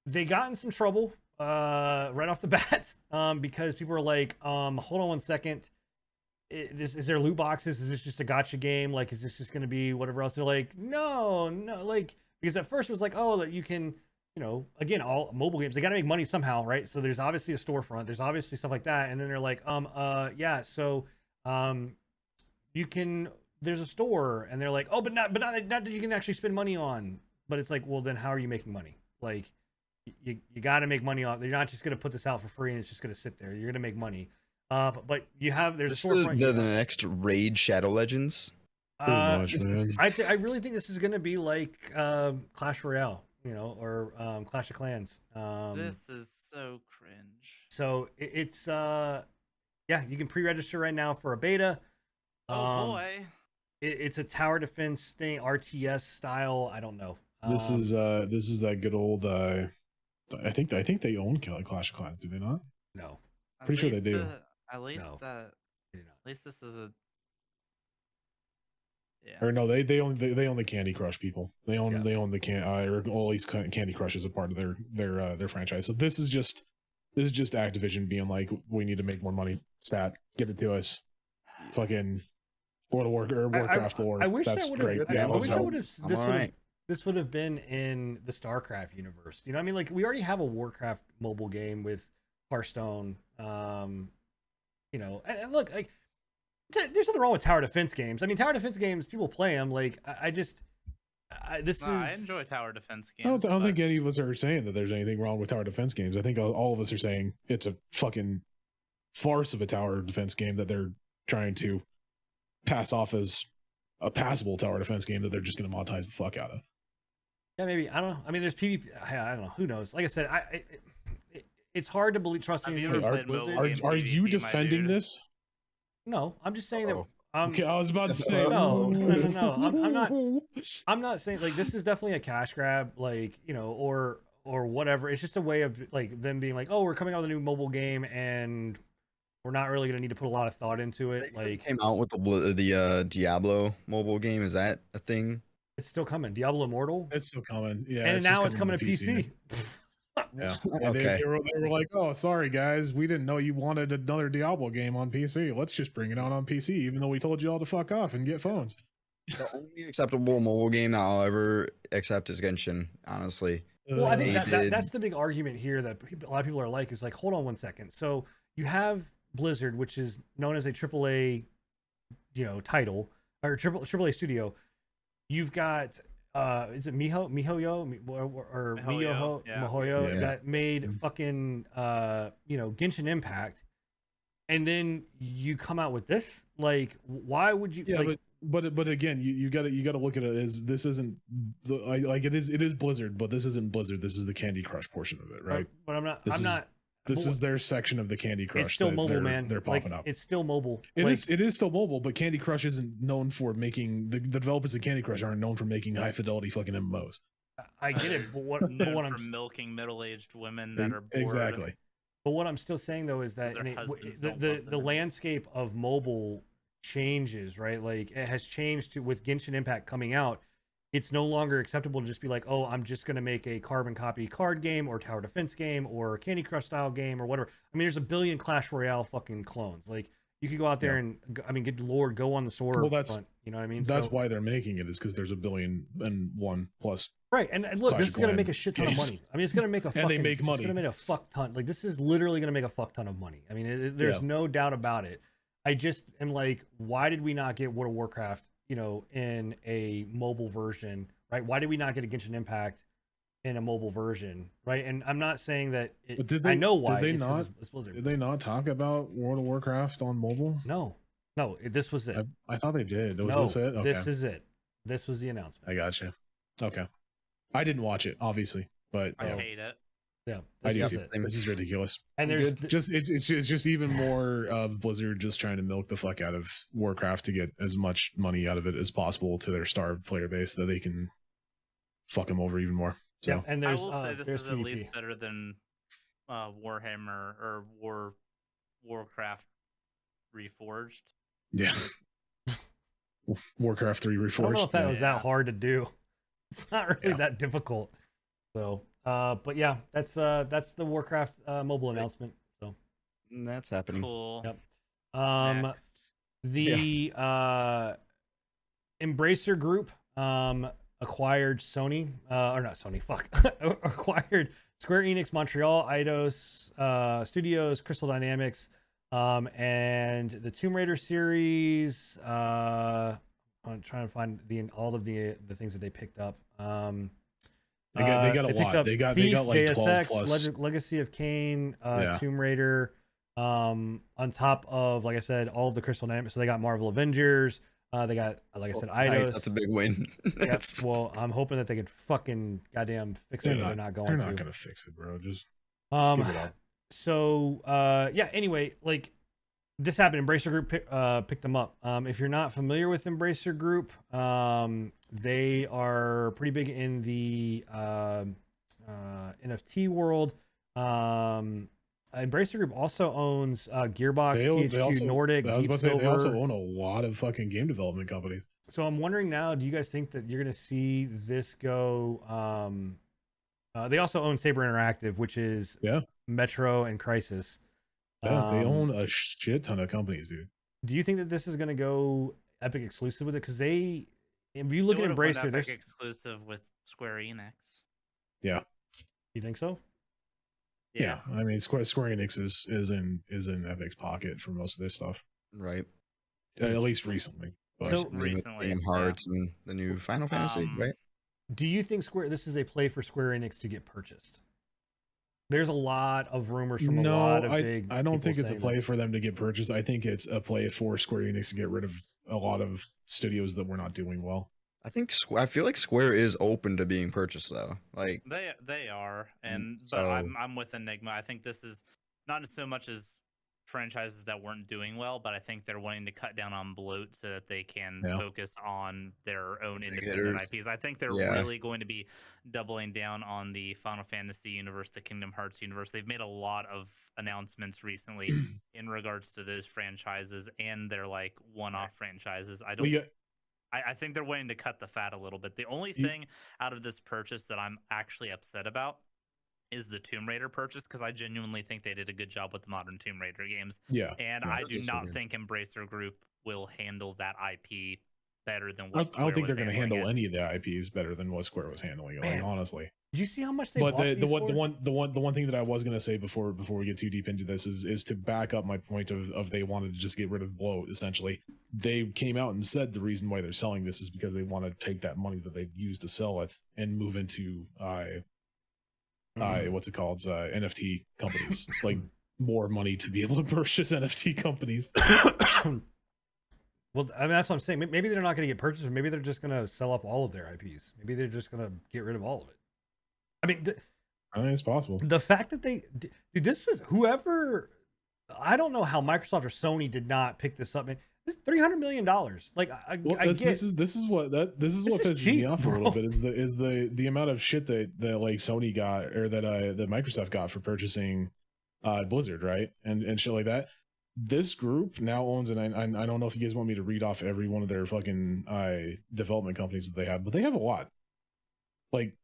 they got in some trouble uh right off the [laughs] bat um because people are like um hold on one second. I- this is there loot boxes? Is this just a gacha game? Like is this just going to be whatever else? They're like no no like because at first it was like oh that you can you know again all mobile games they got to make money somehow right? So there's obviously a storefront there's obviously stuff like that. And then they're like um uh yeah so um you can there's a store. And they're like oh but not but not, not that you can actually spend money on. But it's like well then how are you making money? Like you, you got to make money off you're not just going to put this out for free and it's just going to sit there you're going to make money uh but, but you have there's This the, the, the next raid Shadow Legends. Uh, much, man. is- I, th- I really think this is going to be like um, Clash Royale, you know, or um, Clash of Clans. Um, this is so cringe. so it, it's uh, yeah, you can pre-register right now for a beta. Oh Um, boy. it, it's a tower defense thing, RTS style. I don't know. This Um, is uh this is that good old uh I think I think they own Cla- Clash of Clans, do they not? no, At pretty sure they do. the- at least No. that. At least this is a. Yeah. Or no, they they own they, they own the Candy Crush people. They own Yeah. they own the can uh, or all these Candy Crush is a part of their their uh, their franchise. So this is just this is just Activision being like we need to make more money stat. give it to us. [sighs] Fucking World of War or I- I- Warcraft lore. I wish That's that would have. Yeah, I, let's wish I would have. This all would right. This would have been in the StarCraft universe. You know, what I mean, like we already have a Warcraft mobile game with Hearthstone. Um, you know, and, and look, like t- there's nothing wrong with tower defense games. I mean, tower defense games, people play them. Like I, I just, I, this is. I enjoy tower defense I games. don't, I don't but think any of us are saying that there's anything wrong with tower defense games. I think all, all of us are saying it's a fucking farce of a tower defense game that they're trying to pass off as a passable tower defense game that they're just going to monetize the fuck out of. Yeah, maybe I don't know. I mean, there's PvP. I, I don't know. Who knows? Like I said, I. It, it, it's hard to believe trusting. Have you ever Are, played Blizzard. mobile are, are you PvP, my defending this? No, I'm just saying Uh-oh. that. Um, okay, I was about to [laughs] say No, no, no, no. [laughs] I'm- I'm not- I'm not saying like this is definitely a cash grab, like you know, or or whatever. It's just a way of like them being like, oh, we're coming out with a new mobile game, and we're not really gonna need to put a lot of thought into it. Like came out with the Bl- the uh, Diablo mobile game. Is that a thing? It's still coming, Diablo Immortal, It's still coming. Yeah, and it's now just it's coming to PC. [laughs] Yeah. [laughs] Yeah, they, Okay. they, were, they were like, "Oh, sorry guys, we didn't know you wanted another Diablo game on PC. Let's just bring it out on PC, even though we told you all to fuck off and get phones." The only acceptable mobile game that I'll ever accept is Genshin. Honestly, Well, I think that, that that's the big argument here that a lot of people are like is like, hold on one second. So you have Blizzard, which is known as a AAA, you know, title or triple AAA studio. You've got uh, is it Miho Mihoyo Mi- or, or Mihoyo, Mihoyo yeah. Mihoyo Yeah. that made Mhm. fucking uh, you know, Genshin Impact, and then you come out with this. Like, why would you? Yeah, like, but but but again, you you got to you got to look at it as this isn't the like, like it is it is Blizzard, but this isn't Blizzard. This is the Candy Crush portion of it, right? But I'm not. This I'm is- not. This is their section of the Candy Crush. It's still mobile, they're, man. They're like, popping up. It's still mobile. It like, is- It is still mobile, but Candy Crush isn't known for making the, the developers of Candy Crush aren't known for making high fidelity fucking MMOs. I get it, but what, but what [laughs] I'm for milking middle-aged women that are bored. exactly. But what I'm still saying though is that their and it- the the, the landscape of mobile changes, right? Like it has changed to with Genshin Impact coming out. It's no longer acceptable to just be like, oh, I'm just going to make a carbon copy card game or tower defense game or Candy Crush style game or whatever. I mean, there's a billion Clash Royale fucking clones. Like you could go out there Yeah. and I mean, good lord, go on the store. Well, that's- front, you know what I mean. That's So- why they're making it is because there's a billion and one plus. Right, and, and look, Clash this is gonna make a shit ton of money. I mean, it's gonna make a fucking, [laughs] and they fucking, money. It's gonna make a fuck ton. Like this is literally gonna make a fuck ton of money. I mean, it, it- there's Yeah. no doubt about it. I just am like, why did we not get World of Warcraft, you know, in a mobile version, right? Why did we not get a Genshin Impact in a mobile version, right? And I'm not saying that it, But did I they- know did why. they not- it's- it's Did they not talk about World of Warcraft on mobile? No, no, this was it. I, I thought they did. Was no, this it? Okay. this is it. This was the announcement. I got you. Okay. I didn't watch it, obviously, but I yeah, hate it. Yeah, I this do is too. it. This is ridiculous. And there's Good. Just it's it's just, it's just even more of Blizzard just trying to milk the fuck out of Warcraft to get as much money out of it as possible to their starved player base that they can fuck them over even more. So yeah, and I there's will uh, say this there's is at least better than uh, Warhammer or War Warcraft Reforged. yeah. [laughs] Warcraft three Reforged. I don't know if that yeah. was that hard to do. [laughs] It's not really Yeah. that difficult. So, uh, but yeah, that's uh, that's the Warcraft uh, mobile announcement. So, That's happening. Cool. Yep. um, Next. the uh, Embracer Group um acquired Sony, uh, or not Sony, fuck, [laughs] acquired Square Enix Montreal, Eidos uh, Studios, Crystal Dynamics, um, and the Tomb Raider series. Uh, I'm trying to find the all of the the things that they picked up. Um, They got- they uh, got a picked lot. up They got- they got, like, Deus 12 Ex, plus. Leg- Legacy of Kain, uh, Yeah. Tomb Raider. Um, on top of like I said, all of the Crystal Dynamics. So they got Marvel Avengers. Uh, they got like I said, Nice, That's a big win. [laughs] Yep, That's- Well, I'm hoping that they can fucking goddamn fix it. They're but not, They're not going they're to. not gonna fix it, bro. Just Um, give it up. [sighs] so uh, yeah. Anyway, like this happened. Embracer Group pick, uh, picked them up. Um, if you're not familiar with Embracer Group, um, they are pretty big in the um uh, NFT world. Um, Embracer Group also owns uh, Gearbox, They, THQ they also, Nordic, I was Deep about to say they also own a lot of fucking game development companies. So I'm wondering now, do you guys think that you're going to see this go? Um, uh, they also own Saber Interactive, which is Yeah. Metro and Crysis. Yeah, they Um, own a shit ton of companies, dude. Do you think that this is going to go Epic exclusive with it? Because they, if you look at would've went Embracer, Epic there's. exclusive with Square Enix. Yeah. You think so? Yeah. I mean Square Square Enix is is in is in Epic's pocket for most of their stuff, Right. uh, at least recently. But So- The new Recently, Kingdom yeah. Hearts and the new Final Fantasy, Um, right? Do you think Square this is a play for Square Enix to get purchased? There's a lot of rumors from a lot of I, big. I don't think it's a play that- for them to get purchased. I think it's a play for Square Enix to get rid of a lot of studios that were not doing well. I think Squ- I feel like Square is open to being purchased though. Like They they are, mm, and so- but I'm I'm with Enigma. I think this is not so much as franchises that weren't doing well, but I think they're wanting to cut down on bloat so that they can Yeah. focus on their own independent. IPs. I think they're Yeah. really going to be doubling down on the Final Fantasy universe, the Kingdom Hearts universe. They've made a lot of announcements recently [clears throat] in regards to those franchises and their like one-off franchises. I don't got I, I think they're wanting to cut the fat a little bit. The only You- thing out of this purchase that I'm actually upset about is the Tomb Raider purchase because I genuinely think they did a good job with the modern Tomb Raider games, yeah. and Yeah, I I do think so, not think Embracer Group will handle that IP better than I what don't, I don't think they're going to handle it. any of the IPs better than what Square was handling. Like honestly, Did you see how much they but bought the, the one for? the one the one the one thing that I was going to say before before we get too deep into this is is to back up my point of of they wanted to just get rid of bloat. Essentially, they came out and said the reason why they're selling this is because they want to take that money that they've used to sell it and move into uh, uh what's it called uh, NFT companies [laughs] like more money to be able to [laughs] purchase NFT companies. well, I mean that's what I'm saying. Maybe they're not going to get purchased, or maybe they're just going to sell off all of their IPs. Maybe they're just going to get rid of all of it. I mean, th- I think it's possible. the fact that they, dude, this is whoever. I don't know how Microsoft or Sony did not pick this up. Man, three hundred million dollars. Like I, Well, I this, get. this is this is what that this is This what is pisses me off a little bit is the is the the amount of shit that that like Sony got or that uh that Microsoft got for purchasing uh Blizzard right and and shit like that. This group now owns and I I, I don't know if you guys want me to read off every one of their fucking uh development companies that they have, but they have a lot, like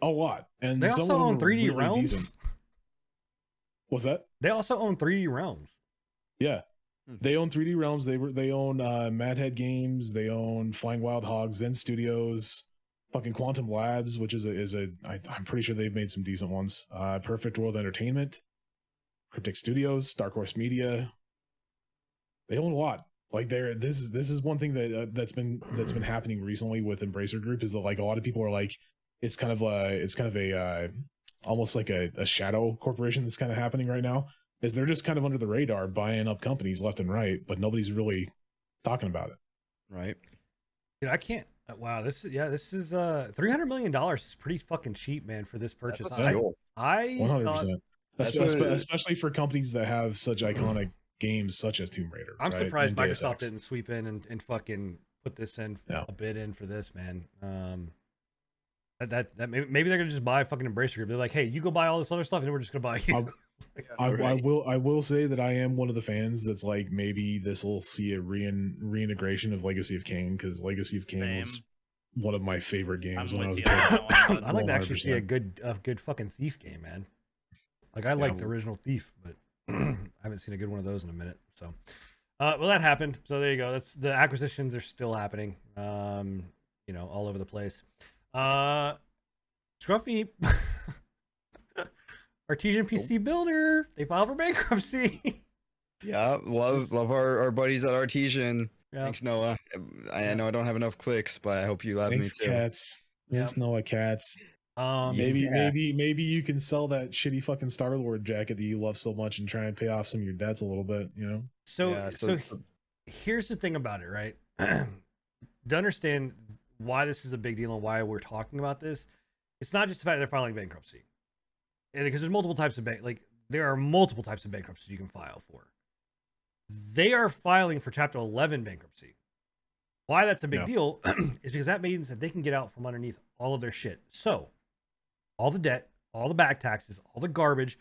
a lot. And they also own 3D really Realms. decent. What's that? They also own 3D Realms. Yeah. They own 3D Realms. They they own uh Madhead Games. They own Flying Wild Hogs, Zen Studios, fucking Quantum Labs, which is a is a I, I'm pretty sure they've made some decent ones. Uh Perfect World Entertainment, Cryptic Studios, Dark Horse Media. They own a lot. Like there, this is this is one thing that uh, that's been that's been happening recently with Embracer Group is that like a lot of people are like, it's kind of a it's kind of a uh, almost like a, a shadow corporation that's kind of happening right now is they're just kind of under the radar buying up companies left and right, but nobody's really talking about it. right. Dude, I can't. uh, Wow, this is yeah, this is uh three hundred million dollars is pretty fucking cheap, man, for this purchase. That's I, cool. I one hundred percent, That's what. Especially for companies that have such iconic games such as Tomb Raider. I'm right? surprised and Microsoft Ex. didn't sweep in and, and fucking put this in Yeah. a bid in for this, man. Um, that that, that maybe, maybe they're gonna just buy fucking Embracer Group. They're like, hey, you go buy all this other stuff, and we're just gonna buy you. I'll- I, I will. I will say that I am one of the fans that's like maybe this will see a rein, reintegration of Legacy of Kain because Legacy of Kain was one of my favorite games I'm when I was a you kid. that one, bud. I'd like to actually see a good a good fucking thief game, man. Like I like the original Thief, but [clears throat] I haven't seen a good one of those in a minute. So, uh, well, that happened. So there you go. That's the acquisitions are still happening. Um, you know, all over the place. Uh, Scruffy, [laughs] Artesian PC Builder, they filed for bankruptcy. [laughs] Yeah, love love our, our buddies at Artesian. yeah. Thanks, Noah. I, I know I don't have enough clicks, but I hope you love Thanks, me too. cats. Thanks, Noah Katz. Um, Maybe, Yeah. maybe, maybe you can sell that shitty fucking Star Lord jacket that you love so much and try and pay off some of your debts a little bit. You know, So, Yeah, so, so- here's the thing about it, right? [clears throat] to understand why this is a big deal and why we're talking about this, it's not just the fact that they're filing bankruptcy, and because there's multiple types of bank, like there are multiple types of bankruptcies you can file for. They are filing for Chapter 11 bankruptcy. Why that's a big Yeah. deal [clears throat] is because that means that they can get out from underneath all of their shit. So, all the debt, all the back taxes, all the garbage.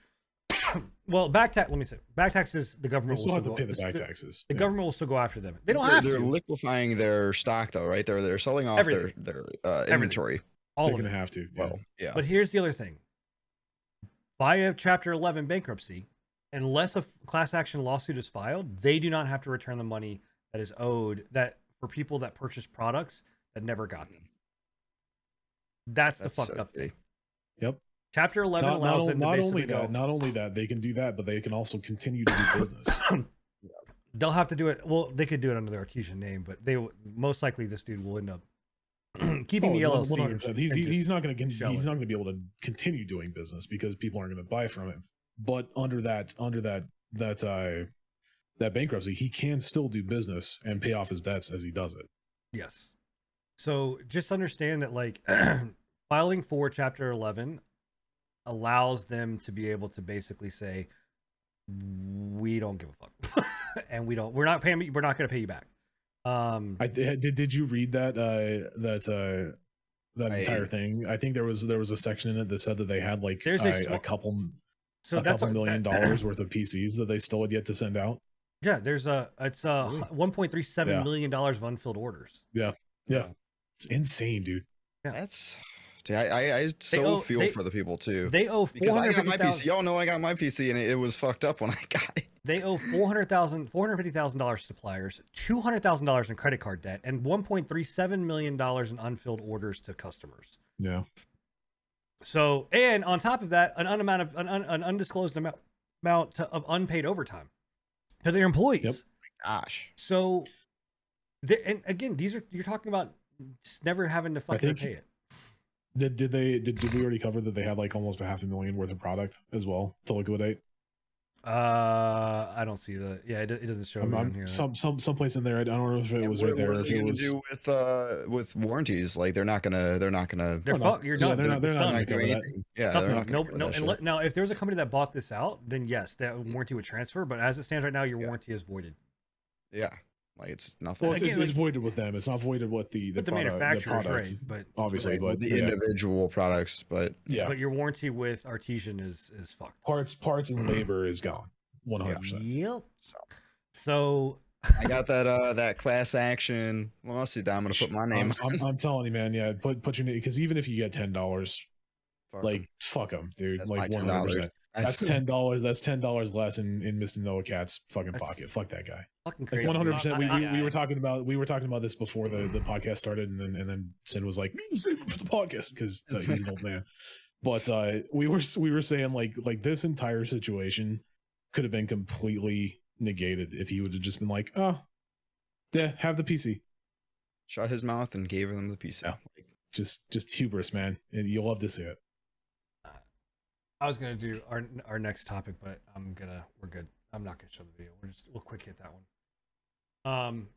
[clears throat] well, back tax. Let me say, back taxes. The they government still will have to go- pay the back the- taxes. the Yeah. government will still go after them. They don't they're, have they're to. liquefying their stock though, right? They're they're selling off Everything. their their uh, inventory. all They're of gonna it. have to. Yeah. Well, yeah. But here's the other thing: via Chapter 11 bankruptcy, unless a f- class action lawsuit is filed, they do not have to return the money that is owed that for people that purchase products that never got them. That's, That's the fucked so up thing. Yep. Chapter 11 Not, not, allows on- them not basically only go, that, not only that, they can do that, but they can also continue to do [coughs] business. they'll have to do it. Well, they could do it under their Artesian name, but they most likely this dude will end up [clears throat] keeping the Oh, LLC. and- 100%. He's, and he- just- he's not going to he's not going to be able to continue doing business because people aren't going to buy from him. But under that under that that uh that bankruptcy, he can still do business and pay off his debts as he does it. Yes. So just understand that like [clears throat] filing for chapter 11 allows them to be able to basically say we don't give a fuck. [laughs] and we don't we're not paying we're not going to pay you back. Um I did. Did you read that? Uh, that uh, that I- entire thing. I think there was there was a section in it that said that they had like There's a, a a, couple so a that's couple what- million that- dollars [clears throat] worth of PCs that they still had yet to send out. Yeah, there's a it's a Really? 1.37 Yeah. million dollars of unfilled orders. Yeah, yeah, it's insane, dude. Yeah. That's. Dude, I, I, I so owe- feel they- for the people too. They owe because I got my PC. 450,000 Y'all know I got my PC and it, it was fucked up when I got it. They owe four hundred thousand, four hundred fifty thousand dollars to suppliers, two hundred thousand dollars in credit card debt, and one point three seven million dollars in unfilled orders to customers. Yeah, So, and on top of that, an un- amount of an, un- an undisclosed amount amount to, of unpaid overtime to their employees. Yep. Gosh. So, the- and again, these are you're talking about just never having to fucking think- pay it. Did did they did, did we already cover that they had like almost a half a million worth of product as well to liquidate? Uh, I don't see the. Yeah, it, it doesn't show I'm, I'm- here. some some someplace in there. I don't know if it Yeah, was right there. What are if they it gonna was. do with uh with warranties? Like they're not gonna they're not gonna they're Oh, no. fuck. You're Yeah, done. they're not- they're It's not done. gonna do cover anything. Yeah, Nothing. they're not no, gonna cover no. that unle- now, if there was a company that bought this out, then yes, that warranty would transfer. But as it stands right now, your Yeah. warranty is voided. Yeah, like it's nothing. Well, it's, it's, Again, it's voided with them. It's not voided with the the, But the product, manufacturer's product, right, but obviously. Right, But the yeah, individual products, but yeah, but your warranty with Artesian is is fucked. parts parts and [clears throat] labor is gone. One hundred percent. Yep. so So I got that uh that class action lawsuit that I'm gonna put my name I'm, I'm, I'm telling you, man. Yeah, put put your name because even if you get ten dollars, on. like fuck them, dude. That's my like one $10. hundred percent. That's That's ten dollars. That's ten dollars less in in Mr. Noah Katz fucking pocket. Fuck that guy. fucking crazy. one hundred percent. We I- we- we I- [laughs] were talking about we were talking about this before the the podcast started, and then and then Sin was like, save it for the podcast because uh, he's an old man. [laughs] But uh, we were we were saying like like this entire situation could have been completely negated if he would have just been like, oh, yeah, have the PC. shut his mouth and gave them the PC. Yeah. Like, Just just hubris, man, and you'll love to see it. I was gonna do our our next topic, but I'm gonna we're good. I'm not gonna show the video. We're just we'll quick hit that one. Um,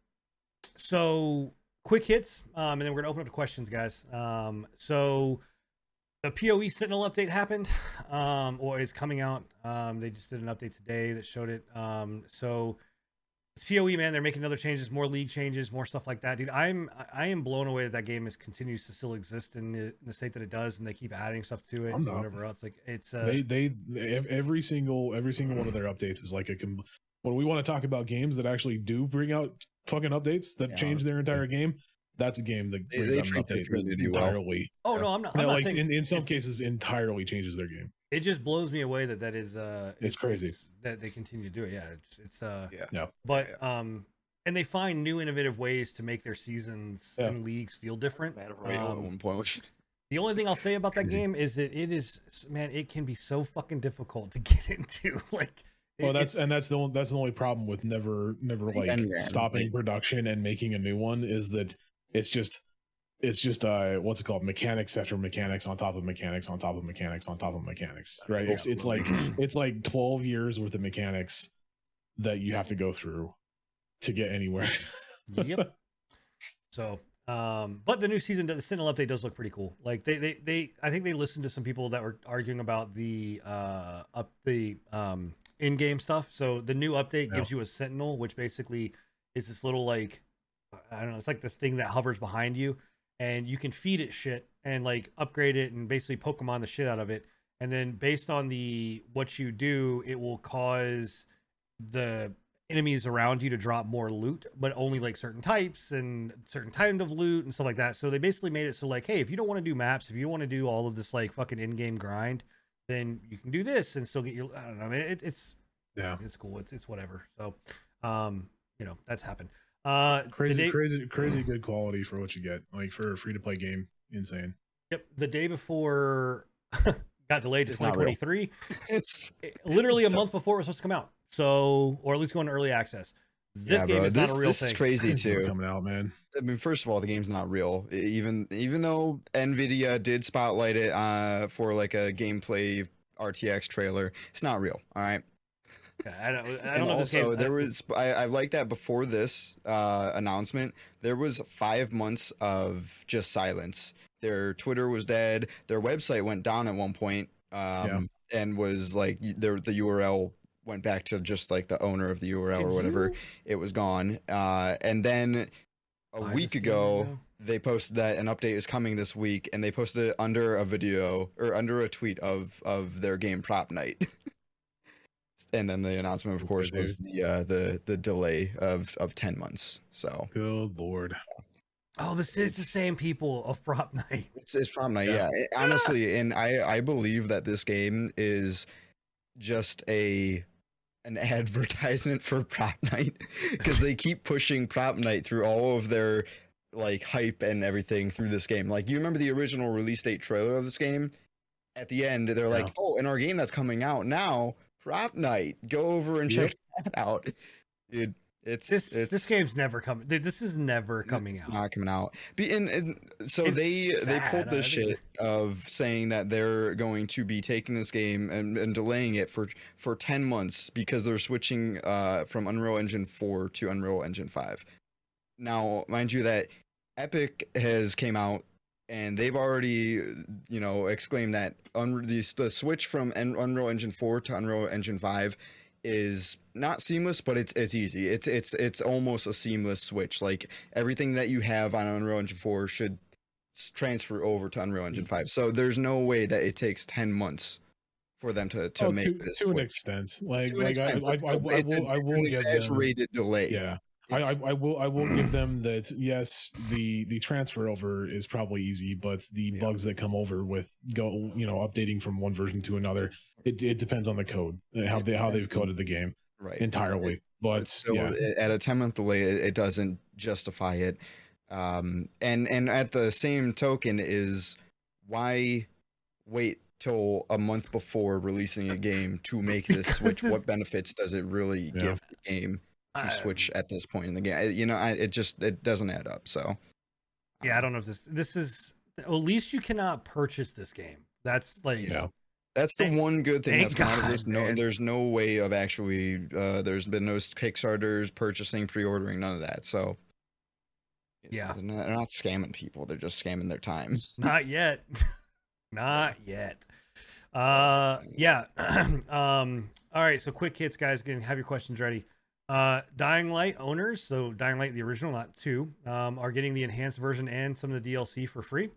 so quick hits, um, and then we're gonna open up to questions, guys. Um, so the PoE Sentinel update happened, um, or is coming out. Um, they just did an update today that showed it. Um, so it's PoE, man. They're making other changes, more league changes, more stuff like that, dude. I'm I am blown away that that game is continues to still exist in the, in the state that it does, and they keep adding stuff to it I'm and not. whatever else. Like it's uh, they they ev- every single every single one of their updates is like a com- when we want to talk about games that actually do bring out fucking updates that Yeah, change their entire game that's a game that They- brings they out an treat their update that community well. entirely Oh no, I'm not. I'm no, not like saying, in, in some cases entirely changes their game it just blows me away that that is uh It's crazy. that they continue to do it. Yeah, it's, it's uh Yeah. Yeah. But um and they find new innovative ways to make their seasons Yeah. and leagues feel different. Battle Royale at Um, one point. Which, [laughs] the only thing I'll say about that Crazy. game is that it is man, it can be so fucking difficult to [laughs] get into. like well that's it's- and that's the only, that's the only problem with never never like stopping production and making a new one is that it's just it's just uh what's it called mechanics after mechanics on top of mechanics on top of mechanics on top of mechanics right it's it's like [clears throat] it's like 12 years worth of mechanics that you have to go through to get anywhere [laughs] yep. So, um, but the new season, the Sentinel update does look pretty cool. Like they, they, they, I think they listened to some people that were arguing about the, uh, up the, um, in-game stuff. So the new update Yeah. gives you a Sentinel, which basically is this little like, I don't know, it's like this thing that hovers behind you, and you can feed it shit and like upgrade it and basically Pokemon the shit out of it. And then based on the what you do, it will cause the enemies around you to drop more loot, but only like certain types and certain kind of loot and stuff like that. So they basically made it so like, hey, if you don't want to do maps, if you want to do all of this like fucking in-game grind, then you can do this and still get your. I don't know. I mean, it, it's Yeah. it's cool. It's it's whatever. So, um, you know, that's happened. Uh, Crazy, day- crazy, crazy good quality for what you get. Like for a free to play game, insane. Yep, the day before [laughs] got delayed to It's not real. 2023. [laughs] It's Literally a So- month before it was supposed to come out. So, or at least go into early access. This yeah, game bro. is this, not a real this thing. is crazy too. coming out, man. I mean, first of all, the game's not real. Even even though Nvidia did spotlight it uh, for like a gameplay RTX trailer, it's not real. All right. Okay, I don't, I and don't know if also, game. there was I, I like that before this uh, announcement, there was five months of just silence. Their Twitter was dead. Their website went down at one point, um, and was like y- their the URL went back to just like the owner of the URL Can or whatever. you- It was gone. Uh, and then a week ago, they posted that an update is coming this week, and they posted it under a video or under a tweet of of their game prop night. [laughs] and then the announcement, of Okay, course, was the uh, the the delay of of ten months. So Good lord. Oh, this is the same people of Prop [laughs] Night. it's it's prom night, Yeah. yeah. It- honestly, and I I believe that this game is just a an [laughs] advertisement for prop night because they keep pushing prop night through all of their like hype and everything through this game. Like you remember the original release date trailer of this game? At the end, they're like, "Oh, in our game that's coming out now, prop night. Go over and check [laughs] that out." Dude, it's This it's this game's never coming. dude, This is never coming it's out. Not coming out. Be, and, and so It's they they pulled this shit of saying that they're going to be taking this game and, and delaying it for for ten months because they're switching uh, from Unreal Engine four to Unreal Engine five. Now, mind you, that Epic has came out and they've already you know exclaimed that un- the, the switch from En- Unreal Engine four to Unreal Engine five is not seamless, but it's it's easy. It's it's it's almost a seamless switch. Like everything that you have on Unreal Engine 4 should transfer over to Unreal Engine 5. So there's no way that it takes 10 months for them to to Oh, make to, this to an extent. Like, like I, extent, I, I, I, I will, I will give them. delay. Yeah, I, I, I will, I will give them that. Yes, the the transfer over is probably easy, but the Yeah. bugs that come over with go, you know, updating from one version to another, it, it depends on the code, uh, how they how they've coded the game right entirely. But so yeah, at a 10 month delay it, doesn't justify it um and and at the same token is why wait till a month before releasing a game to make this [laughs] switch what benefits does it really Yeah. give the game to switch at this point in the game you know I, it just it doesn't add up so Yeah, I don't know if this this is at least you cannot purchase this game. That's like yeah, That's the Thank- one good thing that's come out of this. No, man. there's no way of actually. Uh, there's been no Kickstarters, purchasing, pre-ordering, none of that. So, Yeah. they're not, they're not scamming people. They're just scamming their time. [laughs] Not yet. [laughs] Not yet. Uh yeah. [clears throat] um all right, so quick hits guys, again, have your questions ready. Uh Dying Light owners, so Dying Light the original, not 2, um are getting the enhanced version and some of the DLC for free.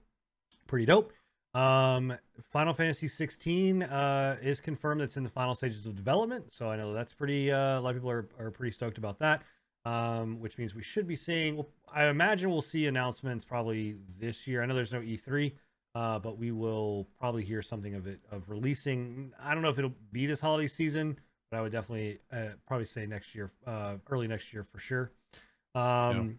Pretty dope. Um Final Fantasy 16 uh is confirmed that's in the final stages of development, so I know that's pretty uh a lot of people are are pretty stoked about that. Um which means we should be seeing well, I imagine we'll see announcements probably this year. I know there's no E3 uh, but we will probably hear something of it of releasing. I don't know if it'll be this holiday season, but I would definitely uh, probably say next year, uh, early next year for sure. Um, Yep.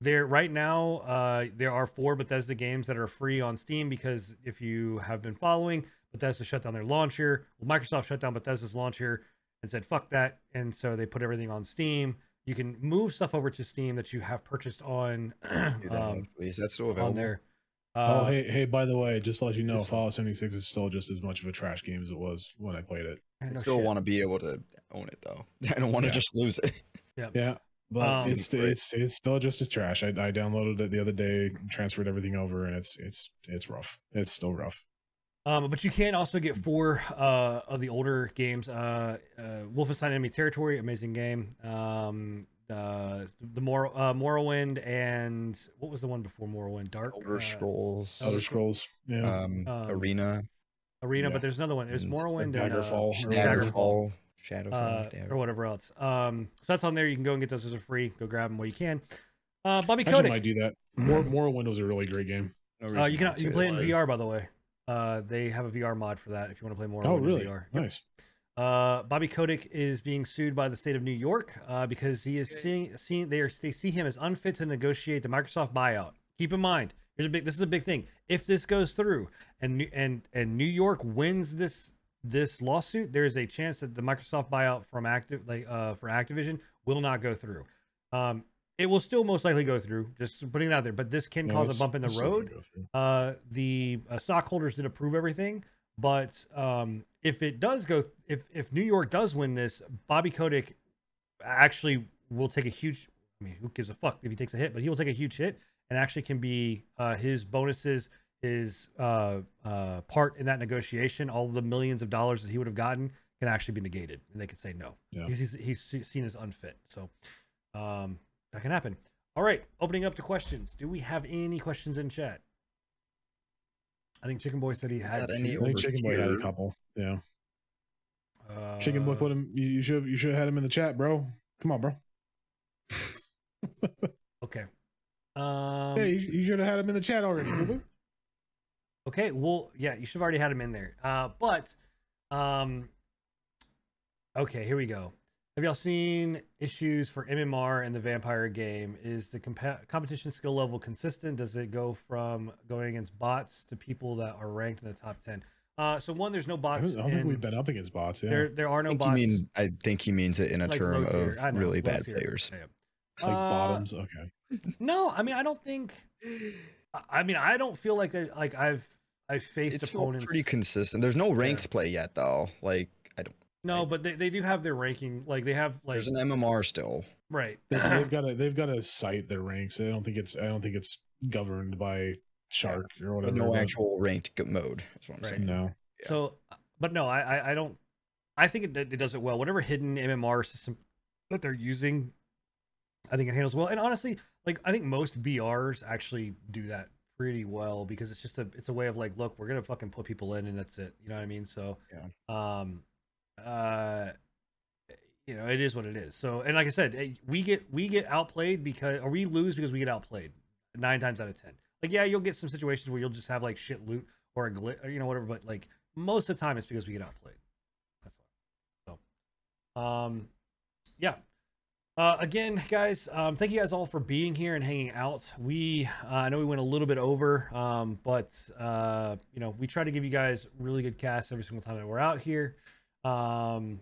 There right now, uh, there are four Bethesda games that are free on Steam because if you have been following, Bethesda shut down their launcher. Well, Microsoft shut down Bethesda's launcher and said fuck that, and so they put everything on Steam. You can move stuff over to Steam that you have purchased on [clears throat] that, um, please. That's still on available. There. oh Uh, hey hey, by the way, just to let you know, Fallout 76 is still just as much of a trash game as it was when I played it. yeah, I no still want to be able to own it though. [laughs] I don't want to Yeah. just lose it. Yeah. Yeah, but Um, it's Great. it's it's still just as trash. I, I downloaded it the other day, transferred everything over, and it's it's it's rough. It's still rough. Um, but you can also get four uh, of the older games. Uh, uh, Wolfenstein Enemy Territory, amazing game. Um, uh, the Mor- uh, Morrowind and what was the one before Morrowind? Dark Elder uh, Scrolls, Elder Scrolls, yeah. um, Um, Arena, Arena. yeah. But there's another one. There's and Morrowind and uh, Daggerfall or Daggerfall, Shadowfall, Shadowfall, uh, or whatever else. Um, so that's on there. You can go and get those as a free. Go grab them while you can. Uh, Bobby I actually might do that. More Morrowind was a really great game. No Uh, you can you can play it in was. VR by the way. Uh, they have a VR mod for that if you want to play more Oh, in really? VR. Yep. Uh, Bobby Kotick is being sued by the state of New York uh, because he is seeing seeing they are they see him as unfit to negotiate the Microsoft buyout. Keep in mind, here's a big this is a big thing. If this goes through and New- and and New York wins this this lawsuit, there is a chance that the Microsoft buyout from active like uh for Activision will not go through. Um, it will still most likely go through. Just putting it out there, but this can Yeah, cause a bump in the it's still gonna road uh the uh, stockholders did approve everything but um if it does go if if new york does win this bobby kotick actually will take a huge i mean who gives a fuck if he takes a hit but he will take a huge hit and actually can be uh his bonuses his uh uh part in that negotiation all the millions of dollars that he would have gotten can actually be negated and they could say no. Yeah. he's, he's he's seen as unfit. So um that can happen. All right opening up to questions. Do we have any questions in chat I think Chicken Boy said he had Got any I think Chicken Boy had a couple. Yeah. Uh, Chicken Boy put him. You, you should you should have had him in the chat, bro. Come on, bro. [laughs] Okay. Um, hey, you, you should have had him in the chat already. [clears throat] Okay. Well, yeah, you should have already had him in there. Uh, but, um, okay, here we go. Have y'all seen issues for MMR in the Vampire game? Is the compa- competition skill level consistent? Does it go from going against bots to people that are ranked in the top ten? Uh, so one, there's no I bots. don't, I don't think in- we've been up against bots. Yeah. there. There are no think, bots. he mean, I think he means it in a like term of know, really bad tier. players. Like Uh, bottoms. Okay. No, I mean I don't think. I- I mean I don't feel like that. Like I've I've faced It's opponents. pretty consistent. There's no ranked play yet, though. Like, I don't. no, but they, they do have their ranking. Like they have like There's an MMR still. right. They, [laughs] they've got to they've got to cite their ranks. I don't think it's I don't think it's governed by Shark or But whatever. no actual ranked mode. That's what I'm Right. saying. No. Yeah. So, but no, I I, I don't. I think it, it does it well. Whatever hidden MMR system that they're using, I think it handles well. And honestly, like I think most BRs actually do that pretty well because it's just a it's a way of like, look, we're gonna fucking put people in and that's it. You know what I mean? So, Yeah. um, uh, you know, it is what it is. So, and like I said, we get we get outplayed because or we lose because we get outplayed nine times out of ten. Like, yeah, you'll get some situations where you'll just have like shit loot or a glitch, or, you know, whatever. But like most of the time, it's because we get outplayed. That's why. So, um, yeah. Uh, again, guys, um, thank you guys all for being here and hanging out. We, uh, I know we went a little bit over, um, but uh, you know, we try to give you guys really good casts every single time that we're out here. Um,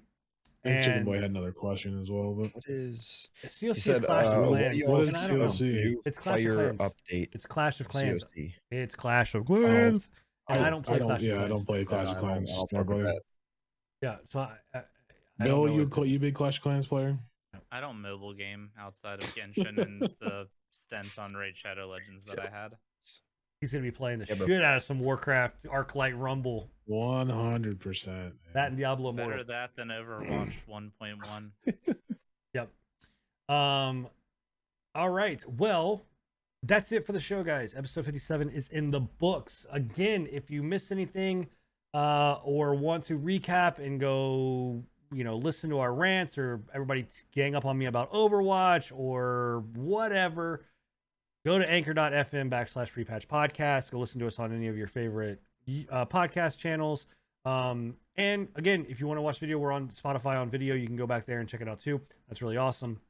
I think Chicken Boy had another question as well, but What is? COC He is said, Clash uh, of Clans. you all What and is I don't know. COC? It's Clash of Clans. update. It's Clash of Clans. COC. It's Clash of Clans. and I, don't play I don't, Clash yeah, of I don't play Clash of Clans. I'll no, fuck that. Yeah, so I, I, I Bill, you what- cl- you big Clash of Clans player? I don't mobile game outside of Genshin and the [laughs] stint on Raid Shadow Legends that I had. He's gonna be playing the Yeah, but- shit out of some Warcraft Arclight Rumble. One hundred percent. That and Diablo Better Immortal. that than Overwatch 1.1. [clears throat] Yep. Um. All right. Well, that's it for the show, guys. Episode fifty-seven is in the books. Again, if you missed anything, uh, or want to recap and go, you know, listen to our rants or everybody gang up on me about Overwatch or whatever, go to anchor.fm backslash prepatch podcast. Go listen to us on any of your favorite uh, podcast channels. Um, and again, if you want to watch video, we're on Spotify on video. You can go back there and check it out too. That's really awesome.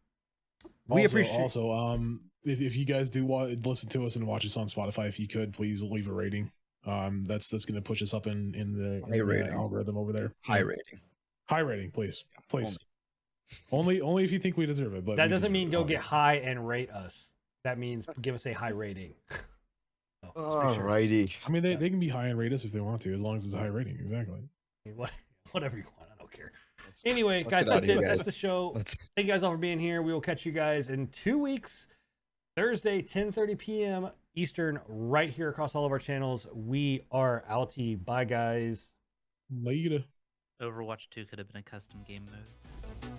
We also, appreciate also um if, if you guys do want listen to us and watch us on Spotify, if you could please leave a rating. Um that's that's gonna push us up in in the, in High the algorithm over there. High rating. High rating, please. Please. Only only if you think we deserve it. But that doesn't mean it, go get high and rate us. That means uh, give us a high rating. [laughs] Oh, so, it's sure. I mean they, they can be high and rate us if they want to, as long as it's a high rating. Exactly. What, [laughs] whatever you want. I don't care. Anyway, Let's guys, that's it. guys. That's the show. Let's. Thank you guys all for being here. We will catch you guys in two weeks, Thursday, 10:30 p.m. Eastern, right here across all of our channels. We are outie. Bye, guys. Later. Overwatch 2 could have been a custom game mode.